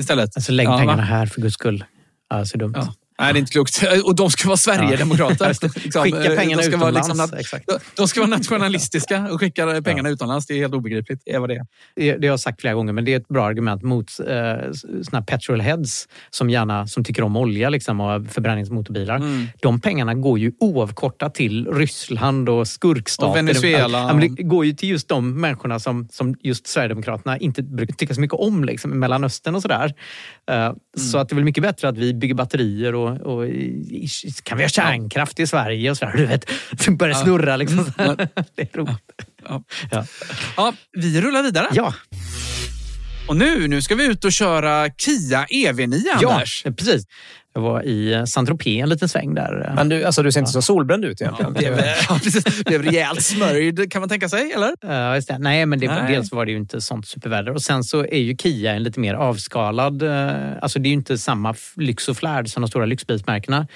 istället. Alltså lägg Ja, va? pengarna här för guds skull. Ja, så dumt. Ja. Nej, det är inte klokt. Och de ska vara Sverigedemokrater. Liksom, Skicka pengarna de ska vara utomlands. liksom nat- Exakt. de- de ska vara nationalistiska och skicka pengarna utomlands. Det är helt obegripligt. Det är vad det är. Det, det har jag sagt flera gånger, men det är ett bra argument mot eh, såna petrolheads som gärna som tycker om olja liksom, och förbränningsmotorbilar. Mm. De pengarna går ju oavkortat till Ryssland och skurkstater. Och Venezuela. Ja, det går ju till just de människorna som, som just Sverigedemokraterna inte brukar tycka så mycket om, liksom, Mellanöstern och sådär. Eh, Så att det är väl mycket bättre att vi bygger batterier och, och i- kan vi ha kärnkraft i Sverige och sådär. Du vet, det börjar Ja. snurra liksom. Mm. det är roligt. Ja. Ja. Ja, vi rullar vidare. Ja. Och nu, nu ska vi ut och köra Kia EV9, Ja, Anders. precis. Jag var i Saint-Tropez en liten sväng där. Men du, alltså, du ser inte så solbränd ut egentligen. Blev, ja, precis. Blev rejält smörjd kan man tänka sig, eller? Just det. Nej, men det, Nej. dels var det ju inte sånt superväder. Och sen så är ju Kia en lite mer avskalad... eh, Alltså det är ju inte samma lyx och flärd som de stora lyxbilsmärkena.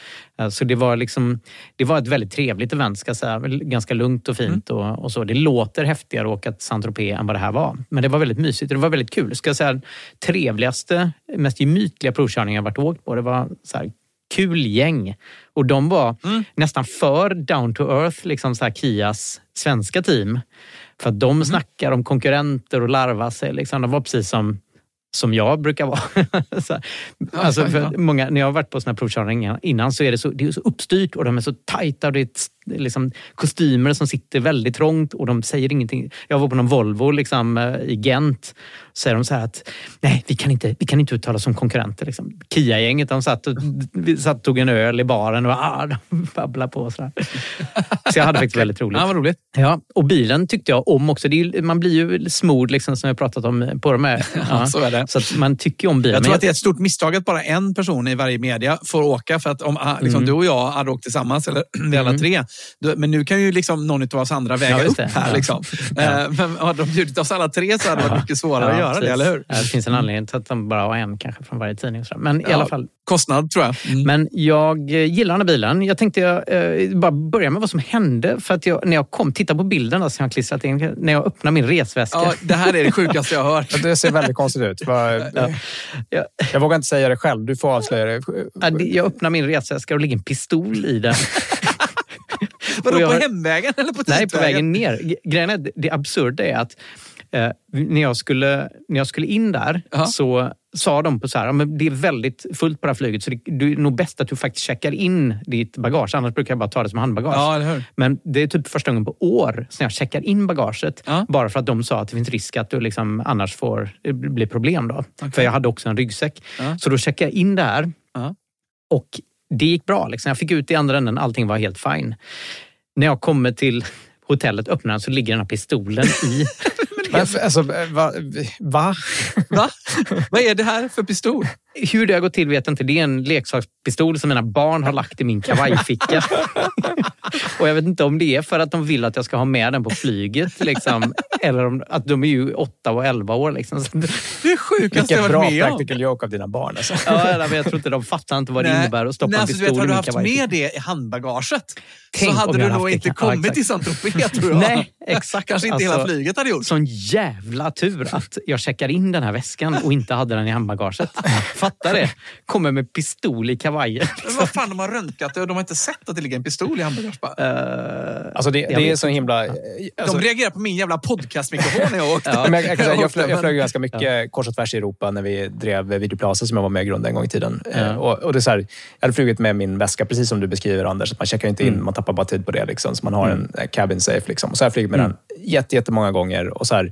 Eh, Så det var, liksom, det var ett väldigt trevligt event, ska säga. Ganska lugnt och fint. Och, och så. Det låter häftigare att åka till Saint-Tropez än vad det här var. Men det var väldigt mysigt och det var väldigt kul. Ska jag säga, trevligaste, mest gemytliga provkörningar jag varit och åkt på. Det var så här, kul gäng. Och de var nästan för down to earth, liksom så här Kias svenska team. För att de snackar om konkurrenter och larvar sig. Liksom. De var precis som, som jag brukar vara. alltså, för många, när jag har varit på såna här provkörningar innan så är det så, det är så uppstyrt och de är så tajta. Och det är ett, liksom, kostymer som sitter väldigt trångt och de säger ingenting. Jag var på någon Volvo liksom, eh, i Gent. säger de så här att nej, vi kan inte, vi kan inte uttala oss som konkurrenter. Liksom. Kia-gänget de satt och, satt tog en öl i baren och ah, de babblade på. Så, här. så jag hade faktiskt väldigt roligt. Ja, vad roligt. Ja, och bilen tyckte jag om också. Ju- man blir ju smord liksom, som jag pratat om på de här. Ja, så är det. Så man tycker om bilen. Jag tror att det är ett stort misstag att bara en person i varje media får åka. För att om ah, liksom, Mm. du och jag hade åkt tillsammans, eller vi alla Mm. tre. Men nu kan ju liksom någon av oss andra väga Ja, upp det. här. Ja. Liksom. Ja. Eh, Men hade de bjudit oss alla tre så hade det varit mycket svårare att göra det, precis. eller hur? Ja, det finns en anledning till att de bara har en kanske från varje tidning. Men i Ja, alla fall. Kostnad tror jag. Mm. Men jag gillar den här bilen. Jag tänkte jag, eh, bara börja med vad som hände. För att jag, när jag kom, titta på bilden som jag har klistrat in, när jag öppnar min resväska. Ja, det här är det sjukaste jag har hört. Det ser väldigt konstigt ut. Jag vågar inte säga det själv. Du får avslöja det. Ja, det- Jag öppnar min resväska och det ligger en pistol i den. Vadå, jag på hemvägen eller på Nej, på vägen ner. Grejen är, det absurda är att eh, när, jag skulle, när jag skulle in där så sa de på så här, ja, men det är väldigt fullt på det här flyget så det, det är nog bäst att du faktiskt checkar in ditt bagage. Annars brukar jag bara ta det som handbagage. Ja, hur? Men det är typ första gången på år som jag checkar in bagaget. Bara för att de sa att det finns risk att du liksom annars får det blir problem. Då. För jag hade också en ryggsäck. Så då checkade jag in det här. Och det gick bra. Liksom. Jag fick ut i andra änden, allting var helt fine. När jag kommer till hotellet, öppnar den, så ligger den här pistolen i... Men, alltså, va? Va? va? Vad är det här för pistol? Hur det har gått till vet jag inte. Det är en leksakspistol som mina barn har lagt i min kavajficka. och jag vet inte om det är för att de vill att jag ska ha med den på flyget. Liksom. Eller om, att de är ju åtta och elva år. Liksom. Det är sjukaste jag varit bra med om. practical joke av dina barn. Alltså. Ja, men jag tror inte de fattar inte vad det innebär att stoppa Nej, en alltså, du vet, pistol Har i du min haft med det i handbagaget Tänk så hade du nog det. inte Ja, kommit exakt. till Saint-Tropez tror jag. Nej, exakt. Kanske inte hela Alltså, flyget hade gjort. Sån jävla tur att jag checkar in den här väskan och inte hade den i handbagaget. Fatta det. Kommer med pistol i kavajen. Men vad fan, de har röntgat det och de har inte sett att det ligger en pistol i handbagaget. bara. Alltså det, det är så himla... Alltså, De reagerar på min jävla podcastmikrofon när jag åkte. Ja, men jag, säga, jag, flög, jag flög ganska mycket kors och tvärs i Europa när vi drev Videoplaza som jag var med i grunden en gång i tiden. Ja. Eh, Och, och det är så här, jag hade flugit med min väska, precis som du beskriver Anders. Att man checkar inte in, Mm. man tappar bara tid på det. Liksom, så man har en eh, cabin safe. Liksom. Och så har jag flugit med Mm. den jätte, jättemånga gånger. Och så här,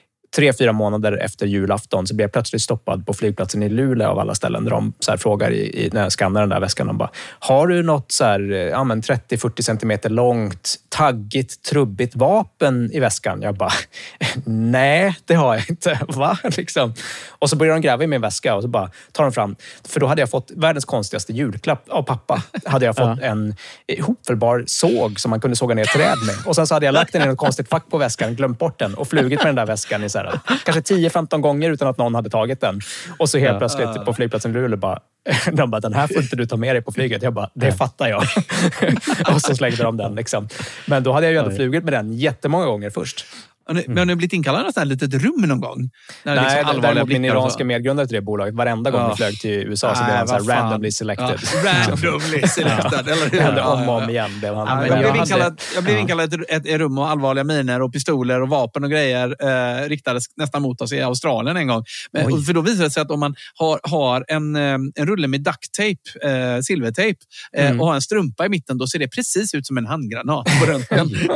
tre, fyra månader efter julafton så blev jag plötsligt stoppad på flygplatsen i Luleå av alla ställen. Där de så här frågar i, när jag skannar den där väskan. De bara, har du något så här, eh, ja, men 30-40 centimeter långt, taggigt, trubbigt vapen i väskan? Jag bara, nej, det har jag inte. Va? Liksom. Och så börjar de gräva i min väska och så bara tar de fram, för då hade jag fått världens konstigaste julklapp av pappa. Hade jag fått en hopfällbar såg som man kunde såga ner träd med. Och sen så hade jag lagt den i något konstigt fack på väskan, glömt bort den och flugit med den där väskan i så här, kanske 10-15 gånger utan att någon hade tagit den. Och så helt Ja. plötsligt på flygplatsen i Luleå bara, de bara, den här får inte du ta med dig på flyget. Jag bara, det fattar jag. och så slängde de den. Liksom. Men då hade jag ju ändå flugit med den jättemånga gånger först. Har ni- Men har ni blivit inkallade i här litet rum någon gång? När Nej, liksom allvarliga däremot min iranska medgrundare till det bolaget, varenda gång Ja. vi flög till USA så blev han så här randomly selected. Ja, randomly selected, eller hur? Det hände om och om igen. Blev han, Ja, men jag, blev inkallad, jag blev inkallad till ett, ett rum och allvarliga miner och pistoler och vapen och grejer eh, riktades nästan mot oss i Australien en gång. Men, för då visade det sig att om man har, har en, eh, en rulle med duct tape, eh, silvertejp eh, Mm. och har en strumpa i mitten, då ser det precis ut som en handgranat på röntgen.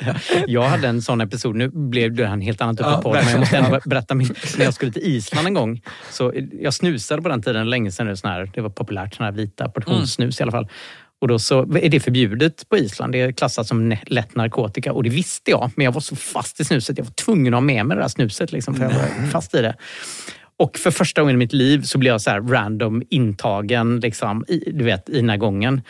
Jag hade en sån episod, nu blev det en helt annat typ av podd, men jag måste ändå berätta min, när jag skulle till Island en gång. Så jag snusade på den tiden, länge sedan nu, sån här, det var populärt, sån här vita portionssnus i alla fall. Och då så är det förbjudet på Island. Det är klassat som lätt narkotika och det visste jag. Men jag var så fast i snuset. Jag var tvungen att ha med mig det där snuset liksom, för jag var fast i det. Och för första gången i mitt liv så blev jag så här random intagen liksom, i, du vet, i den här gången.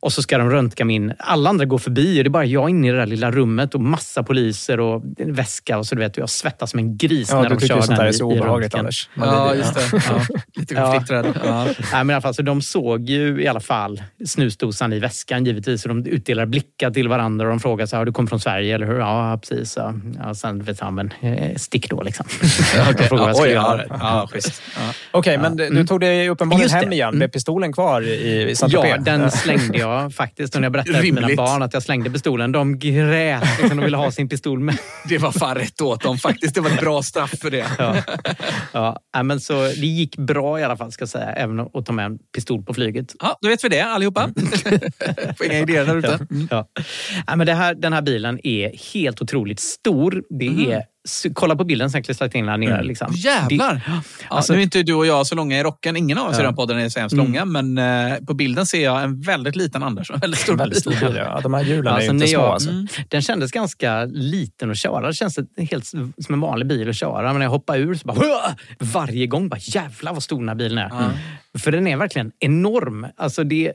Och så ska de röntga min... Alla andra går förbi och det är bara jag inne i det där lilla rummet och massa poliser och en väska. Och så du vet, jag svettas som en gris Ja, när du de tycker kör sånt den där är i- så i obehagligt, röntgen. Anders. Ja, just det. Ja. Lite konflikträdd. Ja. Nej, men alltså, de såg ju i alla fall snusdosan i väskan givetvis. Och de utdelar blickar till varandra och de frågar så här, har du kommit från Sverige eller hur? Ja, precis. Ja. Ja, sen vet jag, men eh, stick då liksom. De frågar ska Oj, ja, ja, schysst. Ja. Okej, men du- du tog dig uppenbarligen Just det. hem igen. Mm. Blev pistolen kvar i, i saint Ja, den slängde jag faktiskt. Och när jag berättade för mina barn att jag slängde pistolen, de grät. Liksom, de ville ha sin pistol med. Det var fan rätt åt dem faktiskt. Det var ett bra straff för det. Ja. Ja, men så det gick bra i alla fall, ska jag säga, även att ta med en pistol på flyget. Ja, då vet vi det allihopa. Får inga idéer där ute. Mm. Ja. Nej, men här, den här bilen är helt otroligt stor. Det är, s- kolla på bilden, sen klistrat in den ner. Liksom. Jävlar! Det, Ja, Alltså- nu är inte du och jag så långa i rocken. Ingen av oss i Ja. den podden är så hemskt Mm. långa, men eh, på bilden ser jag en väldigt liten Anders. och En väldigt stor Väldigt stor bil. ja. De här hjulen är Alltså, ju inte små. jag- Alltså. Mm. Den kändes ganska liten att köra. Det känns helt som en vanlig bil att köra. Men när jag hoppade ur så bara... Varje gång bara jävlar vad stor den här bilen är. För den är verkligen enorm. Alltså det,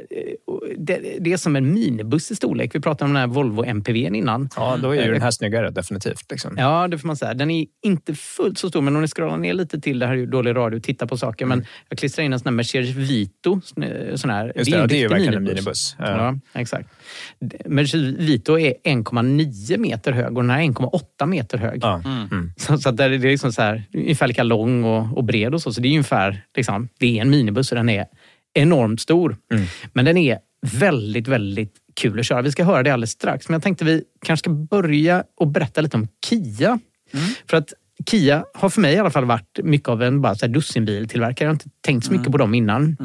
det, det är som en minibuss i storlek. Vi pratade om den här Volvo MPVn innan. Ja, då är ju den här snyggare definitivt. Liksom. Ja, det får man säga. Den är inte fullt så stor, men om ni scrollar ner lite till, det här är ju dålig radio, titta på saker, men jag klistrar in en sån här Mercedes Vito. sån- här, Mm. Just det, det är ju verkligen en minibuss. Ja. Ja, exakt. Mercedes Vito är 1,9 meter hög och den här är 1,8 meter hög. Ja. Mm. Så, så att det är liksom så här, ungefär lika lång och, och bred och så. Så det är ungefär, liksom, det är en minibuss och den är enormt stor. Mm. Men den är väldigt, väldigt kul att köra. Vi ska höra det alldeles strax. Men jag tänkte vi kanske ska börja och berätta lite om Kia. Mm. För att Kia har för mig i alla fall varit mycket av en bara så här dussinbiltillverkare. Jag har inte tänkt så mycket Mm. på dem innan.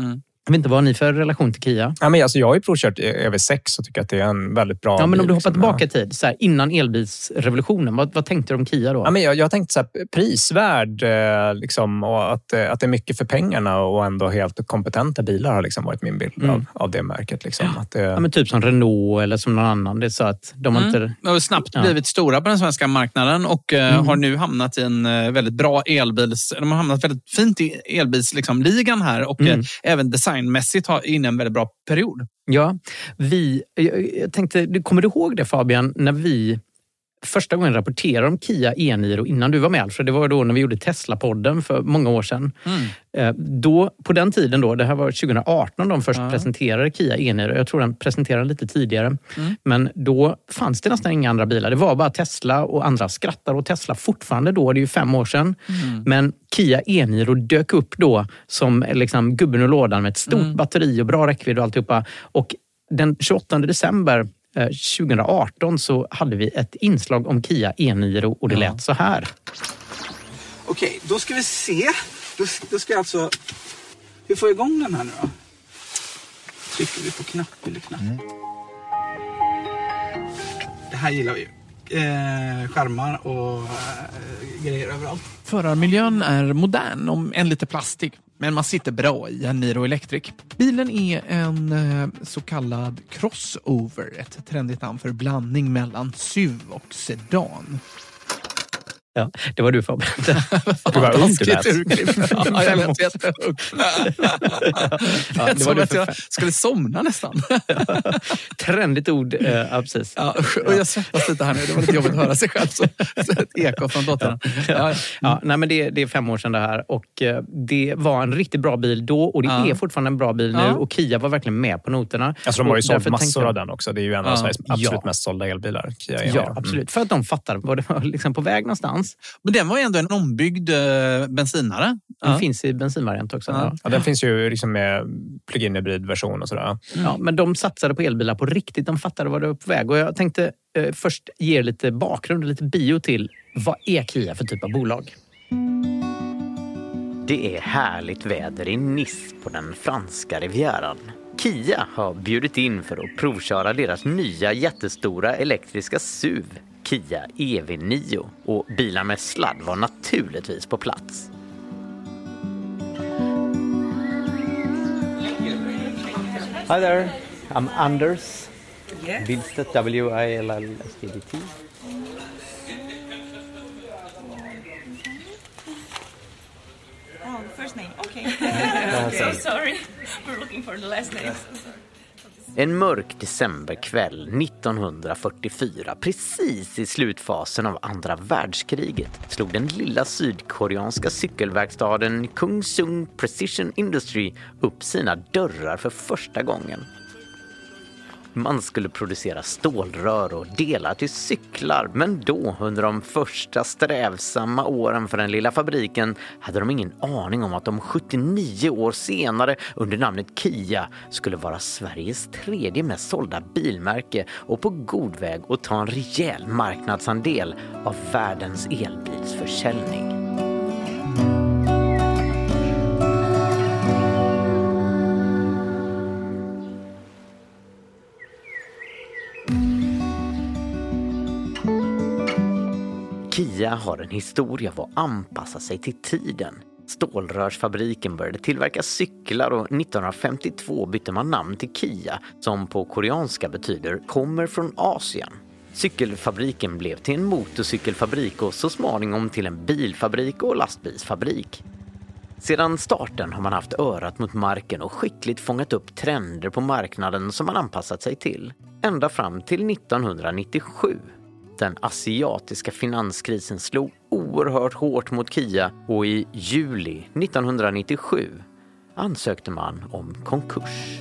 Jag vet inte, vad har ni för relation till Kia? Ja, men alltså, jag har ju provkört EV6 och tycker att det är en väldigt bra Ja, men om bil, du hoppar liksom. tillbaka i tid, så här, innan elbilsrevolutionen, vad, vad tänkte du om Kia då? Ja, men jag, jag tänkte så här, prisvärd eh, liksom, och att, eh, att det är mycket för pengarna och ändå helt kompetenta bilar har liksom varit min bild Mm. av, av det märket. Liksom. Att det, Ja, men typ som Renault eller som någon annan. Det är så att de har Mm. inte... De har snabbt Ja. blivit stora på den svenska marknaden och eh, Mm. har nu hamnat i en eh, väldigt bra elbils... De har hamnat väldigt fint i elbilsligan liksom, här och Mm. eh, även designmässigt har inne en väldigt bra period. Ja, vi... Jag, tänkte, kommer du ihåg det Fabian, när vi första gången rapporterade om Kia e-Niro innan du var med Alfred? Det var då när vi gjorde Tesla-podden för många år sedan. Eh, Då, på den tiden, då, det här var 2018 de först Ja. presenterade Kia e-Niro. Jag tror den presenterade lite tidigare. Mm. Men då fanns det nästan inga andra bilar. Det var bara Tesla och andra skrattar åt Tesla fortfarande då. Det är ju fem år sedan. Mm. Men Kia e-Niro dök upp då som liksom gubben ur lådan med ett stort Mm. batteri och bra räckvidd och alltihopa. Och den 28 december 2018 så hade vi ett inslag om Kia e-Niro och det Ja. lät så här. Okej, då ska vi se. Då, då ska jag alltså... Hur får jag igång den här nu då? Trycker vi på knapp eller knapp? Det här gillar vi ju. Eh, skärmar och eh, grejer överallt. Förarmiljön är modern, om än lite plastig. Men man sitter bra i en Niro Electric. Bilen är en eh, så kallad crossover, ett trendigt namn för blandning mellan SUV och sedan. Ja, det var du Fabian. Du var du lät. Ja, jag lät jätteung. Ja, det var som du att jag skulle somna nästan. Trendigt ord. eh, Ja, precis. Ja, och jag svettas lite här nu. Det var lite jobbigt att höra sig själv. Så, ett eko från dottern. Ja, ja, nej, men det, det är fem år sedan det här och eh, det var en riktigt bra bil då och det Ja. är fortfarande en bra bil nu Ja. och Kia var verkligen med på noterna. Alltså, de har ju sålt massor tänkte- av den också. Det är ju en av Ja. Sveriges absolut Ja. mest sålda elbilar. Kia. Ja, Mm. absolut. För att de fattar vad det var liksom på väg någonstans. Men den var ju ändå en ombyggd eh, bensinare. Den finns i bensinvariant också. Ja. Ja. Ja, den finns ju liksom med plug-in hybrid-version och sådär. Ja, men de satsade på elbilar på riktigt. De fattade vad det var på väg. Och jag tänkte eh, först ge er lite bakgrund och lite bio till vad är Kia för typ av bolag? Det är härligt väder i Nice på den franska rivieran. Kia har bjudit in för att provköra deras nya jättestora elektriska SUV, Kia EV9. Och bilar med sladd var naturligtvis på plats. Hi there, I'm Anders. Yes. Billstedt, W-I-L-L-S-T-D-T. Oh, first name. Okay. So sorry. sorry. We're looking for the last name. En mörk decemberkväll 1944, precis i slutfasen av andra världskriget, slog den lilla sydkoreanska cykelverkstaden Kungsung Precision Industry upp sina dörrar för första gången. Man skulle producera stålrör och delar till cyklar men då, under de första strävsamma åren för den lilla fabriken, hade de ingen aning om att de 79 år senare under namnet Kia skulle vara Sveriges tredje mest sålda bilmärke och på god väg att ta en rejäl marknadsandel av världens elbilsförsäljning. Kia har en historia av att anpassa sig till tiden. Stålrörsfabriken började tillverka cyklar och 1952 bytte man namn till Kia som på koreanska betyder kommer från Asien. Cykelfabriken blev till en motorcykelfabrik och så småningom till en bilfabrik och lastbilsfabrik. Sedan starten har man haft örat mot marken och skickligt fångat upp trender på marknaden som man anpassat sig till. Ända fram till 1997. Den asiatiska finanskrisen slog oerhört hårt mot Kia och i juli 1997 ansökte man om konkurs.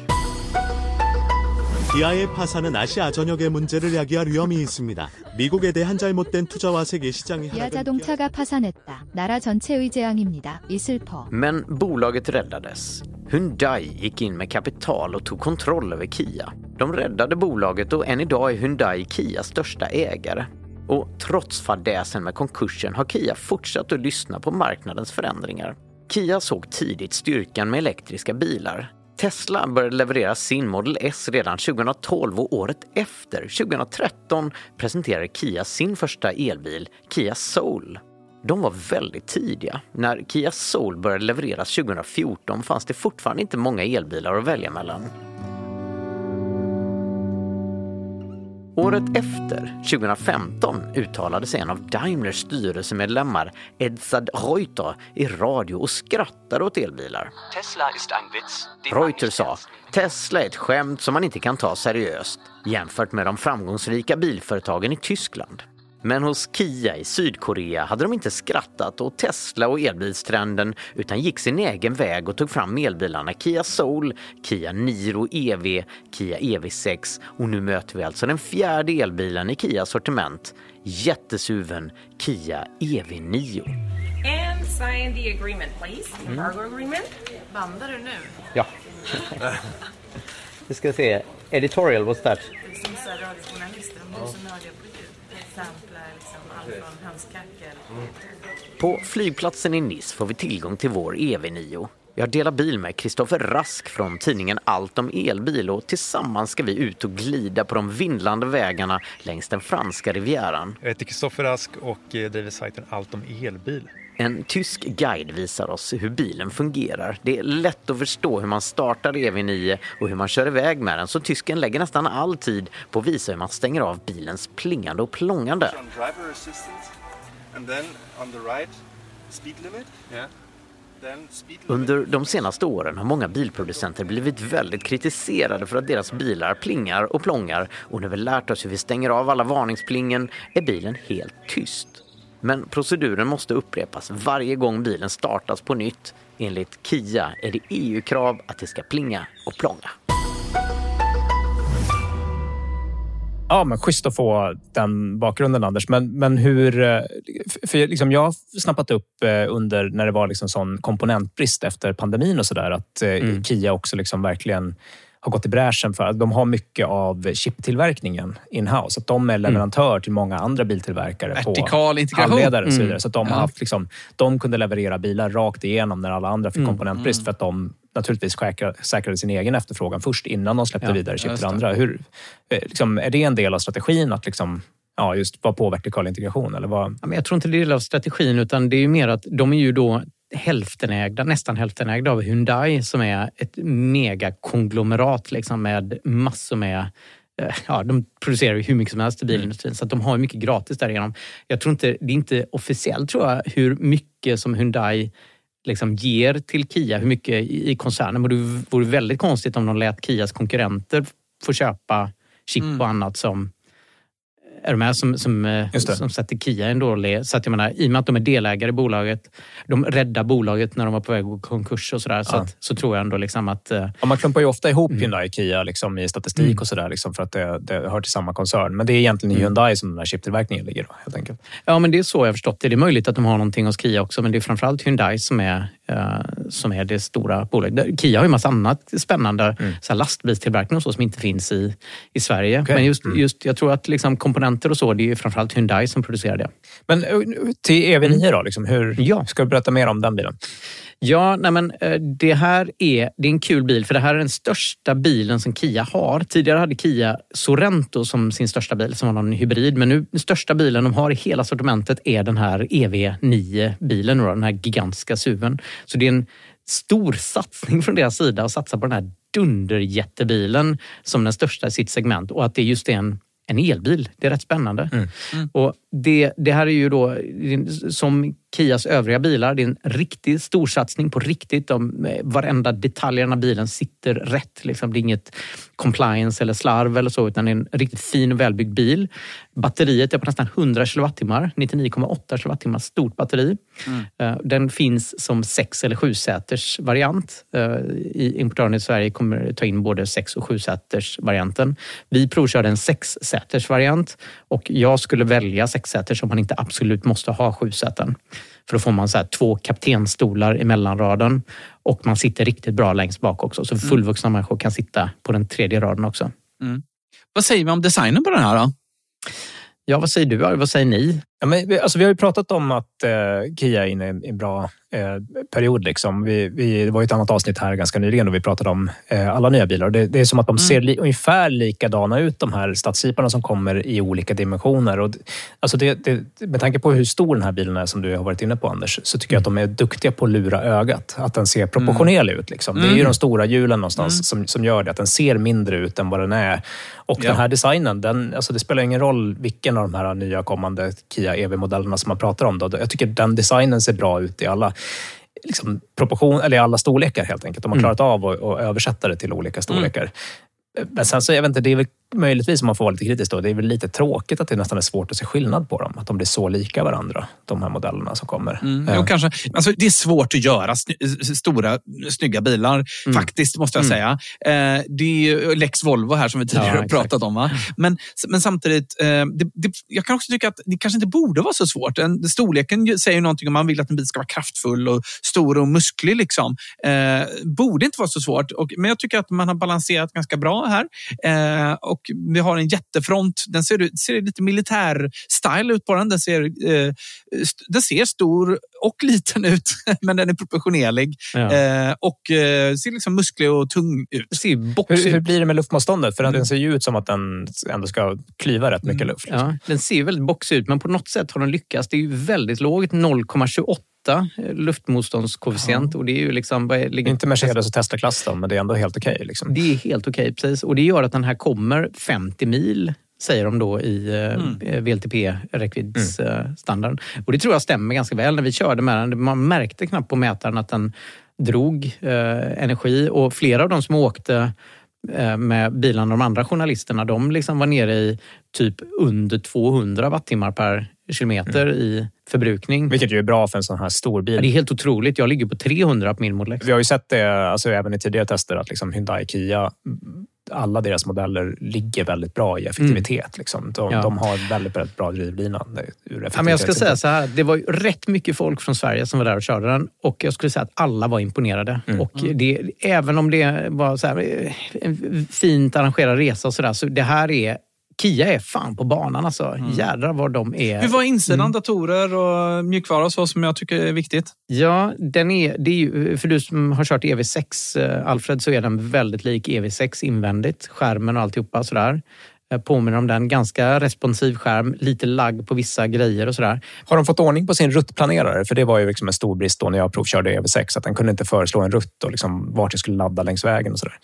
기아의 파산은 아시아 전역의 문제를 야기할 위험이 있습니다. 미국에 대한 잘못된 투자와 세계 시장의 기아 하락은 자동차가 파산했다. 나라 전체의 재앙입니다. 이 슬퍼. Men bolaget räddades. Hyundai gick in med kapital och tog kontroll över Kia. De räddade bolaget och än idag är Hyundai Kias största ägare. Och trots fadäsen med konkursen har Kia fortsatt att lyssna på marknadens förändringar. Kia såg tidigt styrkan med elektriska bilar. Tesla började leverera sin Model S redan 2012 och året efter, 2013, presenterade Kia sin första elbil, Kia Soul. De var väldigt tidiga. När Kia Soul började levereras 2014 fanns det fortfarande inte många elbilar att välja mellan. Året efter, 2015, uttalade sig en av Daimlers styrelsemedlemmar, Edzard Reuter, i radio och skrattade åt elbilar. Tesla ist ein Witz. Reuter sa Tesla är ett skämt som man inte kan ta seriöst jämfört med de framgångsrika bilföretagen i Tyskland. Men hos Kia i Sydkorea hade de inte skrattat åt Tesla och elbilstrenden utan gick sin egen väg och tog fram elbilarna Kia Soul, Kia Niro EV, Kia EV6 och nu möter vi alltså den fjärde elbilen i Kias sortiment, jättesuven Kia EV9. And sign the agreement, please. Mm. cargo agreement. Bandar du nu? Ja. Vi ska se. Editorial, what's that? Det är som så här radiojournalister, de är så nördiga på ljud. Från hönskackel. På flygplatsen i Nice får vi tillgång till vår EV9. Jag delar bil med Kristoffer Rask från tidningen Allt om elbil och tillsammans ska vi ut och glida på de vindlande vägarna längs den franska rivieran. Jag heter Kristoffer Rask och eh, driver sajten Allt om elbil. En tysk guide visar oss hur bilen fungerar. Det är lätt att förstå hur man startar EV9 och hur man kör iväg med den. Så tysken lägger nästan all tid på att visa hur man stänger av bilens plingande och plångande. Under de senaste åren har många bilproducenter blivit väldigt kritiserade för att deras bilar plingar och plångar. Och när vi lärt oss hur vi stänger av alla varningsplingen. Är bilen helt tyst. Men proceduren måste upprepas varje gång bilen startas på nytt. Enligt Kia är det EU-krav att det ska plinga och plånga. Ja, men schysst att få den bakgrunden, Anders. Men, men hur... eh, För liksom jag har snappat upp eh, under när det var liksom sån komponentbrist efter pandemin och sådär att eh, Kia också liksom verkligen har gått i bräschen för de har mycket av chiptillverkningen in-house. Att de är leverantör till många andra biltillverkare Vertikal på integration. och så Mm. vidare. Så att de, har haft liksom, de kunde leverera bilar rakt igenom när alla andra fick Mm. komponentbrist för att de naturligtvis säkra- säkrade sin egen efterfrågan först innan de släppte Ja, vidare chip till andra. Hur, eh, liksom, är det en del av strategin att liksom, ja, just vara på vertikal integration? Eller vad? Ja, men jag tror inte det är del av strategin utan det är ju mer att de är ju då hälftenägda, nästan hälftenägda av Hyundai som är ett megakonglomerat liksom med massor med eh, Ja, de producerar hur mycket som helst i bilindustrin så att de har mycket gratis därigenom. Jag tror inte, det är inte officiellt tror jag hur mycket som Hyundai liksom ger till Kia, hur mycket i i koncernen. Men det vore väldigt konstigt om de lät Kias konkurrenter få köpa chip och annat som är du med? Som, som, eh, som sätter Kia i en dålig... Så att jag menar, I och med att de är delägare i bolaget, de räddade bolaget när de var på väg att konkurs och sådär. Så, Ja. att, så tror jag ändå liksom att... eh, Ja, man klumpar ju ofta ihop Mm. Hyundai och Kia liksom, i statistik och sådär liksom, för att det, det hör till samma koncern. Men det är egentligen i Hyundai som den här chiptillverkningen ligger. Då, helt enkelt. Ja, men det är så jag har förstått det. Det är möjligt att de har någonting hos Kia också, men det är framförallt Hyundai som är, som är det stora bolaget. Kia har ju en massa annat spännande så här lastbilstillverkning och så som inte finns i, i Sverige. Men just, just, jag tror att liksom komponenter och så, det är framförallt Hyundai som producerar det. Men eh, till EV9 då, liksom, hur, Ja. ska du berätta mer om den bilen? Ja, nej men, eh, det här är, det är en kul bil för det här är den största bilen som Kia har. Tidigare hade Kia Sorento som sin största bil som var någon hybrid. Men nu den största bilen de har i hela sortimentet är den här EV9-bilen, den här gigantiska SUVen. Så det är en stor satsning från deras sida att satsa på den här dunderjättebilen som den största i sitt segment och att det just är en en elbil. Det är rätt spännande. Och det, det här är ju då, som Kias övriga bilar, det är en riktig storsatsning på riktigt. De, varenda detalj i bilen sitter rätt. Liksom. Det är inget compliance eller slarv eller så, utan det är en riktigt fin och välbyggd bil. Batteriet är på nästan 100 kilowattimmar, 99,8 kilowattimmar stort batteri. Eh, Den finns som sex eller sjusäters variant. Eh, I importören i Sverige kommer ta in både sex och sjusäters varianten. Vi provkörde en sexsäters variant och jag skulle välja sexsäters om man inte absolut måste ha sjusäten. För då får man så två kaptenstolar i mellanraden och man sitter riktigt bra längst bak också. Så fullvuxna människor kan sitta på den tredje raden också. Mm. Vad säger vi om designen på den här då? Ja, vad säger du? Vad säger ni? Ja, men, alltså, vi har ju pratat om att eh, Kia är inne i en, bra eh, period. Liksom. Vi, vi, det var ett annat avsnitt här ganska nyligen då vi pratade om eh, alla nya bilar. Det, det är som att de ser li, ungefär likadana ut, de här stadsjeeparna som kommer i olika dimensioner. Och, alltså det, det, med tanke på hur stor den här bilen är, som du har varit inne på Anders, så tycker jag att de är duktiga på att lura ögat. Att den ser proportionell ut. Liksom. Det är ju Mm. de stora hjulen någonstans som, som gör det. Att den ser mindre ut än vad den är. Och Ja. den här designen, den, alltså det spelar ingen roll vilken av de här nya kommande Kia EV-modellerna som man pratar om. Då. Jag tycker den designen ser bra ut i alla liksom, proportion, eller i alla storlekar helt enkelt. De har Mm. klarat av att, att översätta det till olika storlekar. Men sen så, jag vet inte, det är väl möjligtvis, om man får vara lite kritisk då, det är väl lite tråkigt att det nästan är svårt att se skillnad på dem. Att de blir så lika varandra, de här modellerna som kommer. Mm, Eh, jo, kanske. Alltså, det är svårt att göra sny stora, snygga bilar, faktiskt, måste jag Mm. säga. Eh, det är ju Lex Volvo här som vi tidigare Ja, pratat om. Va? Men, men samtidigt, eh, det, det, jag kan också tycka att det kanske inte borde vara så svårt. En, storleken säger ju någonting om man vill att en bil ska vara kraftfull och stor och musklig. Liksom. Eh, borde inte vara så svårt. Och, men jag tycker att man har balanserat ganska bra här. Eh, och vi har en jättefront. Den ser, ser lite militär-style ut på den. Den ser, eh, den ser stor och liten ut, men den är proportionerlig. Ja. Eh, och eh, ser liksom musklig och tung ut. Hur, hur blir det med luftmotståndet? För Mm. den ser ju ut som att den ändå ska klyva rätt mycket luft. liksom. Ja, den ser väldigt boxig ut, men på något sätt har den lyckats. Det är ju väldigt lågt, 0,28 luftmotståndskoefficient. Och det är ju liksom, är, Inte Mercedes och Tesla-klass då, men det är ändå helt okej. liksom. Det är helt okej, precis. Och det gör att den här kommer 50 mil säger de då i Mm. eh, VLTP-räckviddsstandarden. Och det tror jag stämmer ganska väl när vi körde med den. Man märkte knappt på mätaren att den drog eh, energi och flera av de som åkte eh, med bilarna, de andra journalisterna, de liksom var nere i typ under 200 wattimmar per kilometer i förbrukning. Vilket ju är bra för en sån här stor bil. Ja, det är helt otroligt. Jag ligger på 300 på min Model X. Vi har ju sett det alltså, även i tidigare tester att liksom Hyundai, Kia, alla deras modeller ligger väldigt bra i effektivitet. Liksom. De, Ja. de har väldigt, väldigt bra drivlina ur Ja, men jag ska säga så här, det var rätt mycket folk från Sverige som var där och körde den och jag skulle säga att alla var imponerade. Mm. Och det, även om det var så här, eh, en fint arrangerad resa och sådär, så det här är Kia är fan på banan alltså. Jädrar vad de är. Hur var insidan, Mm. datorer och mjukvara och så som jag tycker är viktigt? Ja, den är, det är ju, för du som har kört EV6, eh, Alfred, så är den väldigt lik EV6 invändigt. Skärmen och alltihopa sådär. Jag påminner om den. Ganska responsiv skärm, lite lagg på vissa grejer och sådär. Har de fått ordning på sin ruttplanerare? För det var ju liksom en stor brist då när jag provkörde EV6. Att den kunde inte föreslå en rutt och liksom vart jag skulle ladda längs vägen och sådär.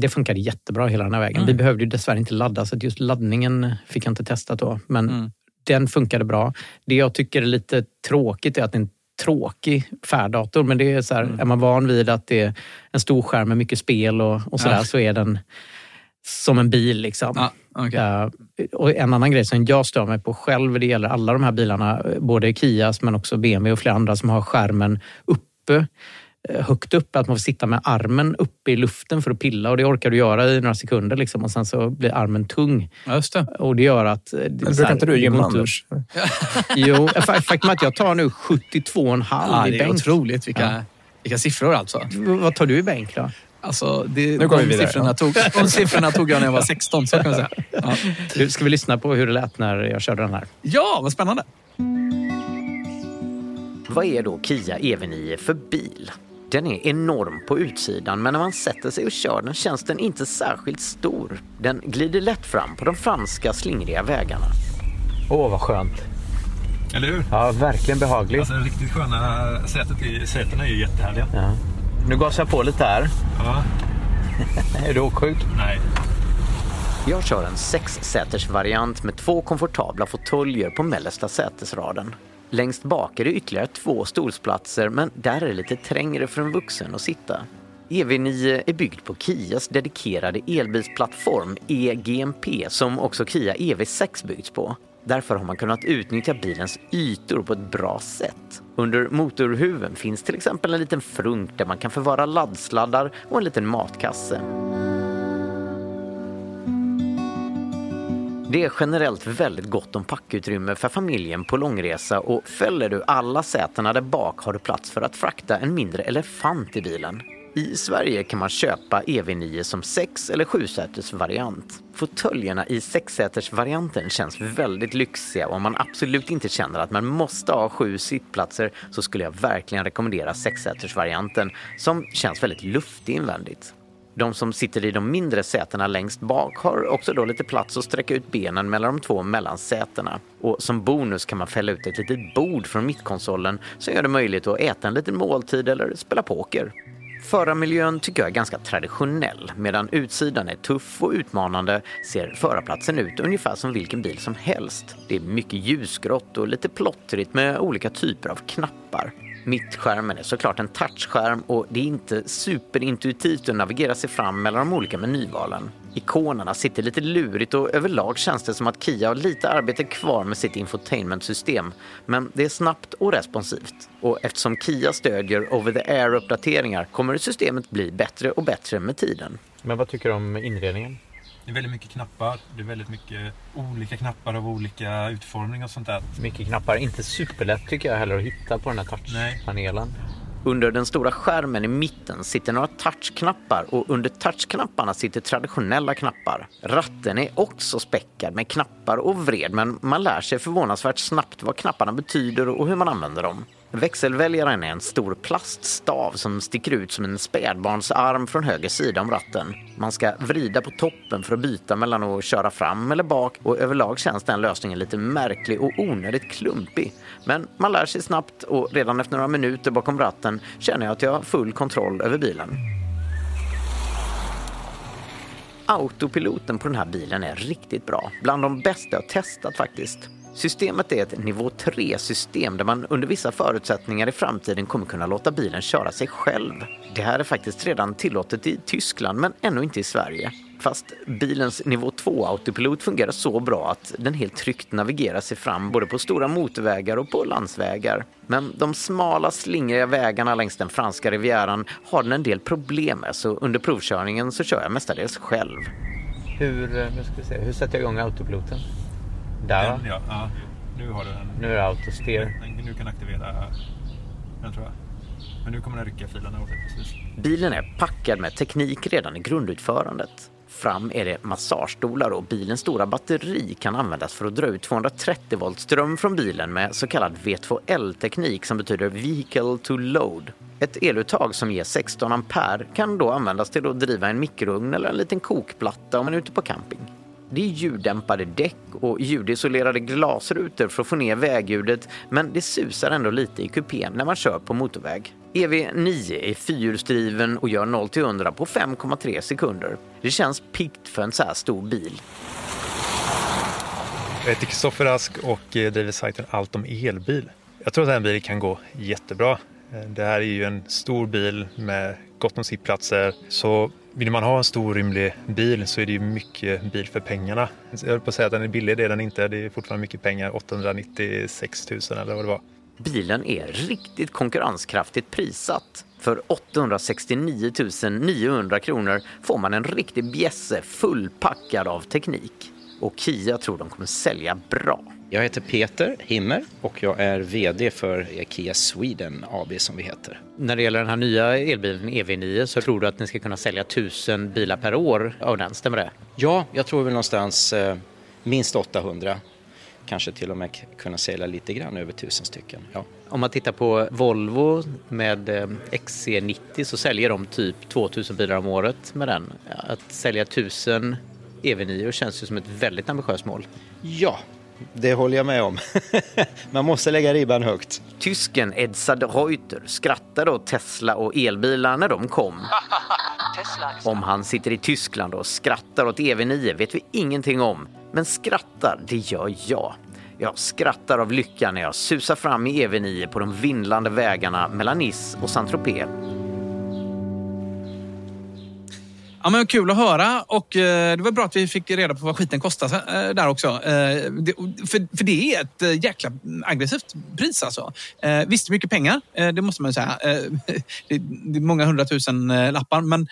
Det funkade jättebra hela den här vägen. Mm. Vi behövde ju dessvärre inte ladda, så just laddningen fick jag inte testa då. Men Mm. den funkade bra. Det jag tycker är lite tråkigt är att det är en tråkig färddator. Men det är så här, Mm. är man van vid att det är en stor skärm med mycket spel och, och sådär Ja. så är den som en bil. Liksom. Ja, okej. Eh, och en annan grej som jag stör mig på själv, det gäller alla de här bilarna, eh, både Kias men också BMW och flera andra som har skärmen uppe högt upp, att man får sitta med armen uppe i luften för att pilla och det orkar du göra i några sekunder liksom, och sen så blir armen tung. Ja, just det. Och det gör att... eh, det är Men brukar här, inte du gymma, Anders? Jo, fa- faktum är att jag tar nu 72,5 Ja, i det är bänk. otroligt. Vilka, vilka siffror alltså. Vad tar du i bänk då? Alltså, det, Nu går vi de, vidare, siffrorna ja. tog, de siffrorna tog jag när jag var 16, så kan man säga. Ja, Du, Ska vi lyssna på hur det lät när jag körde den här? ja vad spännande. Vad är då Kia EV9 för bil? Den är enorm på utsidan men när man sätter sig och kör den känns den inte särskilt stor. Den glider lätt fram på de franska slingriga vägarna. Åh, vad skönt. Eller hur? Ja, verkligen behagligt. Alltså riktigt sköna sätet i, sätena är ju jättehärliga. Ja. Nu gasar jag på lite här. Ja. Är du åksjuk? Nej. Jag kör en sexsäters-variant med två komfortabla fåtöljer på mellersta sätesraden. Längst bak är det ytterligare två stolsplatser men där är det lite trängre för en vuxen att sitta. EV9 är byggd på Kias dedikerade elbilsplattform EGMP som också Kia EV6 byggts på. Därför har man kunnat utnyttja bilens ytor på ett bra sätt. Under motorhuven finns till exempel en liten frunk där man kan förvara laddsladdar och en liten matkasse. Det är generellt väldigt gott om packutrymme för familjen på långresa och fäller du alla sätena där bak har du plats för att frakta en mindre elefant i bilen. I Sverige kan man köpa EV9 som 6 eller 7-säters variant. Fåtöljerna i 6-säters-varianten känns väldigt lyxiga och om man absolut inte känner att man måste ha sju sittplatser så skulle jag verkligen rekommendera 6-säters-varianten som känns väldigt luftig invändigt. De som sitter i de mindre sätena längst bak har också då lite plats att sträcka ut benen mellan de två mellansätena. Och som bonus kan man fälla ut ett litet bord från mittkonsolen som gör det möjligt att äta en liten måltid eller spela poker. Förarmiljön tycker jag är ganska traditionell. Medan utsidan är tuff och utmanande ser förarplatsen ut ungefär som vilken bil som helst. Det är mycket ljusgrått och lite plottrigt med olika typer av knappar. Mittskärmen är såklart en touchskärm och det är inte superintuitivt att navigera sig fram mellan de olika menyvalen. Ikonerna sitter lite lurigt och överlag känns det som att Kia har lite arbete kvar med sitt infotainmentsystem. Men det är snabbt och responsivt. Och eftersom Kia stödjer over-the-air-uppdateringar kommer systemet bli bättre och bättre med tiden. Men vad tycker du om inredningen? Det är väldigt mycket knappar. Det är väldigt mycket olika knappar av olika utformning och sånt där. Mycket knappar. Inte superlätt tycker jag heller att hitta på den här touchpanelen. Under den stora skärmen i mitten sitter några touchknappar och under touchknapparna sitter traditionella knappar. Ratten är också späckad med knappar och vred men man lär sig förvånansvärt snabbt vad knapparna betyder och hur man använder dem. Växelväljaren är en stor plaststav som sticker ut som en spädbarnsarm från höger sida om ratten. Man ska vrida på toppen för att byta mellan att köra fram eller bak och överlag känns den lösningen lite märklig och onödigt klumpig. Men man lär sig snabbt och redan efter några minuter bakom ratten känner jag att jag har full kontroll över bilen. Autopiloten på den här bilen är riktigt bra. Bland de bästa jag testat faktiskt. Systemet är ett nivå 3-system där man under vissa förutsättningar i framtiden kommer kunna låta bilen köra sig själv. Det här är faktiskt redan tillåtet i Tyskland men ännu inte i Sverige. Fast bilens nivå 2-autopilot fungerar så bra att den helt tryggt navigerar sig fram både på stora motorvägar och på landsvägar. Men de smala slingriga vägarna längs den franska rivieran har den en del problem med så under provkörningen så kör jag mestadels själv. Hur, eh, nu ska vi se, hur sätter jag igång autopiloten? Där Den, ja, ja. Nu har du den. Nu är det autosteer. Nu kan aktivera den tror jag. Men nu kommer den rycka filerna åt dig precis. Bilen är packad med teknik redan i grundutförandet. Fram är det massagestolar och bilens stora batteri kan användas för att dra ut 230 volt ström från bilen med så kallad V2L-teknik som betyder Vehicle to Load. Ett eluttag som ger 16 ampere kan då användas till att driva en mikrougn eller en liten kokplatta om man är ute på camping. Det är ljuddämpade däck och ljudisolerade glasrutor för att få ner vägljudet men det susar ändå lite i kupén när man kör på motorväg. EV9 är fyrhjulsdriven och gör 0 till 100 på 5,3 sekunder. Det känns piggt för en så här stor bil. Jag heter Kristoffer Ask och eh, driver sajten Allt om elbil. Jag tror att den här bilen kan gå jättebra. Eh, det här är ju en stor bil med gott om sittplatser. Så vill man ha en stor rymlig bil så är det ju mycket bil för pengarna. Jag höll på att säga att den är billig, det är den inte. Det är fortfarande mycket pengar, 896 000 eller vad det var. Bilen är riktigt konkurrenskraftigt prissatt. För 869 900 kronor får man en riktig bjässe fullpackad av teknik. Och Kia tror de kommer sälja bra. Jag heter Peter Himmer och jag är VD för Kia Sweden AB som vi heter. När det gäller den här nya elbilen EV9 så tror du att ni ska kunna sälja tusen bilar per år av den, stämmer det? Ja, jag tror väl någonstans eh, minst 800. Kanske till och med kunna sälja lite grann över tusen stycken. Ja. Om man tittar på Volvo med eh, XC90 så säljer de typ 2000 bilar om året med den. Att sälja 1000 EV9 känns ju som ett väldigt ambitiöst mål. ja, det håller jag med om. Man måste lägga ribban högt. Tysken Edzard Reuter skrattade åt Tesla och elbilar när de kom. Om han sitter i Tyskland och skrattar åt EV9 vet vi ingenting om. Men skrattar, det gör jag. Jag skrattar av lycka när jag susar fram i EV9 på de vindlande vägarna mellan Nice och Saint-Tropez. Ja, men kul att höra och eh, det var bra att vi fick reda på vad skiten kostar eh, där också. Eh, det, för, för det är ett jäkla aggressivt pris alltså. Visst, mycket pengar, det måste man säga. Det, det är många hundratusen lappar, men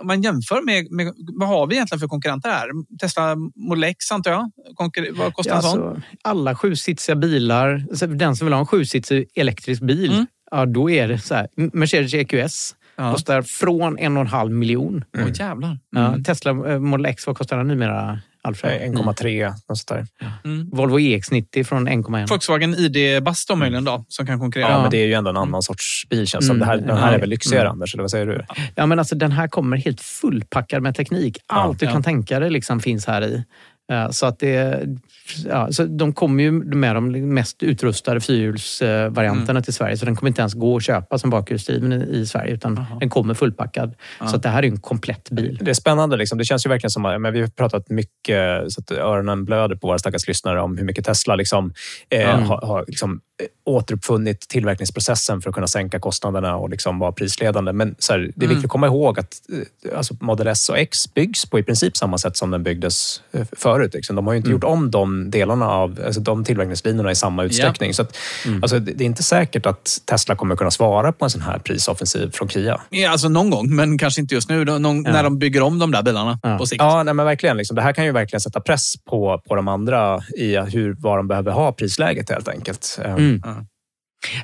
om man jämför med, med, vad har vi egentligen för konkurrenter här? Tesla Model X antar jag? Konkur, vad kostar Ja, en sån? alltså, alla sjusitsiga bilar, den som vill ha en sjusitsig elektrisk bil, Mm. ja då är det så här. Mercedes EQS Kostar från en och en halv miljon. Åh jävlar. Ja, Mm. Tesla eh, Model X, vad kostar den numera? Alfred? 1,3 något sånt där. Mm. Volvo EX90 från 1,1. Volkswagen ID Bus då möjligen då, som kan konkurrera. Ja, men det är ju ändå en annan sorts bil känns. Mm. det här, Den här Ja. är väl lyxigare Mm. Anders, eller vad säger du? Ja, men alltså, den här kommer helt fullpackad med teknik. Allt du Ja. kan tänka dig liksom finns här i. Eh, Så att det, ja, så de kommer ju med de mest utrustade fyrhjulsvarianterna Mm. till Sverige. Så den kommer inte ens gå att köpa som bakhjulsdriven i Sverige. Utan den kommer fullpackad. Så att det här är en komplett bil. Det är spännande. Liksom. Det känns ju verkligen som att men vi har pratat mycket så att öronen blöder på våra stackars lyssnare om hur mycket Tesla liksom, eh, Mm. har, har liksom, eh, återuppfunnit tillverkningsprocessen för att kunna sänka kostnaderna och liksom vara prisledande. Men så här, det är Mm. viktigt att komma ihåg att eh, alltså Model S och X byggs på i princip samma sätt som den byggdes eh, förut. Liksom. De har ju inte Mm. gjort om de delarna av alltså de tillverkningslinjerna i samma utsträckning. Så att, Mm. alltså, det är inte säkert att Tesla kommer kunna svara på en sån här prisoffensiv från Kia. Ja, alltså någon gång, men kanske inte just nu. Någon, Ja. När de bygger om de där bilarna på sikt. Ja, nej, men verkligen. Liksom. Det här kan ju verkligen sätta press på, på de andra i hur, vad de behöver ha prisläget helt enkelt. Eh, Mm.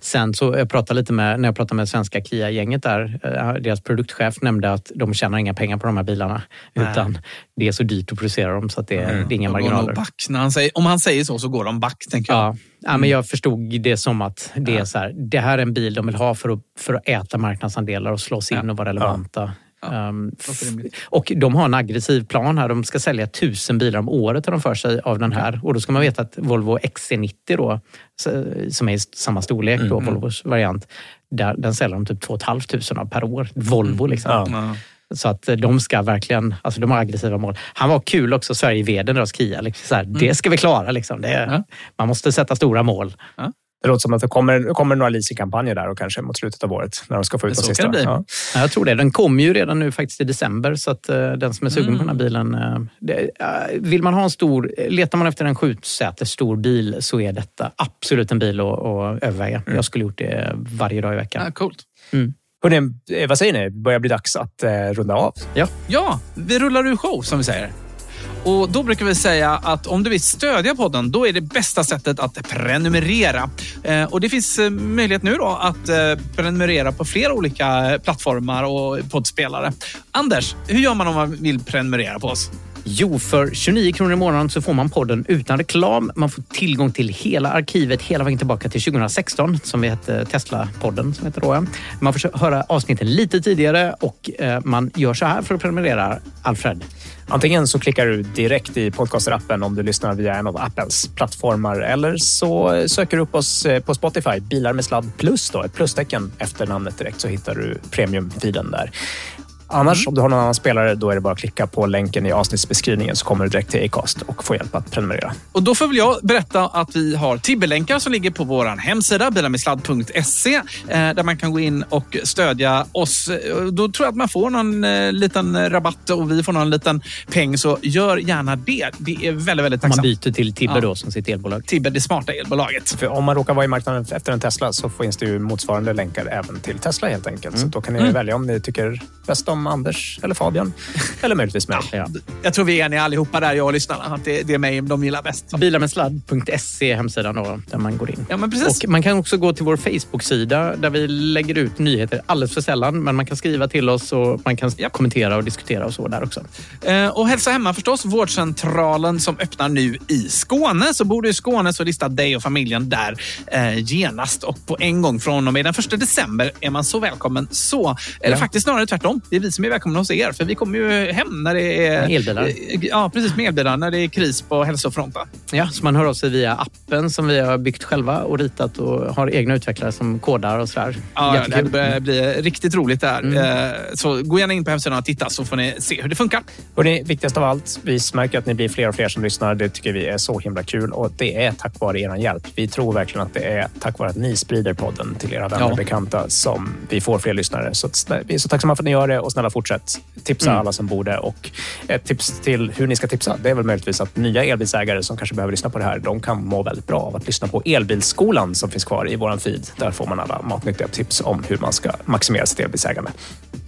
Sen så jag pratade lite med, när jag pratade med svenska Kia-gänget där, eh, deras produktchef nämnde att de tjänar inga pengar på de här bilarna. Nej. Utan det är så dyrt att producera dem så att det, Mm. det är inga De marginaler. back. När han säger, om han säger så, så går de back, tänker jag. Ja, ja men jag förstod det som att det är så här, det här är en bil de vill ha för att, för att äta marknadsandelar och slå sig in och vara relevanta. Um, och de har en aggressiv plan här. De ska sälja tusen bilar om året har de för sig av den här. Och då ska man veta att Volvo XC90 då, som är i samma storlek, då, Mm. Volvos variant, där, den säljer de typ 2 500 av per år. Volvo liksom. Ja. Så att eh, de ska verkligen, alltså de har aggressiva mål. Han var kul också, Sverigeveden, deras Kia. Liksom, så här, Mm. Det ska vi klara. Liksom. Det, Man måste sätta stora mål. Det låter som att det kommer, kommer några leasingkampanjer där och kanske mot slutet av året när de ska få ut de sista. kan det bli. Ja. Ja, jag tror det. Den kommer ju redan nu faktiskt i december så att eh, den som är sugen Mm. på den här bilen... eh, det, eh, vill man ha en stor... Letar man efter en sjusätes stor bil så är detta absolut en bil att, att överväga. Jag skulle gjort det varje dag i veckan. Ja, coolt. Mm. Hörrni, vad säger ni? Börjar bli dags att runda av? Ja. Ja, vi rullar ur show som vi säger. Och Då brukar vi säga att om du vill stödja podden, då är det bästa sättet att prenumerera. Eh, och Det finns eh, möjlighet nu då att eh, prenumerera på flera olika plattformar och poddspelare. Anders, hur gör man om man vill prenumerera på oss? Jo, för 29 kronor i månaden så får man podden utan reklam. Man får tillgång till hela arkivet hela vägen tillbaka till 2016 som vi hette Tesla-podden. Som heter då. Man får höra avsnitten lite tidigare och eh, man gör så här för att prenumerera. Alfred? Antingen så klickar du direkt i podcasterappen om du lyssnar via en av Apples plattformar eller så söker du upp oss eh, på Spotify, Bilar med sladd plus, då, ett plustecken efter namnet direkt så hittar du premiumfiden där. Annars, om du har någon annan spelare, då är det bara att klicka på länken i avsnittsbeskrivningen så kommer du direkt till Acast och får hjälp att prenumerera. Och Då får väl jag berätta att vi har Tibberlänkar som ligger på vår hemsida bilarmedsladd.se eh, där man kan gå in och stödja oss. Eh, Då tror jag att man får någon eh, liten rabatt och vi får någon liten peng, så gör gärna det. Det är väldigt, väldigt Om man tacksamt. byter till Tibber Ja. då som sitt elbolag. Tibber, det smarta elbolaget. För om man råkar vara i marknaden efter en Tesla så finns det ju motsvarande länkar även till Tesla helt enkelt. Så då kan ni Mm. välja om ni tycker bäst om Anders eller Fabian eller möjligtvis mig. Jag tror vi är eniga allihopa där, jag och lyssnarna, att det, det är mig de gillar bäst. Bilarmedsladd.se är hemsidan då, där man går in. Ja, men precis. Och man kan också gå till vår Facebook-sida där vi lägger ut nyheter alldeles för sällan. Men man kan skriva till oss och man kan kommentera och diskutera och så där också. Eh, Och hälsa hemma förstås, vårdcentralen som öppnar nu i Skåne. Så bor du i Skåne så lista dig och familjen där eh, genast och på en gång från och med den första december är man så välkommen så. Eller Ja. faktiskt snarare tvärtom. Det är vi som är välkomna hos er för vi kommer ju hem när det är... Med elbilar. Ja, precis med elbilar när det är kris på hälsofronten. Ja, så man hör av sig via appen som vi har byggt själva och ritat och har egna utvecklare som kodar och sådär. Ja, det Jättekul. börjar bli riktigt roligt där. Mm. Eh, Så gå gärna in på hemsidan och titta så får ni se hur det funkar. Hörrni, viktigast av allt, vi märker att ni blir fler och fler som lyssnar. Det tycker vi är så himla kul och det är tack vare er hjälp. Vi tror verkligen att det är tack vare att ni sprider podden till era vänner och Ja. bekanta som vi får fler lyssnare. Så vi är så tacksamma för att ni gör det och snälla fortsätt tipsa Mm. alla som borde. Och ett tips till hur ni ska tipsa, det är väl möjligtvis att nya elbilsägare som kanske behöver lyssna på det här, de kan må väldigt bra av att lyssna på Elbilsskolan som finns kvar i våran feed. Där får man alla matnyttiga tips om hur man ska maximera sitt elbilsägande.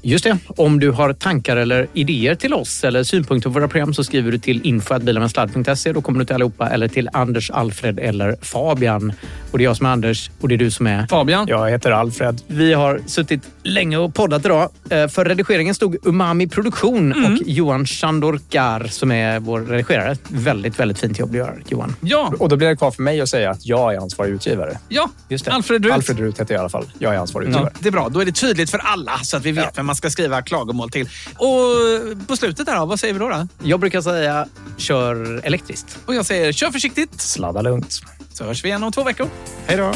Just det. Om du har tankar eller idéer till oss eller synpunkter på våra program så skriver du till info.bilarmedsladd.se. Då kommer du till allihopa eller till Anders, Alfred eller Fabian Och det är jag som är Anders och det är du som är... Fabian. Jag heter Alfred. Vi har suttit länge och poddat idag. Eh, För redigeringen stod Umami Produktion Mm. och Johan Chandorkar som är vår redigerare. Väldigt, väldigt fint jobb du gör, Johan. Ja. Och då blir det kvar för mig att säga att jag är ansvarig utgivare. Ja, Just det. Alfred Rut. Alfred Rut heter jag i alla fall. Jag är ansvarig Ja, utgivare. det är bra. Då är det tydligt för alla så att vi vet vem man ska skriva klagomål till. Och på slutet där vad säger vi då? då? Jag brukar säga kör elektriskt. Och jag säger kör försiktigt. Sladda lugnt. Så hörs vi igen om två veckor. Hej då.